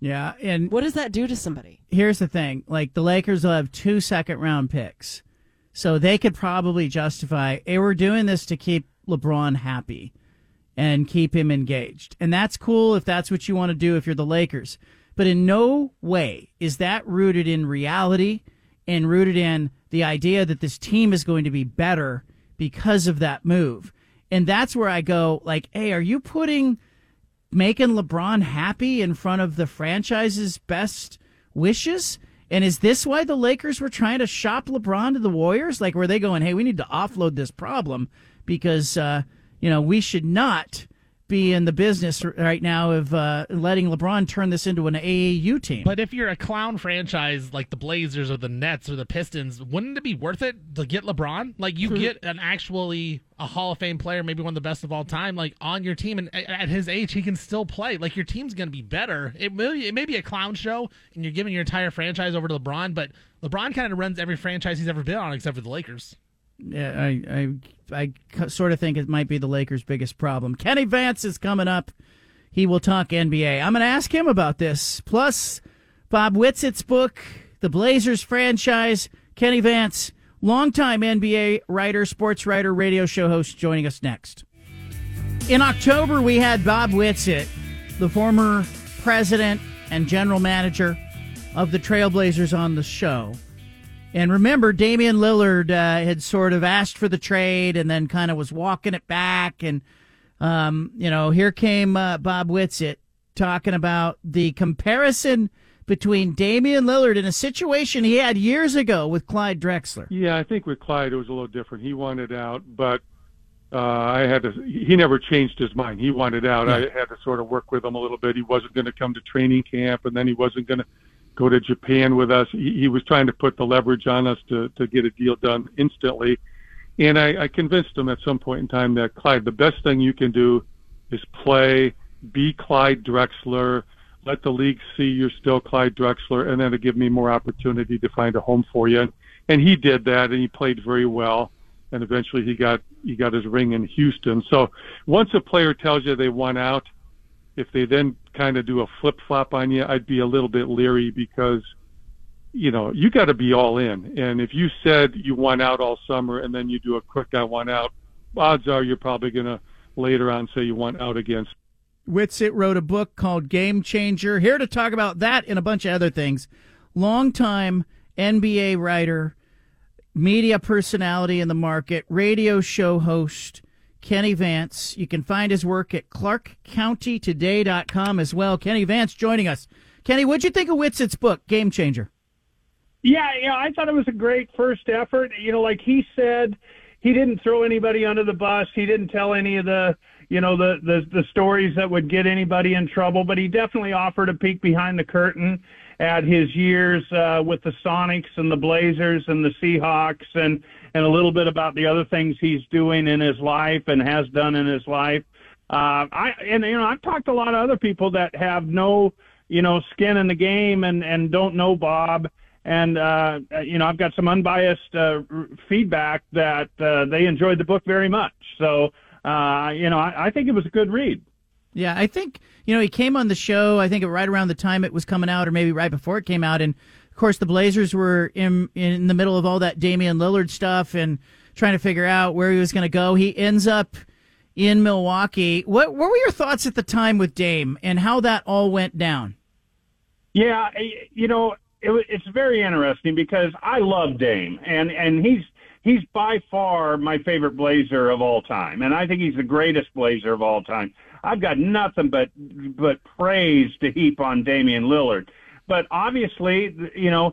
Yeah, and what does that do to somebody? Here's the thing: like the Lakers will have two second round picks, so they could probably justify, "Hey, we're doing this to keep LeBron happy and keep him engaged," and that's cool if that's what you want to do if you're the Lakers. But in no way is that rooted in reality and rooted in the idea that this team is going to be better because of that move. And that's where I go, like, hey, are you putting making LeBron happy in front of the franchise's best wishes? And is this why the Lakers were trying to shop LeBron to the Warriors? Like, were they going, hey, we need to offload this problem because, uh, you know, we should not be in the business right now of uh, letting LeBron turn this into an AAU team. But if you're a clown franchise like the Blazers or the Nets or the Pistons, wouldn't it be worth it to get LeBron? Like you get an actually a Hall of Fame player, maybe one of the best of all time, like on your team, and at his age, he can still play. Like your team's going to be better. It may it may be a clown show, and you're giving your entire franchise over to LeBron, but LeBron kind of runs every franchise he's ever been on, except for the Lakers. I, I, I sort of think it might be the Lakers' biggest problem. Kenny Vance is coming up. He will talk NBA. I'm going to ask him about this. Plus, Bob Whitsitt's book, The Blazers Franchise. Kenny Vance, longtime NBA writer, sports writer, radio show host, joining us next. In October, we had Bob Whitsitt, the former president and general manager of the Trailblazers, on the show. And remember, Damian Lillard uh, had sort of asked for the trade and then kind of was walking it back. And, um, you know, here came uh, Bob Whitsitt talking about the comparison between Damian Lillard in a situation he had years ago with Clyde Drexler. Yeah, I think with Clyde it was a little different. He wanted out, but uh, I had to. He never changed his mind. He wanted out. Yeah. I had to sort of work with him a little bit. He wasn't going to come to training camp, and then he wasn't going to go to Japan with us. He, he was trying to put the leverage on us to, to get a deal done instantly. And I, I convinced him at some point in time that Clyde, the best thing you can do is play, be Clyde Drexler, let the league see you're still Clyde Drexler, and then it'll give me more opportunity to find a home for you. And he did that, and he played very well. And eventually, he got he got his ring in Houston. So once a player tells you they want out, if they then kind of do a flip flop on you, I'd be a little bit leery because, you know, you got to be all in. And if you said you want out all summer and then you do a quick I want out, odds are you're probably going to later on say you want out again. Whitsitt wrote a book called Game Changer. Here to talk about that and a bunch of other things. Longtime NBA writer, media personality in the market, radio show host Kenny Vance. You can find his work at clarkcountytoday.com as well. Kenny Vance joining us. Kenny, what'd you think of Whitsitt's book, Game Changer? Yeah, yeah, I thought it was a great first effort. You know, like he said, he didn't throw anybody under the bus. He didn't tell any of the, you know, the the, the stories that would get anybody in trouble. But he definitely offered a peek behind the curtain at his years uh, with the Sonics and the Blazers and the Seahawks and and a little bit about the other things he's doing in his life and has done in his life. Uh, I and you know I've talked to a lot of other people that have no you know skin in the game and and don't know Bob and uh, you know I've got some unbiased uh, feedback that uh, they enjoyed the book very much. So uh, you know I, I think it was a good read. Yeah, I think you know he came on the show. I think right around the time it was coming out, or maybe right before it came out, and course the Blazers were in in the middle of all that Damian Lillard stuff and trying to figure out where he was going to go. He ends up in Milwaukee. What what were your thoughts at the time with Dame and how that all went down? Yeah, you know it, it's very interesting because I love Dame and and he's he's by far my favorite Blazer of all time, and I think he's the greatest Blazer of all time. I've got nothing but but praise to heap on Damian Lillard. But obviously, you know,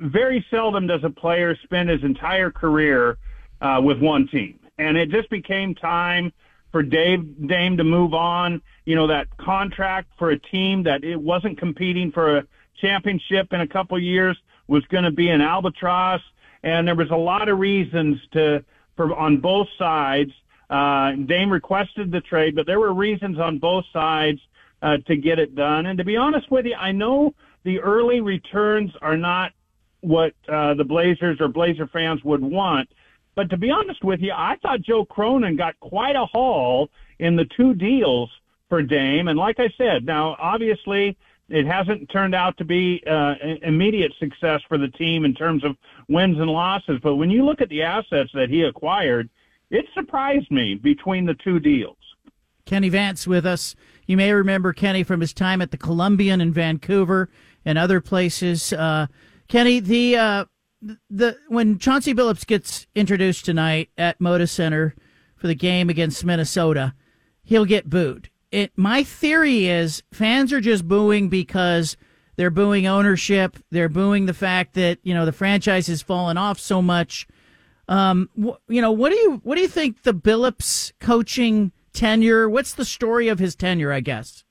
very seldom does a player spend his entire career uh, with one team, and it just became time for Dave Dame to move on. You know that contract for a team that it wasn't competing for a championship in a couple years was going to be an albatross, and there was a lot of reasons to for on both sides. Uh, Dame requested the trade, but there were reasons on both sides uh, to get it done. And to be honest with you, I know the early returns are not what uh, the Blazers or Blazer fans would want. But to be honest with you, I thought Joe Cronin got quite a haul in the two deals for Dame. And like I said, now obviously it hasn't turned out to be uh, immediate success for the team in terms of wins and losses. But when you look at the assets that he acquired, it surprised me between the two deals. Kenny Vance with us. You may remember Kenny from his time at the Columbian in Vancouver and other places. Uh, Kenny, the uh, the when Chauncey Billups gets introduced tonight at Moda Center for the game against Minnesota, he'll get booed. It my theory is fans are just booing because they're booing ownership. They're booing the fact that you know the franchise has fallen off so much. Um, wh- you know, what do you what do you think the Billups coaching tenure? What's the story of his tenure? I guess.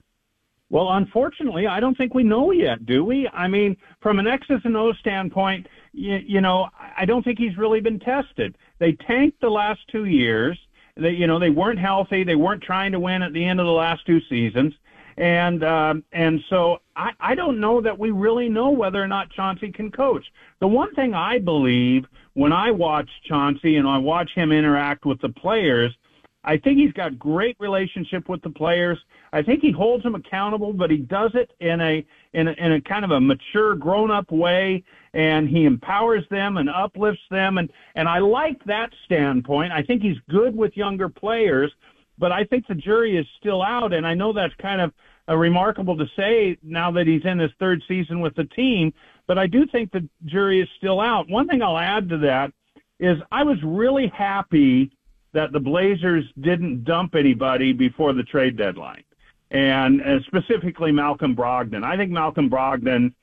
Well, unfortunately, I don't think we know yet, do we? I mean, from an X's and O's standpoint, you, you know, I don't think he's really been tested. They tanked the last two years. They, you know, they weren't healthy. They weren't trying to win at the end of the last two seasons, and um, and so I, I don't know that we really know whether or not Chauncey can coach. The one thing I believe when I watch Chauncey and I watch him interact with the players I think he's got great relationship with the players. I think he holds them accountable, but he does it in a in a, in a kind of a mature, grown-up way, and he empowers them and uplifts them, and and I like that standpoint. I think he's good with younger players, but I think the jury is still out, and I know that's kind of uh, remarkable to say now that he's in his third season with the team, but I do think the jury is still out. One thing I'll add to that is I was really happy that the Blazers didn't dump anybody before the trade deadline, and uh, specifically Malcolm Brogdon. I think Malcolm Brogdon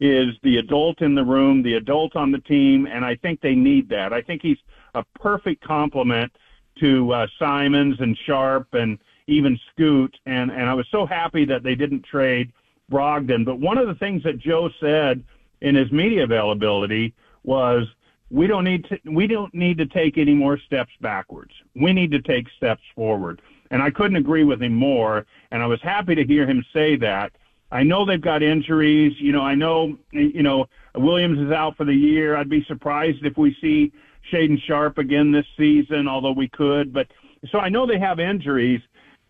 is the adult in the room, the adult on the team, and I think they need that. I think he's a perfect complement to uh, Simons and Sharpe and even Scoot, and and I was so happy that they didn't trade Brogdon. But one of the things that Joe said in his media availability was we don't need to we don't need to take any more steps backwards. We need to take steps forward. And I couldn't agree with him more. And I was happy to hear him say that. I know they've got injuries. You know, I know you know Williams is out for the year. I'd be surprised if we see Shaedon Sharpe again this season, although we could. But so I know they have injuries.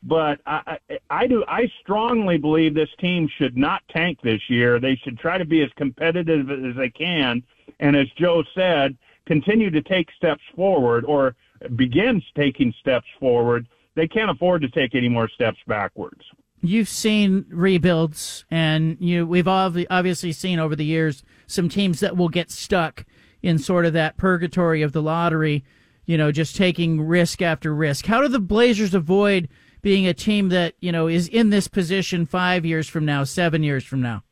But I, I, I do. I strongly believe this team should not tank this year. They should try to be as competitive as they can and as Joe said, continue to take steps forward or begins taking steps forward, they can't afford to take any more steps backwards. You've seen rebuilds, and you we've obviously seen over the years some teams that will get stuck in sort of that purgatory of the lottery, you know, just taking risk after risk. How do the Blazers avoid being a team that you know is in this position five years from now, seven years from now?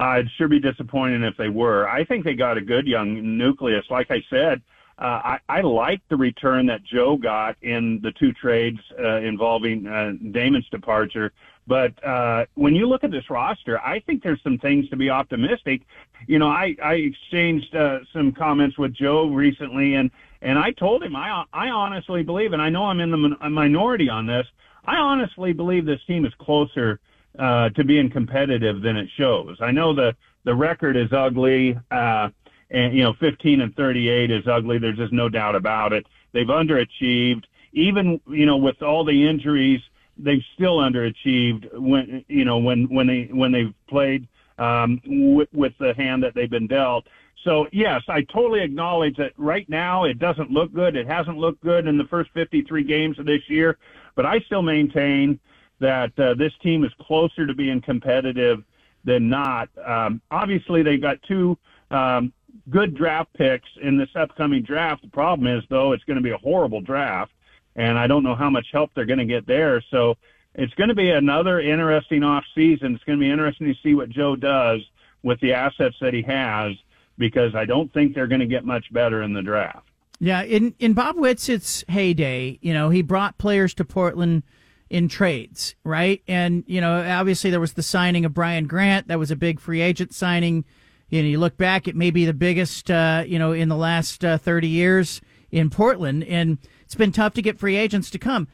Uh, it'd sure be disappointing if they were. I think they got a good young nucleus. Like I said, uh, I, I like the return that Joe got in the two trades uh, involving uh, Damon's departure. But uh, when you look at this roster, I think there's some things to be optimistic. You know, I, I exchanged uh, some comments with Joe recently, and and I told him I I honestly believe, and I know I'm in the minority on this. I honestly believe this team is closer uh, to being competitive than it shows. I know the the record is ugly, uh, and you know 15 and 38 is ugly. There's just no doubt about it. They've underachieved, even you know with all the injuries, they've still underachieved when you know when when they when they've played um, with, with the hand that they've been dealt. So yes, I totally acknowledge that right now it doesn't look good. It hasn't looked good in the first 53 games of this year, but I still maintain that uh, this team is closer to being competitive than not. Um, obviously, they've got two um, good draft picks in this upcoming draft. The problem is, though, it's going to be a horrible draft, and I don't know how much help they're going to get there. So it's going to be another interesting off season. It's going to be interesting to see what Joe does with the assets that he has because I don't think they're going to get much better in the draft. Yeah, in in Bob Whitsitt's heyday, you know, he brought players to Portland in trades, right? And you know, obviously there was the signing of Brian Grant. That was a big free agent signing. You know, you look back, it may be the biggest, uh, you know, in the last uh, thirty years in Portland, and it's been tough to get free agents to come.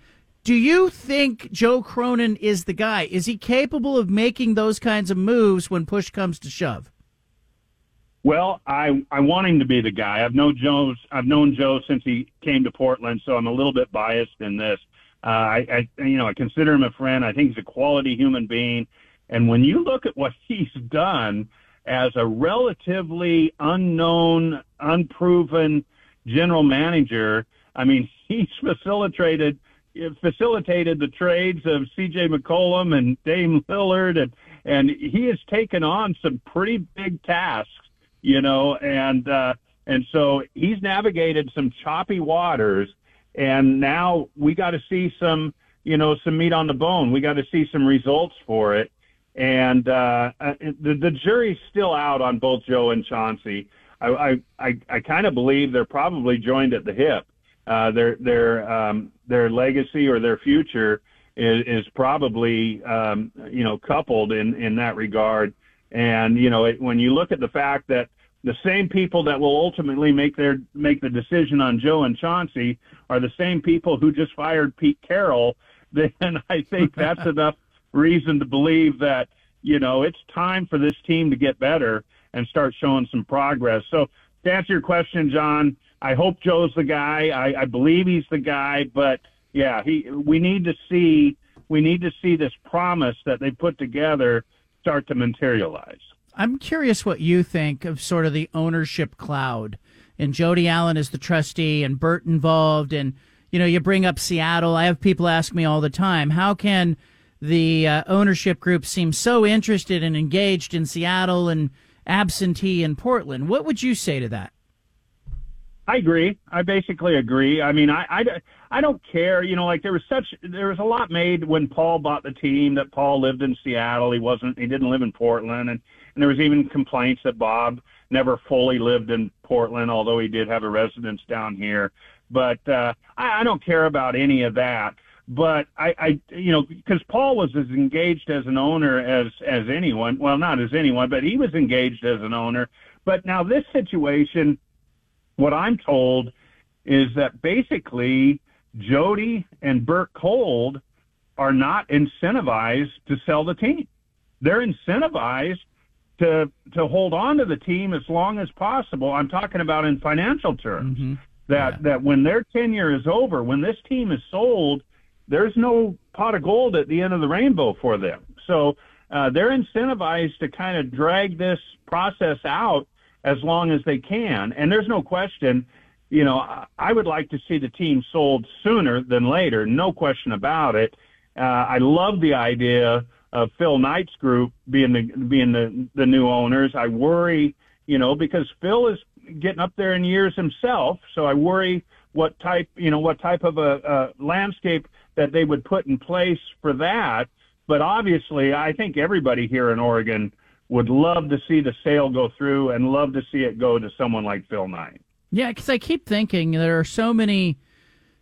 Do you think Joe Cronin is the guy? Is he capable of making those kinds of moves when push comes to shove? Well, I I want him to be the guy. I've known Joe. I've known Joe since he came to Portland, so I'm a little bit biased in this. Uh, I, I you know I consider him a friend. I think he's a quality human being, and when you look at what he's done as a relatively unknown, unproven general manager, I mean he's facilitated facilitated the trades of C.J. McCollum and Dame Lillard, and and he has taken on some pretty big tasks you know, and uh, and so he's navigated some choppy waters, and now we got to see some, you know, some meat on the bone. We got to see some results for it, and uh, uh, the the jury's still out on both Joe and Chauncey. I I I, I kind of believe they're probably joined at the hip. Uh, their their um, their legacy or their future is, is probably um, you know coupled in in that regard. And you know, it, when you look at the fact that the same people that will ultimately make their make the decision on Joe and Chauncey are the same people who just fired Pete Carroll, then I think that's enough reason to believe that you know it's time for this team to get better and start showing some progress. So to answer your question, John, I hope Joe's the guy. I, I believe he's the guy, but yeah, he we need to see we need to see this promise that they put together start to materialize. I'm curious what you think of sort of the ownership cloud. And Jody Allen is the trustee and Bert involved. And, you know, you bring up Seattle. I have people ask me all the time, how can the uh, ownership group seems so interested and engaged in Seattle and absentee in Portland? What would you say to that? I agree. I basically agree. I mean, I, I, I don't care. You know, like there was such there was a lot made when Paul bought the team that Paul lived in Seattle. He wasn't. He didn't live in Portland, and and there was even complaints that Bob never fully lived in Portland, although he did have a residence down here. But uh, I, I don't care about any of that. But I, I you know, because Paul was as engaged as an owner as as anyone. Well, not as anyone, but he was engaged as an owner. But now this situation what I'm told is that basically Jody and Bert Kolde are not incentivized to sell the team. They're incentivized to to hold on to the team as long as possible. I'm talking about in financial terms. Mm-hmm. That yeah. that when their tenure is over, when this team is sold, there's no pot of gold at the end of the rainbow for them. So uh, they're incentivized to kind of drag this process out as long as they can. And there's no question, you know, I would like to see the team sold sooner than later, no question about it. Uh, I love the idea of Phil Knight's group being the being the the new owners. I worry, you know, because Phil is getting up there in years himself, so I worry what type, you know, what type of a, a landscape that they would put in place for that. But obviously, I think everybody here in Oregon would love to see the sale go through and love to see it go to someone like Phil Knight. Yeah, because I keep thinking there are so many.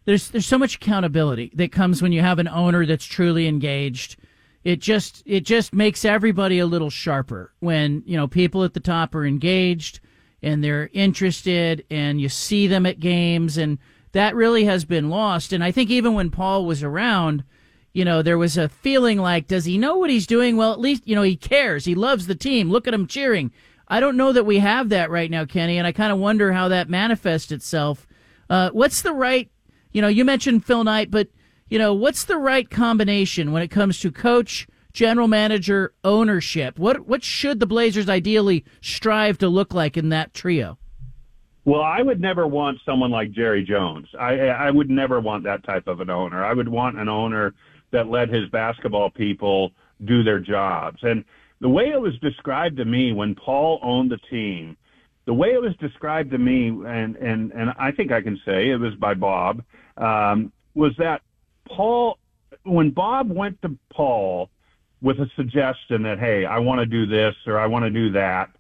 There's there's so much accountability that comes when you have an owner that's truly engaged. It just it just makes everybody a little sharper when you know people at the top are engaged and they're interested and you see them at games and that really has been lost. And I think even when Paul was around, you know, there was a feeling like, does he know what he's doing? Well, at least, you know, he cares. He loves the team. Look at him cheering. I don't know that we have that right now, Kenny, and I kind of wonder how that manifests itself. Uh, what's the right, you know, you mentioned Phil Knight, but, you know, what's the right combination when it comes to coach, general manager, ownership? What, what should the Blazers ideally strive to look like in that trio? Well, I would never want someone like Jerry Jones. I, I would never want that type of an owner. I would want an owner that let his basketball people do their jobs. And the way it was described to me when Paul owned the team, the way it was described to me, and and and I think I can say it was by Bob, um, was that Paul, when Bob went to Paul with a suggestion that hey, I want to do this or I want to do that,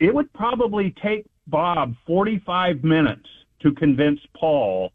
it would probably take Bob 45 minutes to convince Paul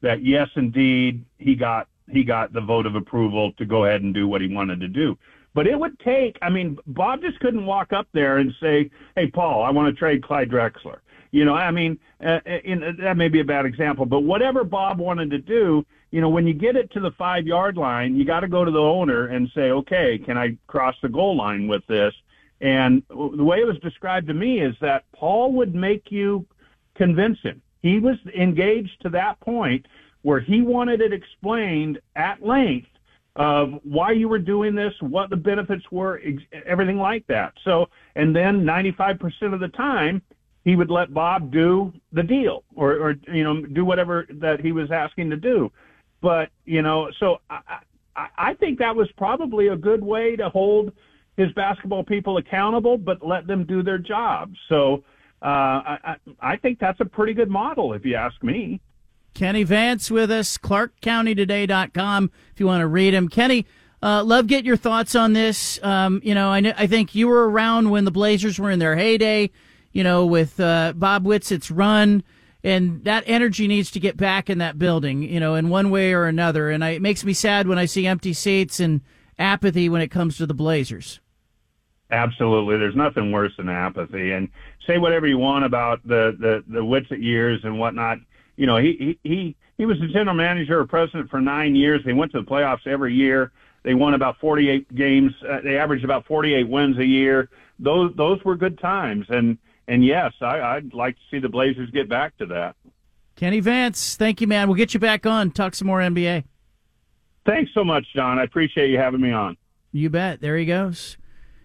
that yes, indeed, he got he got the vote of approval to go ahead and do what he wanted to do. But it would take, I mean, Bob just couldn't walk up there and say, "Hey, Paul, I want to trade Clyde Drexler." You know, I mean, uh, in, that may be a bad example, but whatever Bob wanted to do, you know, when you get it to the five yard line, you got to go to the owner and say, "Okay, can I cross the goal line with this?" And the way it was described to me is that Paul would make you convince him. He was engaged to that point where he wanted it explained at length of why you were doing this, what the benefits were, everything like that. So, and then 95% of the time, he would let Bob do the deal or, or you know, do whatever that he was asking to do. But, you know, so I, I think that was probably a good way to hold his basketball people accountable, but let them do their job. So, uh, I, I think that's a pretty good model, if you ask me. Kenny Vance with us, ClarkCountyToday.com if you want to read him. Kenny, uh, love get your thoughts on this. Um, you know, I, I think you were around when the Blazers were in their heyday, you know, with uh, Bob Whitsitt's run, and that energy needs to get back in that building, you know, in one way or another. And I, it makes me sad when I see empty seats and apathy when it comes to the Blazers. Absolutely. There's nothing worse than apathy. And say whatever you want about the, the, the Whitsitt years and whatnot you know, he he he was the general manager or president for nine years. They went to the playoffs every year. They won about 48 games. Uh, they averaged about 48 wins a year. Those those were good times. And and yes, I, I'd like to see the Blazers get back to that. Kenny Vance, thank you, man. We'll get you back on. Talk some more NBA. Thanks so much, John. I appreciate you having me on. You bet. There he goes.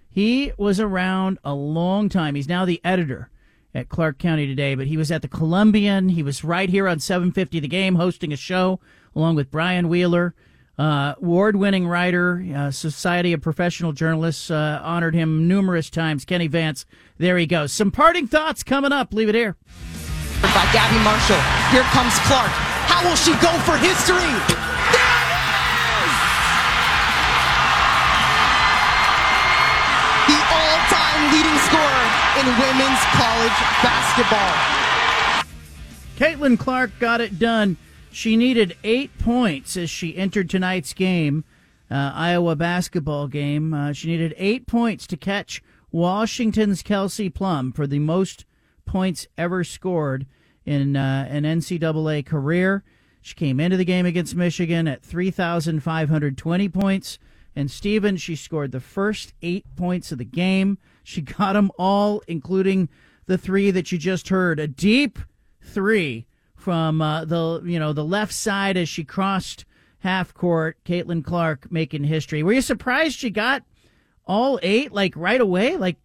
He was around a long time. He's now the editor at Clark County today, but he was at the Columbian. He was right here on 750 The Game hosting a show along with Brian Wheeler. Uh, award-winning writer, uh, Society of Professional Journalists uh, honored him numerous times. Kenny Vance, there he goes. Some parting thoughts coming up. Leave it here. By Gabbie Marshall. Here comes Clark. How will she go for history? Leading scorer in women's college basketball. Caitlin Clark got it done. She needed eight points as she entered tonight's game, uh, Iowa basketball game. Uh, she needed eight points to catch Washington's Kelsey Plum for the most points ever scored in uh, an NCAA career. She came into the game against Michigan at 3,520 points. And Steven, she scored the first eight points of the game. She got them all, including the three that you just heard. A deep three from uh, the you know the left side as she crossed half court. Caitlin Clark making history. Were you surprised she got all eight like right away? Like,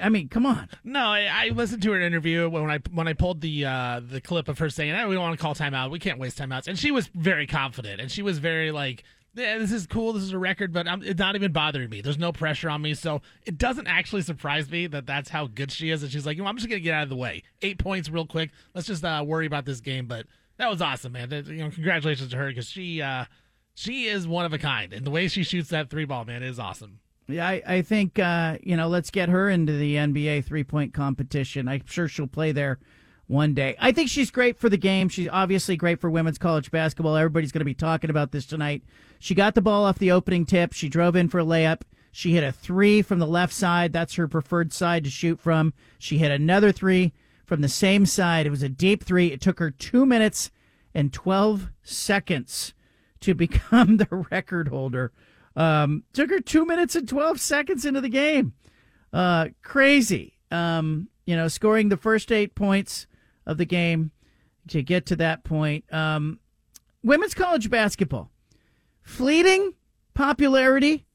I mean, come on. No, I, I listened to her interview when I when I pulled the uh, the clip of her saying, "We don't want to call timeout. We can't waste timeouts," and she was very confident and she was very like yeah, this is cool. This is a record, but I'm, it's not even bothering me. There's no pressure on me, so it doesn't actually surprise me that that's how good she is. And she's like, you know, I'm just gonna get out of the way. Eight points, real quick. Let's just uh, worry about this game. But that was awesome, man. That, you know, congratulations to her because she uh, she is one of a kind, and the way she shoots that three ball, man, is awesome. Yeah, I, I think uh, you know, let's get her into the NBA three point competition. I'm sure she'll play there one day. I think she's great for the game. She's obviously great for women's college basketball. Everybody's going to be talking about this tonight. She got the ball off the opening tip. She drove in for a layup. She hit a three from the left side. That's her preferred side to shoot from. She hit another three from the same side. It was a deep three. It took her two minutes and 12 seconds to become the record holder. Um, took her two minutes and 12 seconds into the game. Uh, crazy. Um, you know, scoring the first eight points of the game to get to that point. Um, women's college basketball fleeting popularity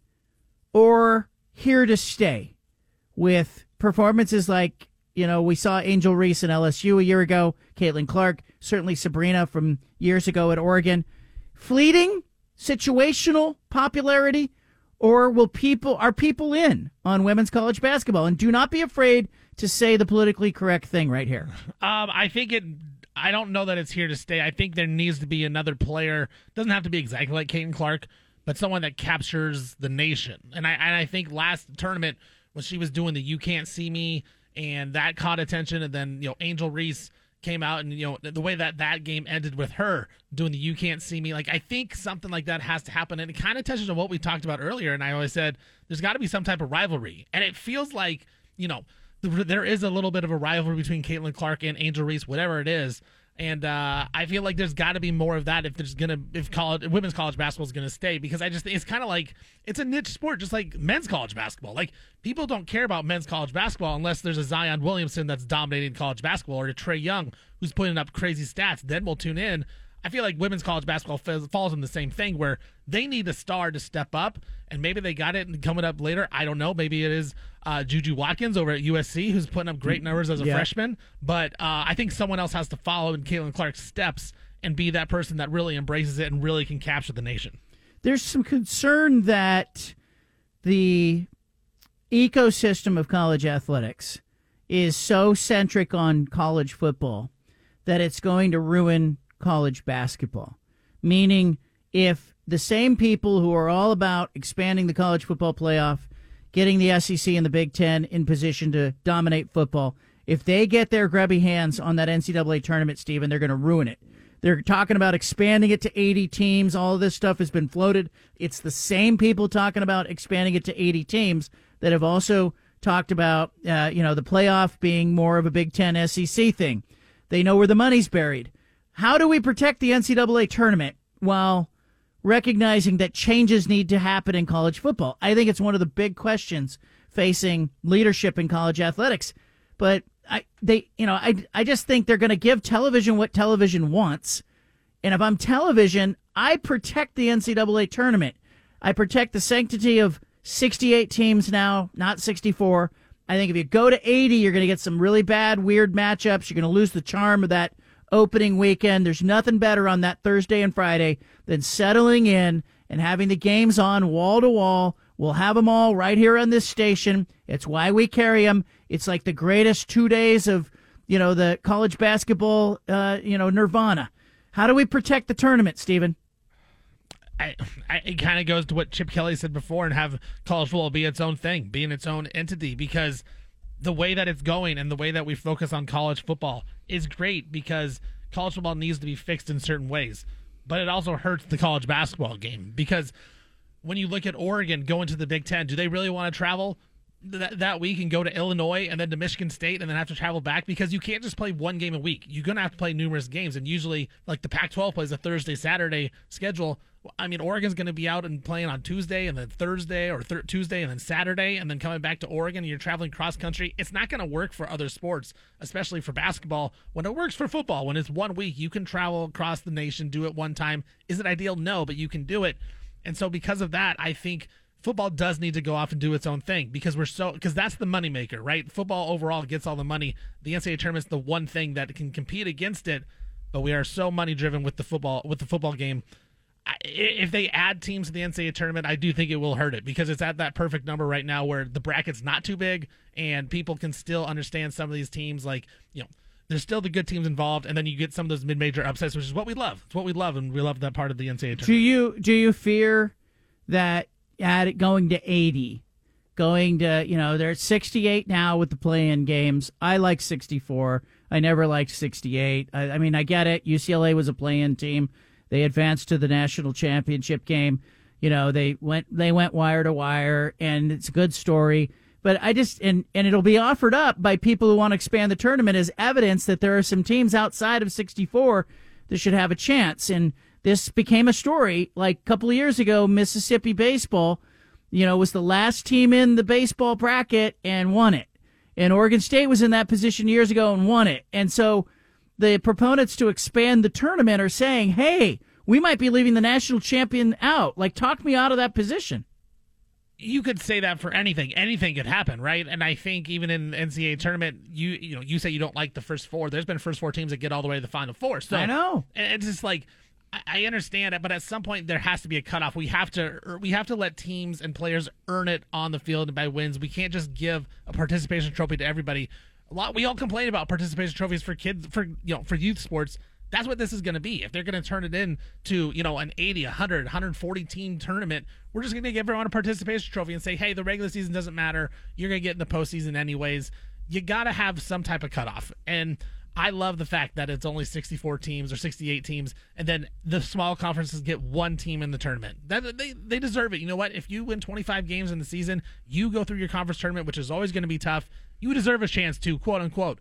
or here to stay with performances like you know we saw Angel Reese in LSU a year ago, Caitlin Clark, certainly Sabrina from years ago at Oregon. Fleeting, situational popularity, or will people are people in on women's college basketball? And do not be afraid to say the politically correct thing right here. Um, I think it I don't know that it's here to stay. I think there needs to be another player. Doesn't have to be exactly like Caitlin Clark, but someone that captures the nation. And I and I think last tournament when she was doing the "You Can't See Me" and that caught attention, and then you know Angel Reese came out and you know the way that that game ended with her doing the "You Can't See Me." Like I think something like that has to happen, and it kind of touches on what we talked about earlier. And I always said there's got to be some type of rivalry, and it feels like you know there is a little bit of a rivalry between Caitlin Clark and Angel Reese, whatever it is. And uh, I feel like there's got to be more of that if there's gonna if college women's college basketball is gonna stay because I just it's kind of like it's a niche sport just like men's college basketball. Like people don't care about men's college basketball unless there's a Zion Williamson that's dominating college basketball or a Trae Young who's putting up crazy stats. Then we'll tune in. I feel like women's college basketball falls in the same thing where they need a star to step up, and maybe they got it and coming up later. I don't know. Maybe it is uh, Juju Watkins over at USC who's putting up great numbers as a Yeah. freshman, but uh, I think someone else has to follow in Caitlin Clark's steps and be that person that really embraces it and really can capture the nation. There's some concern that the ecosystem of college athletics is so centric on college football that it's going to ruin college basketball. Meaning, if the same people who are all about expanding the college football playoff, getting the SEC and the Big Ten in position to dominate football, if they get their grubby hands on that NCAA tournament, Stephen, they're going to ruin it. They're talking about expanding it to 80 teams. All this stuff has been floated. It's the same people talking about expanding it to 80 teams that have also talked about, uh, you know, the playoff being more of a Big Ten SEC thing. They know where the money's buried. How do we protect the NCAA tournament while recognizing that changes need to happen in college football? I think it's one of the big questions facing leadership in college athletics. But I, they, you know, I, I just think they're going to give television what television wants. And if I'm television, I protect the NCAA tournament. I protect the sanctity of 68 teams now, not 64. I think if you go to 80, you're going to get some really bad, weird matchups. You're going to lose the charm of that opening weekend. There's nothing better on that Thursday and Friday than settling in and having the games on wall to wall. We'll have them all right here on this station. It's why we carry them. It's like the greatest two days of, you know, the college basketball, uh, you know, nirvana. How do we protect the tournament, Stephen? I, I, it kind of goes to what Chip Kelly said before and have college football be its own thing, be in its own entity, because the way that it's going and the way that we focus on college football is great because college football needs to be fixed in certain ways. But it also hurts the college basketball game because when you look at Oregon going to the Big Ten, do they really want to travel that, that week and go to Illinois and then to Michigan State and then have to travel back? Because you can't just play one game a week. You're going to have to play numerous games. And usually, like the Pac 12 plays a Thursday, Saturday schedule. I mean, Oregon's going to be out and playing on Tuesday and then Thursday or thir- Tuesday and then Saturday and then coming back to Oregon and you're traveling cross country. It's not going to work for other sports, especially for basketball. When it works for football, when it's one week, you can travel across the nation, do it one time. Is it ideal? No, but you can do it. And so, because of that, I think football does need to go off and do its own thing because we're so because that's the moneymaker, right? Football overall gets all the money. The NCAA tournament's the one thing that can compete against it, but we are so money driven with the football with the football game. If they add teams to the NCAA tournament, I do think it will hurt it because it's at that perfect number right now where the bracket's not too big and people can still understand some of these teams. Like you know, there's still the good teams involved, and then you get some of those mid-major upsets, which is what we love. It's what we love, and we love that part of the NCAA tournament. Do you do you fear that at it going to eighty, going to you know they're at sixty eight now with the play-in games. I like sixty four. I never liked sixty eight. I, I mean I get it. UCLA was a play-in team. They advanced to the national championship game. You know they went they went wire to wire, and it's a good story. But I just and and it'll be offered up by people who want to expand the tournament as evidence that there are some teams outside of 64 that should have a chance. And this became a story like a couple of years ago. Mississippi baseball, you know, was the last team in the baseball bracket and won it. And Oregon State was in that position years ago and won it. And so the proponents to expand the tournament are saying, hey, we might be leaving the national champion out. Like, talk me out of that position. you could say that for anything. Anything could happen, right? And I think even in the NCAA tournament, you you know, you say you don't like the first four. There's been first four teams that get all the way to the final four. So I know. it's just like I- I understand it, but at some point there has to be a cutoff. We have to er, we have to let teams and players earn it on the field by wins. We can't just give a participation trophy to everybody. A lot we all complain about participation trophies for kids for you know for youth sports. That's what this is going to be. If they're going to turn it in to, you know, an 80, 100, 140 team tournament, we're just going to give everyone a participation trophy and say, hey, the regular season doesn't matter. You're going to get in the postseason anyways. You got to have some type of cutoff. And I love the fact that it's only 64 teams or 68 teams, and then the small conferences get one team in the tournament. That they they deserve it. You know what? If you win 25 games in the season, you go through your conference tournament, which is always going to be tough. You deserve a chance to quote unquote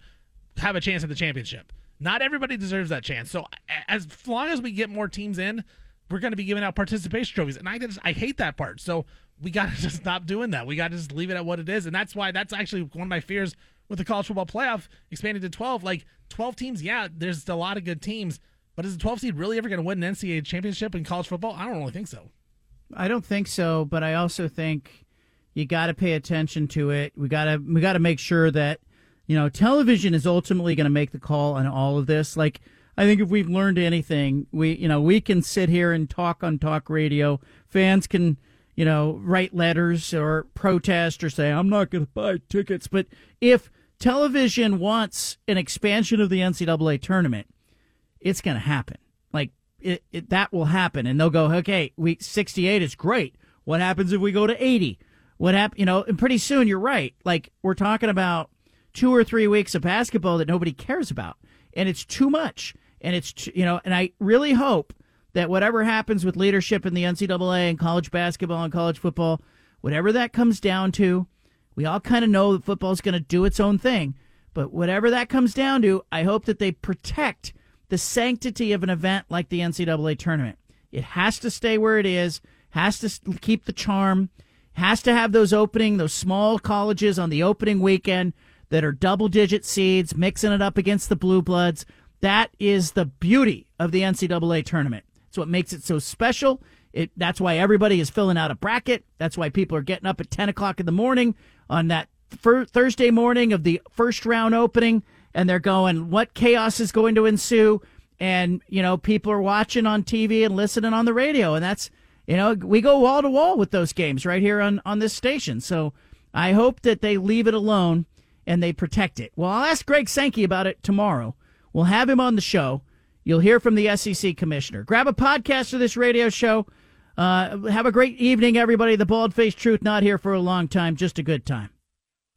have a chance at the championship. Not everybody deserves that chance. So as long as we get more teams in, we're going to be giving out participation trophies, and I just I hate that part. So we got to just stop doing that. We got to just leave it at what it is, and that's why that's actually one of my fears with the college football playoff expanded to 12. Like 12 teams, yeah, there's a lot of good teams, but is the 12 seed really ever going to win an NCAA championship in college football? I don't really think so. I don't think so, but I also think you got to pay attention to it. We got to we got to make sure that you know television is ultimately going to make the call on all of this. Like I think if we've learned anything, we you know we can sit here and talk on talk radio. Fans can you know write letters or protest or say I'm not going to buy tickets. But if television wants an expansion of the NCAA tournament, it's going to happen. Like it, it, that will happen, and they'll go, okay, week 68 is great. What happens if we go to 80? What happened, You know, and pretty soon you're right. Like we're talking about two or three weeks of basketball that nobody cares about, and it's too much. And it's you know, and I really hope that whatever happens with leadership in the NCAA and college basketball and college football, whatever that comes down to, we all kind of know that football's going to do its own thing. But whatever that comes down to, I hope that they protect the sanctity of an event like the NCAA tournament. It has to stay where it is, has to keep the charm, has to have those opening, those small colleges on the opening weekend that are double digit seeds, mixing it up against the Blue Bloods. That is the beauty of the NCAA tournament. It's what makes it so special. It, that's why everybody is filling out a bracket. That's why people are getting up at 10 o'clock in the morning on that fir- Thursday morning of the first round opening, and they're going, what chaos is going to ensue? And, you know, people are watching on TV and listening on the radio. And that's, you know, we go wall to wall with those games right here on, on this station. So I hope that they leave it alone and they protect it. Well, I'll ask Greg Sankey about it tomorrow. We'll have him on the show. You'll hear from the SEC commissioner. Grab a podcast of this radio show. Uh, have a great evening, everybody. The Bald Faced Truth not here for a long time, just a good time.